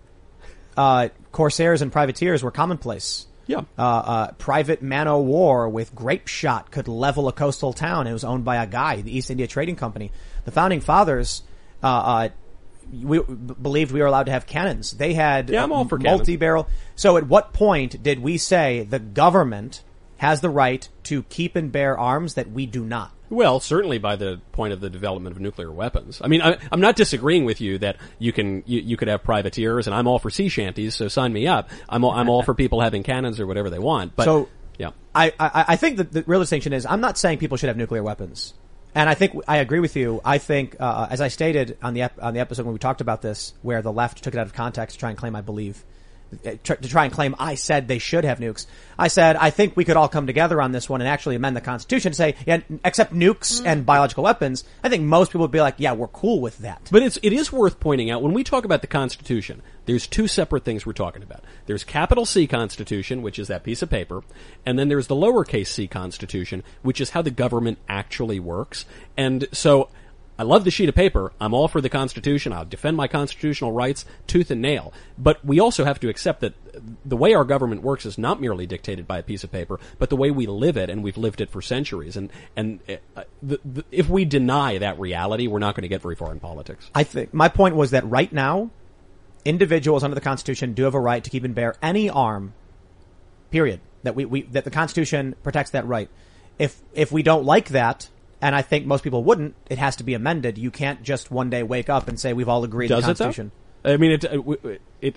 Uh, corsairs and privateers were commonplace. Yeah. Uh, uh, private man o' war with grape shot could level a coastal town. It was owned by a guy, the East India Trading Company. The founding fathers, uh, uh, we believed we were allowed to have cannons. They had Yeah, I'm all for multi-barrel. So at what point did we say the government has the right to keep and bear arms that we do not? Well, certainly by the point of the development of nuclear weapons. I mean, I, I'm not disagreeing with you that you can you, you could have privateers, and I'm all for sea shanties. So sign me up. I'm all, I'm all for people having cannons or whatever they want. But so yeah, I, I, I think that the real distinction is I'm not saying people should have nuclear weapons. And I think I agree with you. I think, uh, as I stated on the ep- on the episode when we talked about this, where the left took it out of context to try and claim I believe to try and claim I said they should have nukes. I said I think we could all come together on this one and actually amend the Constitution to say, yeah, except nukes mm. and biological weapons. I think most people would be like, yeah, we're cool with that. But it's it is worth pointing out when we talk about the Constitution, there's two separate things we're talking about. There's capital C Constitution, which is that piece of paper, and then there's the lowercase c Constitution, which is how the government actually works. And so I love the sheet of paper. I'm all for the Constitution. I'll defend my constitutional rights tooth and nail. But we also have to accept that the way our government works is not merely dictated by a piece of paper, but the way we live it, and we've lived it for centuries. And and uh, the, the, if we deny that reality, we're not going to get very far in politics. I think my point was that right now, individuals under the Constitution do have a right to keep and bear any arm. Period. That we, we that the Constitution protects that right. If if we don't like that, and I think most people wouldn't, it has to be amended. You can't just one day wake up and say we've all agreed Does the it though? Constitution. I mean, it, it, it,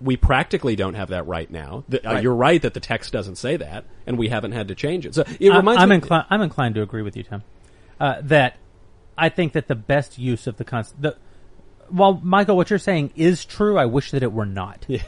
we practically don't have that right now. The, uh, you're right that the text doesn't say that, and we haven't had to change it. So it I'm- reminds I'm, me. inclined. I'm inclined to agree with you, Tim. Uh, that I think that the best use of the const the while Michael, what you're saying is true. I wish that it were not. I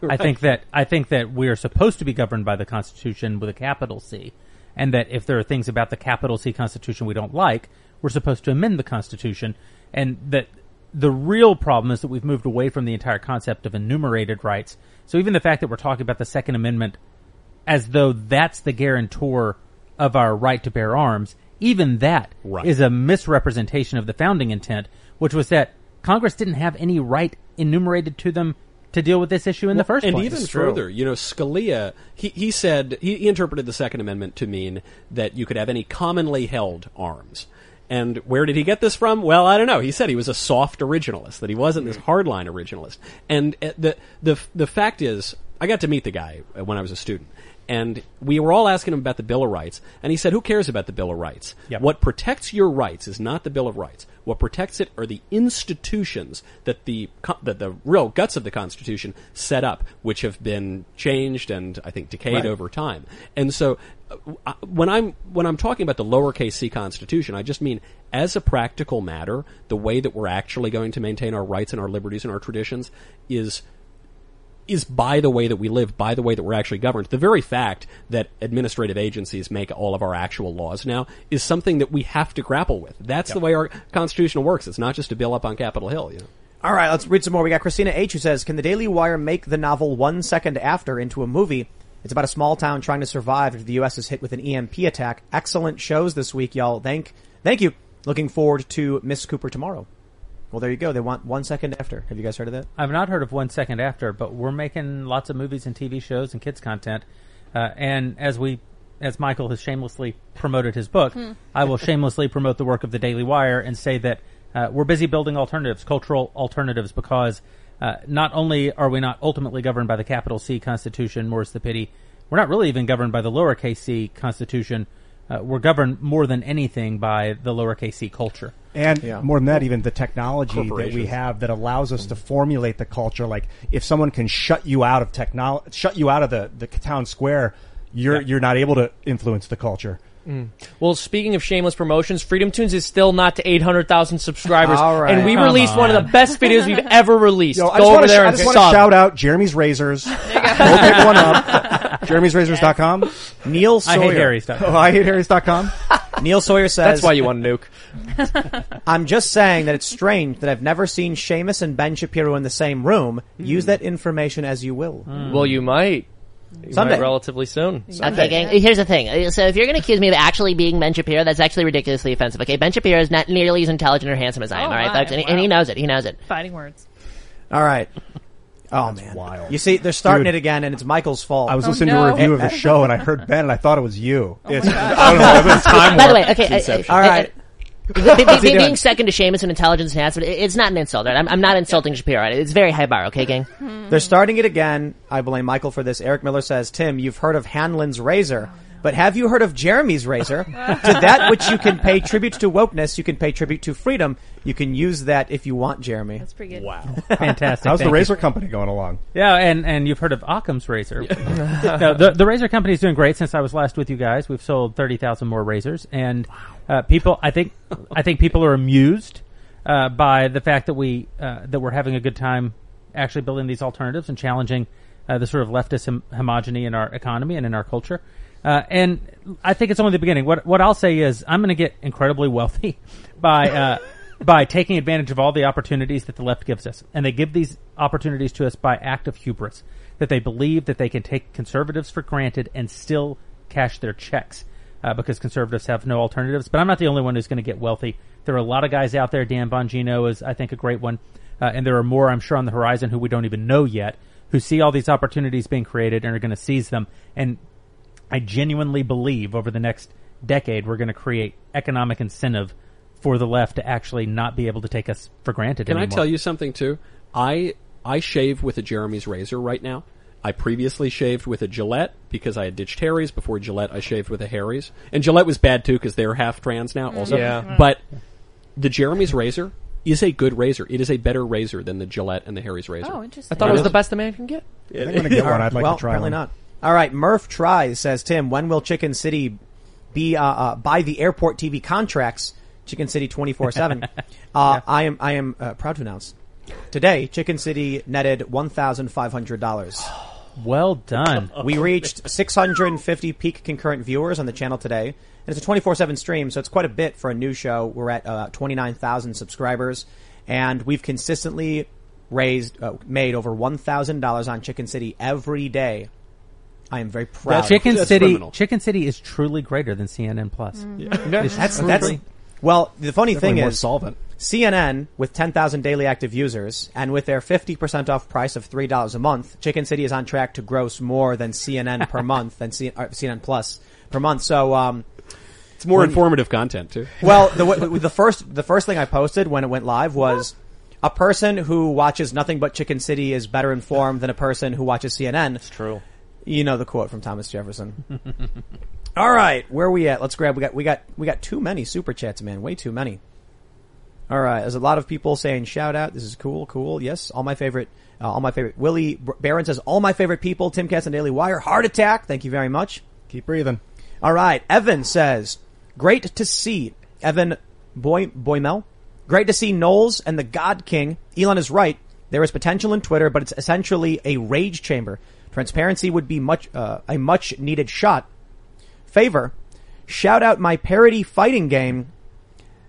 Right. think that I think that we are supposed to be governed by the Constitution with a capital C, and that if there are things about the capital C Constitution we don't like, we're supposed to amend the Constitution, and that the real problem is that we've moved away from the entire concept of enumerated rights. So even the fact that we're talking about the Second Amendment as though that's the guarantor of our right to bear arms, even that is Right. a misrepresentation of the founding intent, which was that Congress didn't have any right enumerated to them to deal with this issue in the first and place. And even further, you know, Scalia, he, he said, he, he interpreted the Second Amendment to mean that you could have any commonly held arms. And where did he get this from? Well, I don't know. He said he was a soft originalist, that he wasn't this hardline originalist. And uh, the, the, the fact is, I got to meet the guy uh, when I was a student. And we were all asking him about the Bill of Rights, and he said, "Who cares about the Bill of Rights? Yep. What protects your rights is not the Bill of Rights. What protects it are the institutions that the that the real guts of the Constitution set up, which have been changed and I think decayed Right. over time. And so, uh, when I'm when I'm talking about the lowercase c Constitution, I just mean as a practical matter, the way that we're actually going to maintain our rights and our liberties and our traditions is is by the way that we live, by the way that we're actually governed. The very fact that administrative agencies make all of our actual laws now is something that we have to grapple with. That's the way our constitution works. It's not just a bill up on Capitol Hill. You know? All right, let's read some more. We got Christina H who says, "Can the Daily Wire make the novel One Second After into a movie? It's about a small town trying to survive after the U.S. is hit with an EMP attack. Excellent shows this week, y'all. Thank, thank you. Looking forward to Miss Cooper tomorrow. Well, there you go. They want One Second After. Have you guys heard of that? I've not heard of One Second After, but we're making lots of movies and TV shows and kids content. Uh, and as we, as Michael has shamelessly promoted his book, Hmm. I will shamelessly promote the work of the Daily Wire and say that uh, we're busy building alternatives, cultural alternatives, because uh, not only are we not ultimately governed by the capital C Constitution, more's the pity, we're not really even governed by the lowercase c Constitution. Uh, we're governed more than anything by the lowercase c culture. And more than that, even the technology that we have that allows us to formulate the culture. Like if someone can shut you out of technology, shut you out of the, the town square, you're you're not able to influence the culture. Mm. Well, speaking of shameless promotions, FreedomToons is still not to 800,000 subscribers. All right. And we Come released one of the best videos we've ever released. Yo, Go over wanna sh- there I and just want to shout out Jeremy's Razors. Go pick one up. Jeremy'sRazors.com. Neil I Sawyer. hate Harry's.com. Oh, I hate Harry's.com. Neil Sawyer says. That's why you want to nuke. I'm just saying that it's strange that I've never seen Seamus and Ben Shapiro in the same room. Hmm. Use that information as you will. Hmm. Well, you might. You Someday. relatively soon. Okay, gang. Uh, here's the thing. Uh, So if you're going to accuse me of actually being Ben Shapiro, that's actually ridiculously offensive. Okay, Ben Shapiro is not nearly as intelligent or handsome as I am. Oh, all right, my. folks, and, and he knows it. He knows it. Fighting words. All right. Oh man, wild. You see, they're starting Dude. it again, and it's Michael's fault. I was listening to a review of the show and I heard Ben and I thought it was you. it's, I don't By know. It was time the way, warp. okay, It's uh, uh, All right. Be- be- What's he doing? being second to Seamus in intelligence and handsome, it's not an insult. Right? I'm, I'm not insulting Shapiro. Right? It's very high bar. Okay, gang. They're starting it again. I blame Michael for this. Eric Miller says, Tim, you've heard of Hanlon's razor, but have you heard of Jeremy's razor? to that which you can pay tribute to wokeness, you can pay tribute to freedom. You can use that if you want, Jeremy. That's pretty good. Wow. Fantastic. How's the Thank you. razor company going along? Yeah, and, and you've heard of Occam's razor. no, the, the razor company is doing great since I was last with you guys. We've sold 30,000 more razors and, uh, people, I think, I think people are amused, uh, by the fact that we, uh, that we're having a good time actually building these alternatives and challenging, uh, the sort of leftist hom- homogeny in our economy and in our culture. Uh, and I think it's only the beginning. What what I'll say is I'm going to get incredibly wealthy by uh, by taking advantage of all the opportunities that the left gives us, and they give these opportunities to us by act of hubris. That they believe that they can take conservatives for granted and still cash their checks uh, because conservatives have no alternatives. But I'm not the only one who's going to get wealthy. There are a lot of guys out there. Dan Bongino is, I think, a great one, uh, and there are more, I'm sure, on the horizon who we don't even know yet, who see all these opportunities being created and are going to seize them. And I genuinely believe over the next decade we're going to create economic incentive for the left to actually not be able to take us for granted Can I anymore. tell you something too? I I shave with a Jeremy's razor right now. I previously shaved with a Gillette because I had ditched Harry's. Before Gillette, I shaved with a Harry's, and Gillette was bad too because they're half trans now. Mm. Also, Yeah. but the Jeremy's razor is a good razor. It is a better razor than the Gillette and the Harry's razor. Oh, interesting. I thought it was the best a man can get. I think I'm gonna get one. I'd like well, to try apparently one. not. All right, Murph tries says Tim. When will Chicken City be uh, uh, buy the airport TV contracts? Chicken City twenty four seven. I am I am uh, proud to announce today Chicken City netted one thousand five hundred dollars. Well done. We reached 650 peak concurrent viewers on the channel today. And it's a 24-7 stream, so it's quite a bit for a new show. We're at uh, 29,000 subscribers, and we've consistently raised, uh, made over $1,000 on Chicken City every day. I am very proud. Chicken That's City, criminal. Chicken City is truly greater than CNN Plus. It's That's, truly- that's, well, the funny Definitely thing more is, solvent. CNN with 10,000 daily active users and with their 50% off price of $3 a month, Chicken City is on track to gross more than CNN per month than C- uh, CNN Plus per month. So, um, It's more When- informative content too. well, the, w- the first, the first thing I posted when it went live was a person who watches nothing but Chicken City is better informed than a person who watches CNN. It's true. You know the quote from Thomas Jefferson. All right, where are we at? Let's grab. We got we got we got too many super chats, man. Way too many. All right, there's a lot of people saying shout out. This is cool, cool. Yes, all my favorite, uh, all my favorite. Willie Barron says all my favorite people. Timcast and Daily Wire. Heart attack. Thank you very much. Keep breathing. All right, Evan says great to see Evan Boy Boymel. Great to see Knowles and the God King. Elon is right. There is potential in Twitter, but it's essentially a rage chamber. Transparency would be much uh, a much needed shot. Favor. Shout out my parody fighting game.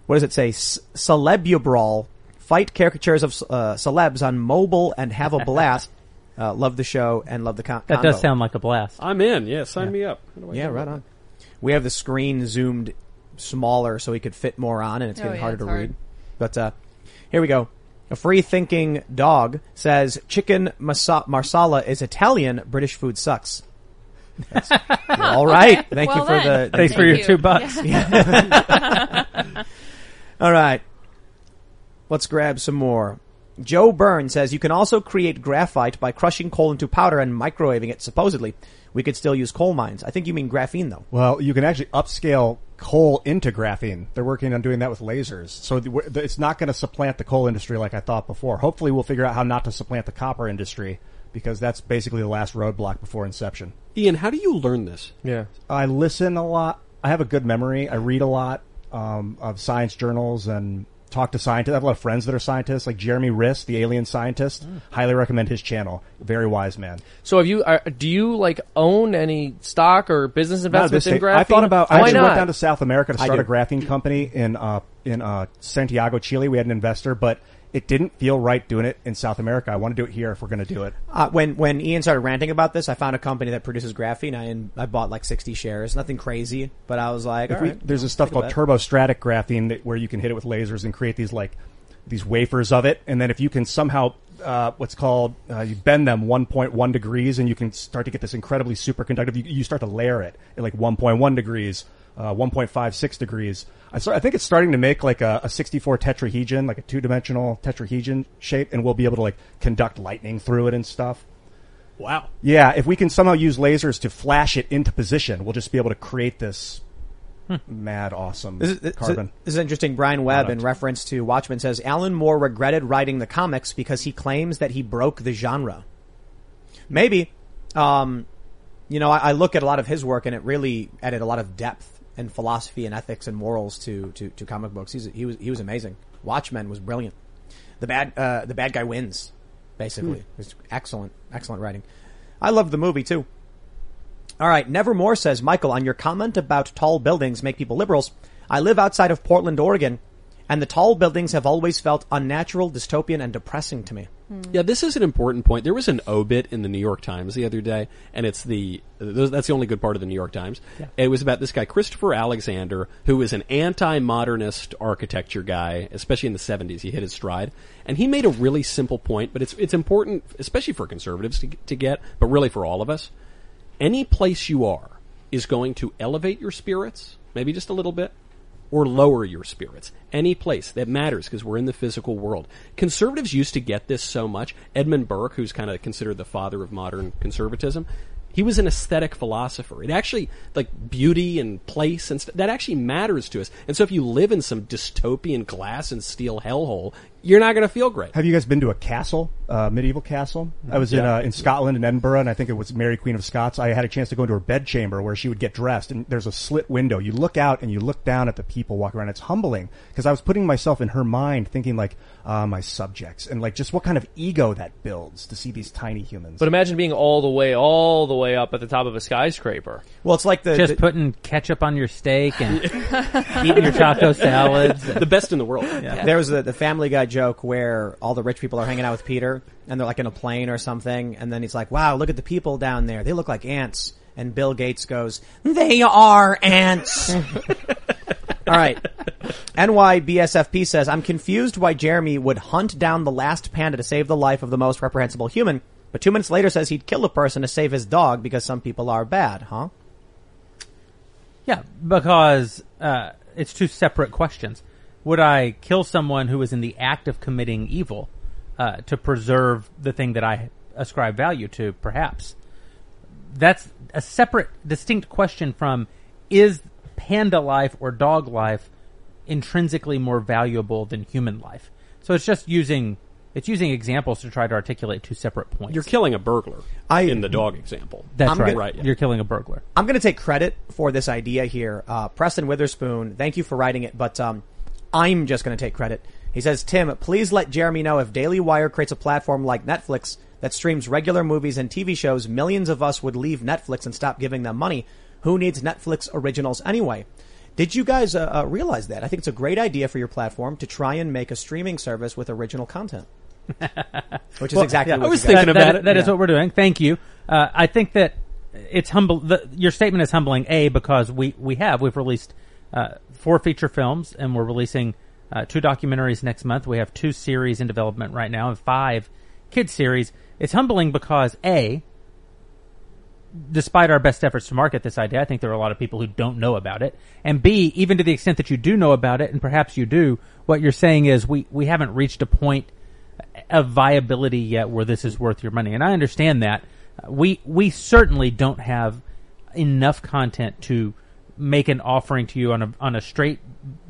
What does it say? C- Celebubrawl. Fight caricatures of uh, celebs on mobile and have a blast. uh, love the show and love the con- That does sound like a blast. I'm in. Yeah, sign me up. How do I Yeah, do right that? on. We have the screen zoomed smaller so we could fit more on, and it's Oh, getting yeah, harder it's to hard. read. But uh, here we go. A free thinking dog says chicken masa- marsala is Italian. British food sucks. That's- all right. Okay. Thank Well you for then. the. Thanks for Thank your you. two bucks. All right. Let's grab some more. Joe Byrne says you can also create graphite by crushing coal into powder and microwaving it. Supposedly, we could still use coal mines. I think you mean graphene, though. Well, you can actually upscale coal into graphene. They're working on doing that with lasers. So the, the- it's not going to supplant the coal industry like I thought before. Hopefully we'll figure out how not to supplant the copper industry because that's basically the last roadblock before inception. Ian, how do you learn this? Yeah. I listen a lot. I have a good memory. I read a lot um, of science journals and talk to scientists. I have a lot of friends that are scientists, like Jeremy Riss, the alien scientist. Highly recommend his channel. Very wise man. So have you? Are, do you like own any stock or business investments in graphene? I thought about. I Why actually not? went down to South America to start a graphene company in uh, in uh, Santiago, Chile. We had an investor, but it didn't feel right doing it in South America. I want to do it here if we're going to do it. Uh, when when Ian started ranting about this, I found a company that produces graphene. I I bought like sixty shares, nothing crazy, but I was like, we, right, there's this stuff called turbostratic graphene that, where you can hit it with lasers and create these like these wafers of it, and then if you can somehow uh, what's called uh, you bend them 1.1 degrees, and you can start to get this incredibly superconductive. You, you start to layer it at like 1.1 degrees, uh, 1.56 degrees. I, start, I think it's starting to make like a, a 64 tetrahedron, like a two dimensional tetrahedron shape, and we'll be able to like conduct lightning through it and stuff. Wow. Yeah, if we can somehow use lasers to flash it into position, we'll just be able to create this mad awesome This is, this, carbon. this is interesting. Brian Webb, in reference to Watchmen, says Alan Moore regretted writing the comics because he claims that he broke the genre. Maybe, um, you know, I, I look at a lot of his work and it really added a lot of depth and philosophy and ethics and morals to to, to comic books. He's, he was he was amazing. Watchmen was brilliant. The bad uh, the bad guy wins, basically. It's excellent, excellent writing. I love the movie too. All right, Nevermore says, Michael, on your comment about tall buildings make people liberals, I live outside of Portland, Oregon, and the tall buildings have always felt unnatural, dystopian, and depressing to me. Yeah, this is an important point. There was an obit in the New York Times the other day, and it's the that's the only good part of the New York Times. It was about this guy Christopher Alexander, who is an anti-modernist architecture guy, especially in the '70s. He hit his stride, and he made a really simple point, but it's it's important, especially for conservatives to, to get, but really for all of us. Any place you are is going to elevate your spirits, maybe just a little bit, or lower your spirits. Any place that matters because we're in the physical world. Conservatives used to get this so much. Edmund Burke, who's kind of considered the father of modern conservatism, he was an aesthetic philosopher. It actually, like beauty and place and st- that actually matters to us. And so if you live in some dystopian glass and steel hellhole, you're not going to feel great. Have you guys been to a castle, uh, medieval castle? I was in uh, in Scotland, in Edinburgh, and I think it was Mary Queen of Scots. I had a chance to go into her bedchamber where she would get dressed, and there's a slit window. You look out and you look down at the people walking around. It's humbling because I was putting myself in her mind, thinking like, uh, my subjects, and like just what kind of ego that builds to see these tiny humans. But imagine being all the way, all the way up at the top of a skyscraper. Well, it's like the, Just putting ketchup on your steak and eating your taco salads. the best in the world. There was the, the Family Guy joke where all the rich people are hanging out with Peter, and they're like in a plane or something, and then he's like, "Wow, look at the people down there. They look like ants." And Bill Gates goes, "They are ants." all right. NYBSFP says, "I'm confused why Jeremy would hunt down the last panda to save the life of the most reprehensible human." But two minutes later says he'd kill a person to save his dog because some people are bad, huh? Yeah, because uh, it's two separate questions. Would I kill someone who is in the act of committing evil uh, to preserve the thing that I ascribe value to? Perhaps that's a separate, distinct question from is panda life or dog life intrinsically more valuable than human life? So it's just using it's using examples to try to articulate two separate points. You're killing a burglar in the dog example. That's I'm right. gonna- right. yeah. You're killing a burglar. I'm going to take credit for this idea here. Uh, Preston Witherspoon, thank you for writing it, but um, I'm just going to take credit. He says, Tim, please let Jeremy know if Daily Wire creates a platform like Netflix that streams regular movies and TV shows, millions of us would leave Netflix and stop giving them money. Who needs Netflix originals anyway? Did you guys uh, uh, realize that? I think it's a great idea for your platform to try and make a streaming service with original content. Which is Well, exactly yeah, what I was you thinking about that- it. That is Yeah. what we're doing. Thank you. Uh, I think that it's humble. The, your statement is humbling. A because we we have we've released uh, four feature films and we're releasing uh, two documentaries next month. We have two series in development right now and five kids series. It's humbling because a despite our best efforts to market this idea, I think there are a lot of people who don't know about it. And B, even to the extent that you do know about it, and perhaps you do, what you're saying is we, we haven't reached a point of viability yet where this is worth your money. And I understand that. Uh, We, we certainly don't have enough content to make an offering to you on a, on a straight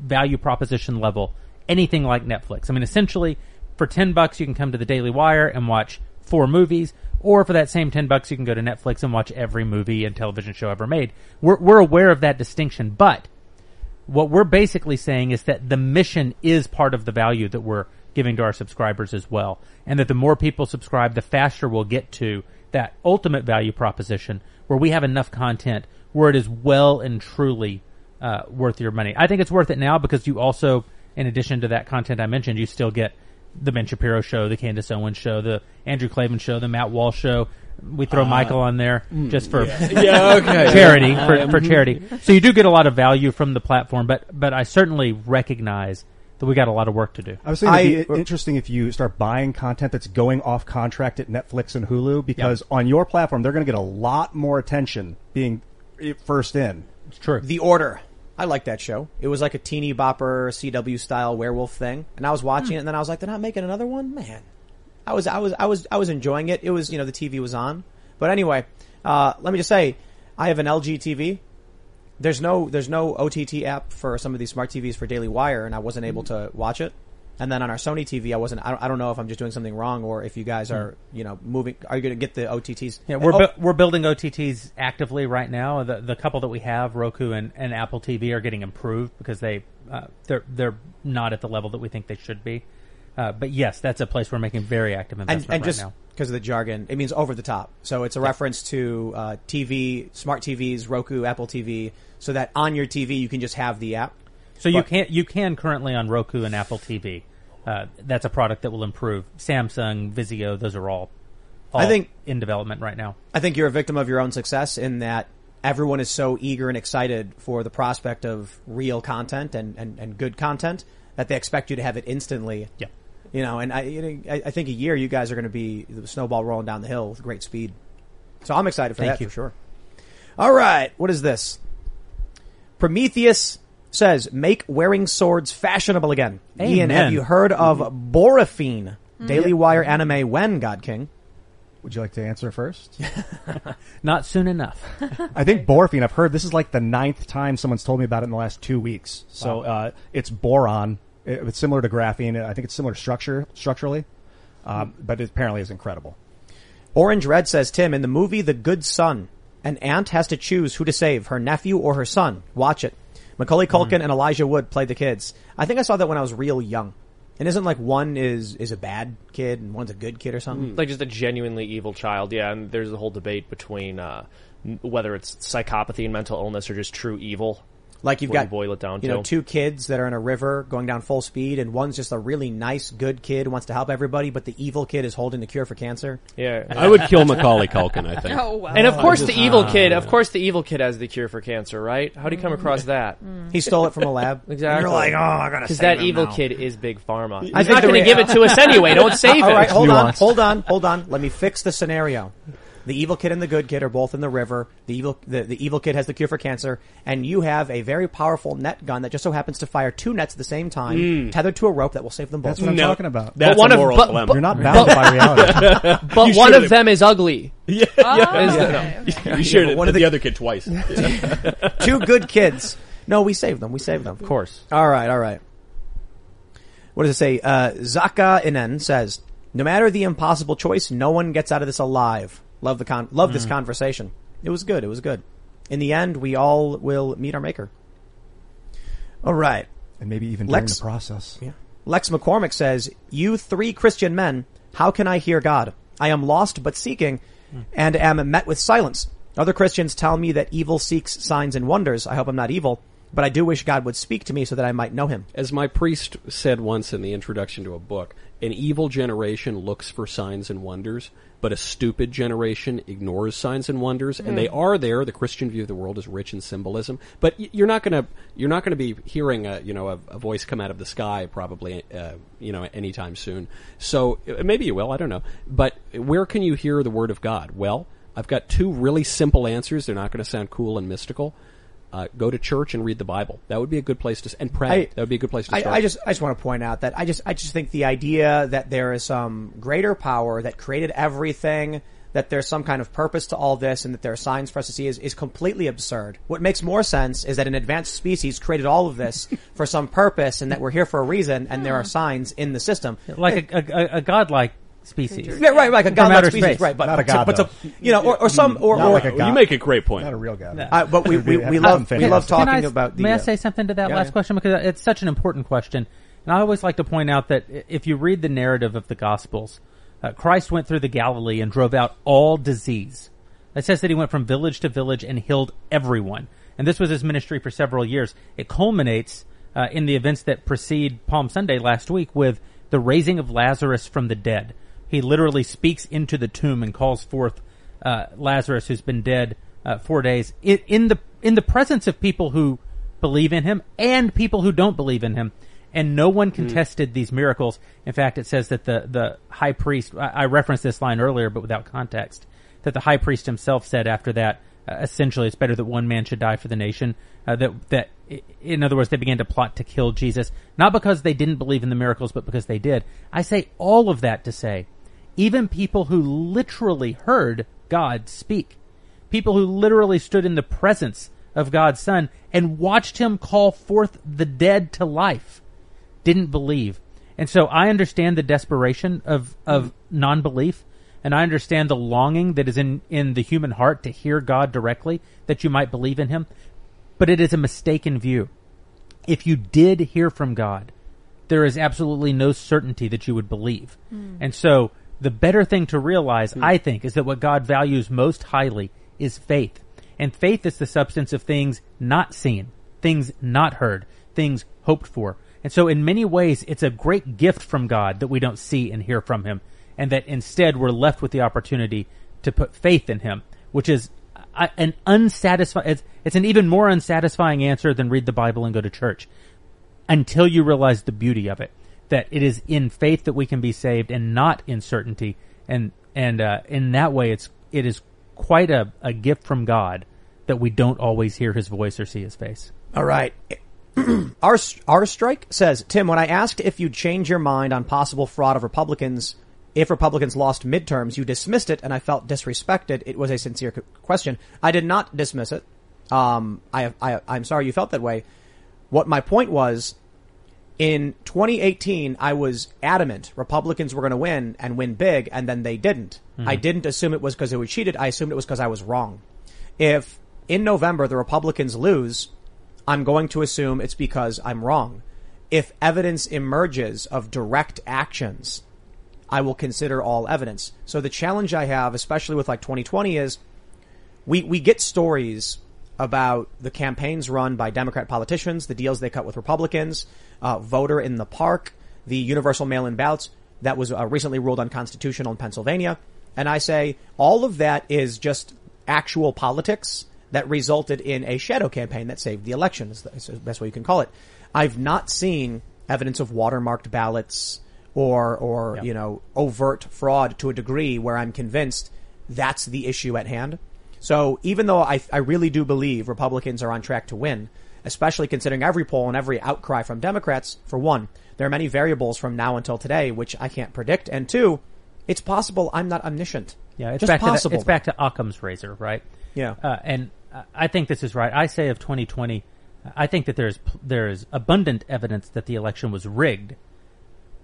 value proposition level, anything like Netflix. I mean, essentially, for 10 bucks, you can come to the Daily Wire and watch four movies, or for that same 10 bucks, you can go to Netflix and watch every movie and television show ever made. We're, we're aware of that distinction, but what we're basically saying is that the mission is part of the value that we're giving to our subscribers as well. And that the more people subscribe, the faster we'll get to that ultimate value proposition where we have enough content where it is well and truly uh, worth your money. I think it's worth it now because you also, in addition to that content I mentioned, you still get the Ben Shapiro show, the Candace Owens show, the Andrew Klavan show, the Matt Walsh show. We throw Uh, Michael on there mm, just for yeah. Yeah, okay. charity Yeah. for, for Um, charity. So you do get a lot of value from the platform, but but I certainly recognize that we got a lot of work to do. I was saying it'd be interesting if you start buying content that's going off contract at Netflix and Hulu because on your platform they're going to get a lot more attention being first in. It's true. The Order. I like that show. It was like a teeny bopper CW style werewolf thing, and I was watching it, and then I was like, "They're not making another one, man." I was, I was, I was, I was enjoying it. It was, you know, the TV was on, but anyway, uh, let me just say, I have an LG TV. There's no, there's no OTT app for some of these smart TVs for Daily Wire, and I wasn't able to watch it. And then on our Sony TV, I wasn't. I don't, I don't know if I'm just doing something wrong or if you guys are, you know, moving. Are you going to get the OTTs? Yeah, we're Oh, bu- we're building OTTs actively right now. The the couple that we have, Roku and, and Apple TV, are getting improved because they uh, they're they're not at the level that we think they should be. Uh, but yes, that's a place we're making very active and, investment and right just now. because of the jargon, it means over the top. So it's a reference to uh, TV, smart TVs, Roku, Apple TV, so that on your TV you can just have the app. So you can you can currently on Roku and Apple TV. Uh, that's a product that will improve. Samsung, Vizio, those are all, all I think- in development right now. I think you're a victim of your own success in that everyone is so eager and excited for the prospect of real content and, and, and good content that they expect you to have it instantly. Yeah. You know, and I, you know, I I think a year you guys are going to be the snowball rolling down the hill with great speed. So I'm excited for Thank that you. for sure. All right. What is this? Prometheus says, make wearing swords fashionable again. Ian, have you heard of borophene? Daily Wire anime when, God King? Would you like to answer first? Not soon enough. I think borophene, I've heard this is like the ninth time someone's told me about it in the last two weeks. So, uh, it's boron. It- it's similar to graphene. I think it's similar structure, structurally. Um, but it apparently is incredible. Orange Red says, Tim, in the movie The Good Son, an aunt has to choose who to save, her nephew or her son. Watch it. Macaulay Culkin and Elijah Wood play the kids. I think I saw that when I was real young. And isn't like one is, is a bad kid and one's a good kid or something? like just a genuinely evil child. Yeah, and there's a whole debate between uh, whether it's psychopathy and mental illness or just true evil. Like you've got, you boil it down you to. know, two kids that are in a river going down full speed and one's just a really nice, good kid who wants to help everybody, but the evil kid is holding the cure for cancer. Yeah, I would kill Macaulay Culkin. I think. Oh wow. And of course, just- the evil Ah. kid. Of course, the evil kid has the cure for cancer, right? How do you come across that? He stole it from a lab. Exactly. You're like, oh, I gotta Because save that him evil now. kid is big pharma. He's I think not the going to rea- give it to us anyway. Don't save it. right, hold on, hold on, hold on. Let me fix the scenario. The evil kid and the good kid are both in the river. The evil, the, the evil kid has the cure for cancer, and you have a very powerful net gun that just so happens to fire two nets at the same time, Mm. tethered to a rope that will save them both. That's what I'm No. talking about. That's But one a of- but- dilemma. but- You're not bound by reality. But You one of them is ugly. yeah, Oh, Is the- okay. you shared but it one of the, the- other kid twice. two good kids. No, we saved them. We saved them. Of course. All right, all right. What does it say? Uh, Zaka Inen says, "No matter the impossible choice, no one gets out of this alive." Love the con. Love this mm. conversation. It was good. It was good. In the end, we all will meet our maker. All right. and maybe even during the process. Yeah. Lex McCormick says, You three Christian men, how can I hear God? I am lost but seeking hmm. and am met with silence. Other Christians tell me that evil seeks signs and wonders. I hope I'm not evil, but I do wish God would speak to me so that I might know him. As my priest said once in the introduction to a book, an evil generation looks for signs and wonders, but a stupid generation ignores signs and wonders, and they are there. The Christian view of the world is rich in symbolism, but y- you're not gonna you're not gonna be hearing a you know a, a voice come out of the sky probably uh, you know anytime soon. So uh, maybe you will, I don't know. But where can you hear the word of God? Well, I've got two really simple answers. They're not going to sound cool and mystical. Uh, go to church and read the Bible. That would be a good place to and pray. I- that would be a good place to I, start. I just, I just want to point out that I just, I just think the idea that there is some greater power that created everything, that there's some kind of purpose to all this, and that there are signs for us to see is, is completely absurd. What makes more sense is that an advanced species created all of this for some purpose, and that we're here for a reason, and there are signs in the system. Like a, a, a, a godlike species. Yeah, right, like a From godlike outer species, space. right? But Not a god, but to, though. you know, or, or some, or, Not or like a god. you make a great point. Not a real god. uh, but we, we, we love, we love talking Can I, about the. May I uh, say something to that yeah, last yeah. question because it's such an important question, and I always like to point out that if you read the narrative of the Gospels, uh, Christ went through the Galilee and drove out all disease. It says that he went from village to village and healed everyone, and this was his ministry for several years. It culminates uh, in the events that precede Palm Sunday last week with the raising of Lazarus from the dead. He literally speaks into the tomb and calls forth uh, Lazarus, who's been dead uh, four days, in, in the in the presence of people who believe in him and people who don't believe in him. And no one contested these miracles. In fact, it says that the, the high priest, I, I referenced this line earlier, but without context, that the high priest himself said after that, uh, essentially, it's better that one man should die for the nation. Uh, that, that, in other words, they began to plot to kill Jesus, not because they didn't believe in the miracles, but because they did. I say all of that to say, even people who literally heard God speak, people who literally stood in the presence of God's Son and watched him call forth the dead to life, didn't believe. And so I understand the desperation of, of non-belief, and I understand the longing that is in, in the human heart to hear God directly, that you might believe in him. But it is a mistaken view. If you did hear from God, there is absolutely no certainty that you would believe. Hmm. And so the better thing to realize, Hmm. I think, is that what God values most highly is faith. And faith is the substance of things not seen, things not heard, things hoped for. And so in many ways, it's a great gift from God that we don't see and hear from Him. And that instead we're left with the opportunity to put faith in Him, which is an unsatisfying, it's, it's an even more unsatisfying answer than read the Bible and go to church until you realize the beauty of it. That it is in faith that we can be saved and not in certainty. And, and, uh, in that way, it's, it is quite a, a gift from God that we don't always hear his voice or see his face. All right. our our strike says Tim. When I asked if you'd change your mind on possible fraud of Republicans, if Republicans lost midterms, you dismissed it, and I felt disrespected. It was a sincere question. I did not dismiss it. Um, I, I I'm sorry you felt that way. What my point was, in 2018, I was adamant Republicans were going to win and win big, and then they didn't. Mhm. I didn't assume it was because they were cheated. I assumed it was because I was wrong. If in November the Republicans lose, I'm going to assume it's because I'm wrong. If evidence emerges of direct actions, I will consider all evidence. So the challenge I have, especially with like 2020 is we, we get stories about the campaigns run by Democrat politicians, the deals they cut with Republicans, uh, voter in the park, the universal mail-in ballots that was uh, recently ruled unconstitutional in Pennsylvania. And I say all of that is just actual politics that resulted in a shadow campaign that saved the election. Is the, is the best way you can call it. I've not seen evidence of watermarked ballots or, or, you know, overt fraud to a degree where I'm convinced that's the issue at hand. So even though I, I really do believe Republicans are on track to win, especially considering every poll and every outcry from Democrats, for one, there are many variables from now until today which I can't predict, and two, it's possible I'm not omniscient. Yeah, it's Just back possible. to the, it's back to Occam's razor, right? Yeah. uh, and I think this is right. I say of 2020, I think that there's there is abundant evidence that the election was rigged.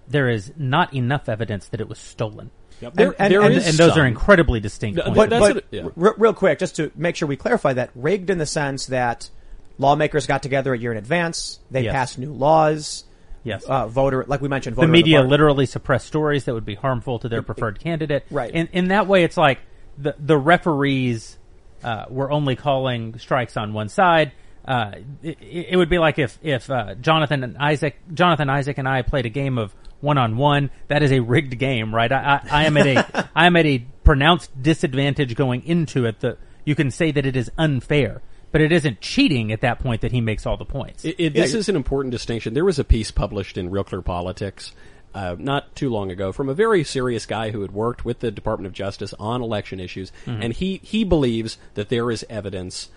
There is not enough evidence that it was stolen. Yep. And, and, and, and those are incredibly distinct. But, points. but re- real quick, just to make sure we clarify that, rigged in the sense that lawmakers got together a year in advance, they Yes. passed new laws. Yes. Uh, voter, like we mentioned, the voter in media park. literally suppressed stories that would be harmful to their preferred candidate. Right. In in that way, it's like the the referees uh, were only calling strikes on one side. Uh, it, it would be like if if uh, Jonathan and Isaac, Jonathan Isaac and I played a game of one on one. That is a rigged game, right? I, I, I am at a I am at a pronounced disadvantage going into it. That you can say that it is unfair, but it isn't cheating at that point that he makes all the points. It, it, this is an important distinction. There was a piece published in Real Clear Politics uh, not too long ago from a very serious guy who had worked with the Department of Justice on election issues, Mhm. and he he believes that there is evidence,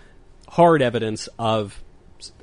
hard evidence of s-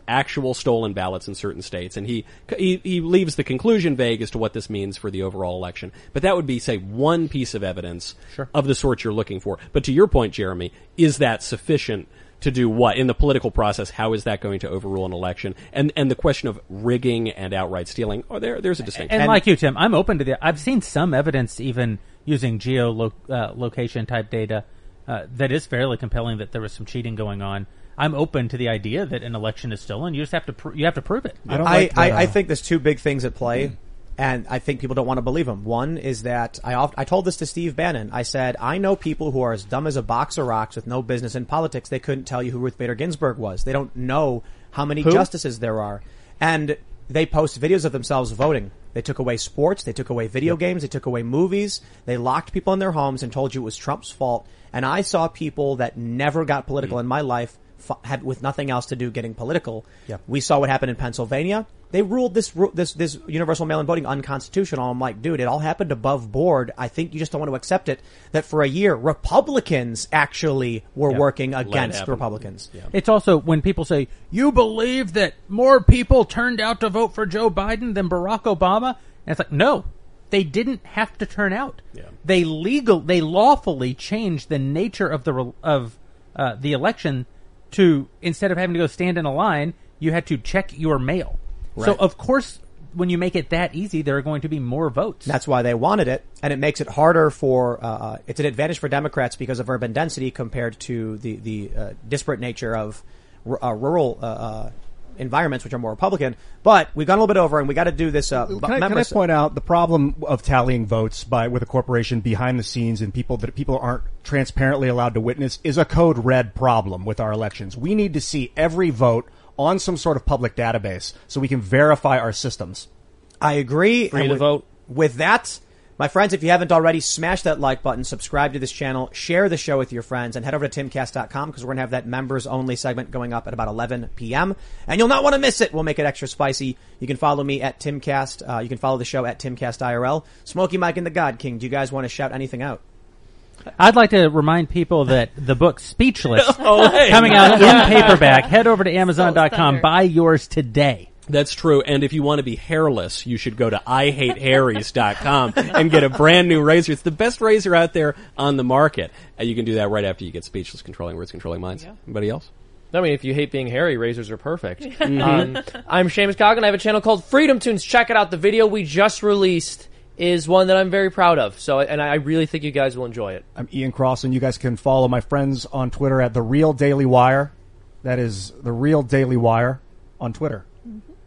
actual stolen ballots in certain states, and he, he he leaves the conclusion vague as to what this means for the overall election. But that would be, say, one piece of evidence Sure. of the sort you're looking for. But to your point, Jeremy, is that sufficient? To do what in the political process? How is that going to overrule an election? And and the question of rigging and outright stealing. Oh, there there's a distinction. And, like you, Tim, I'm open to the. I've seen some evidence, even using geolocation type data, uh, that is fairly compelling that there was some cheating going on. I'm open to the idea that an election is stolen. You just have to pr- you have to prove it. I, I, I think there's two big things at play, mm-hmm. and I think people don't want to believe them. One is that I oft, I told this to Steve Bannon. I said I know people who are as dumb as a box of rocks with no business in politics. They couldn't tell you who Ruth Bader Ginsburg was. They don't know how many Who? justices there are, and they post videos of themselves voting. They took away sports. They took away video games. They took away movies. They locked people in their homes and told you it was Trump's fault. And I saw people that never got political mm. in my life f- had with nothing else to do getting political. Yep. We saw what happened in Pennsylvania. They ruled this this this universal mail-in voting unconstitutional. I'm like, dude, it all happened above board. I think you just don't want to accept it. That for a year, Republicans actually were Yeah. working against happen. Republicans. It's also when people say you believe that more people turned out to vote for Joe Biden than Barack Obama, and it's like no, they didn't have to turn out. They legal, they lawfully changed the nature of the of uh, the election to instead of having to go stand in a line, you had to check your mail. So of course, when you make it that easy, there are going to be more votes. That's why they wanted it, and it makes it harder for. Uh, it's an advantage for Democrats because of urban density compared to the the uh, disparate nature of r- uh, rural uh, uh, environments, which are more Republican. But we've gone a little bit over, and we got to do this. Uh, Can I, can I point out the problem of tallying votes by with a corporation behind the scenes and people that people aren't transparently allowed to witness is a code red problem with our elections. We need to see every vote on some sort of public database so we can verify our systems. I agree. Free to with, vote. With that, my friends, if you haven't already, smash that like button, subscribe to this channel, share the show with your friends, and head over to timcast.com because we're going to have that members only segment going up at about 11 p.m. And you'll not want to miss it. We'll make it extra spicy. You can follow me at Timcast. Uh, you can follow the show at Timcast IRL. Smokey Mike and the God King. Do you guys want to shout anything out? I'd like to remind people that the book Speechless Oh, hey. coming out in paperback. Head over to Amazon.com. Buy yours today. That's true. And if you want to be hairless, you should go to IHateHarrys.com and get a brand new razor. It's the best razor out there on the market. And you can do that right after you get speechless controlling words, controlling minds. Anybody else? I mean, if you hate being hairy, razors are perfect. Um, I'm Seamus Coughlin. I have a channel called FreedomToons. Check it out. The video we just released is one that I'm very proud of. So, and I really think you guys will enjoy it. I'm Ian Cross, and you guys can follow my friends on Twitter at the Real Daily Wire. That is the Real Daily Wire on Twitter.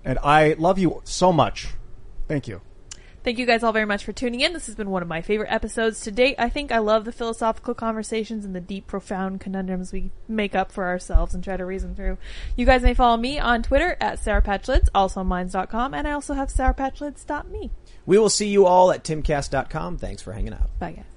And I love you so much. Thank you. Thank you guys all very much for tuning in. This has been one of my favorite episodes to date. I think I love the philosophical conversations and the deep, profound conundrums we make up for ourselves and try to reason through. You guys may follow me on Twitter at SarahPatchLids, also on Minds.com, and I also have SarahPatchLids.me. We will see you all at timcast.com. Thanks for hanging out. Bye, guys.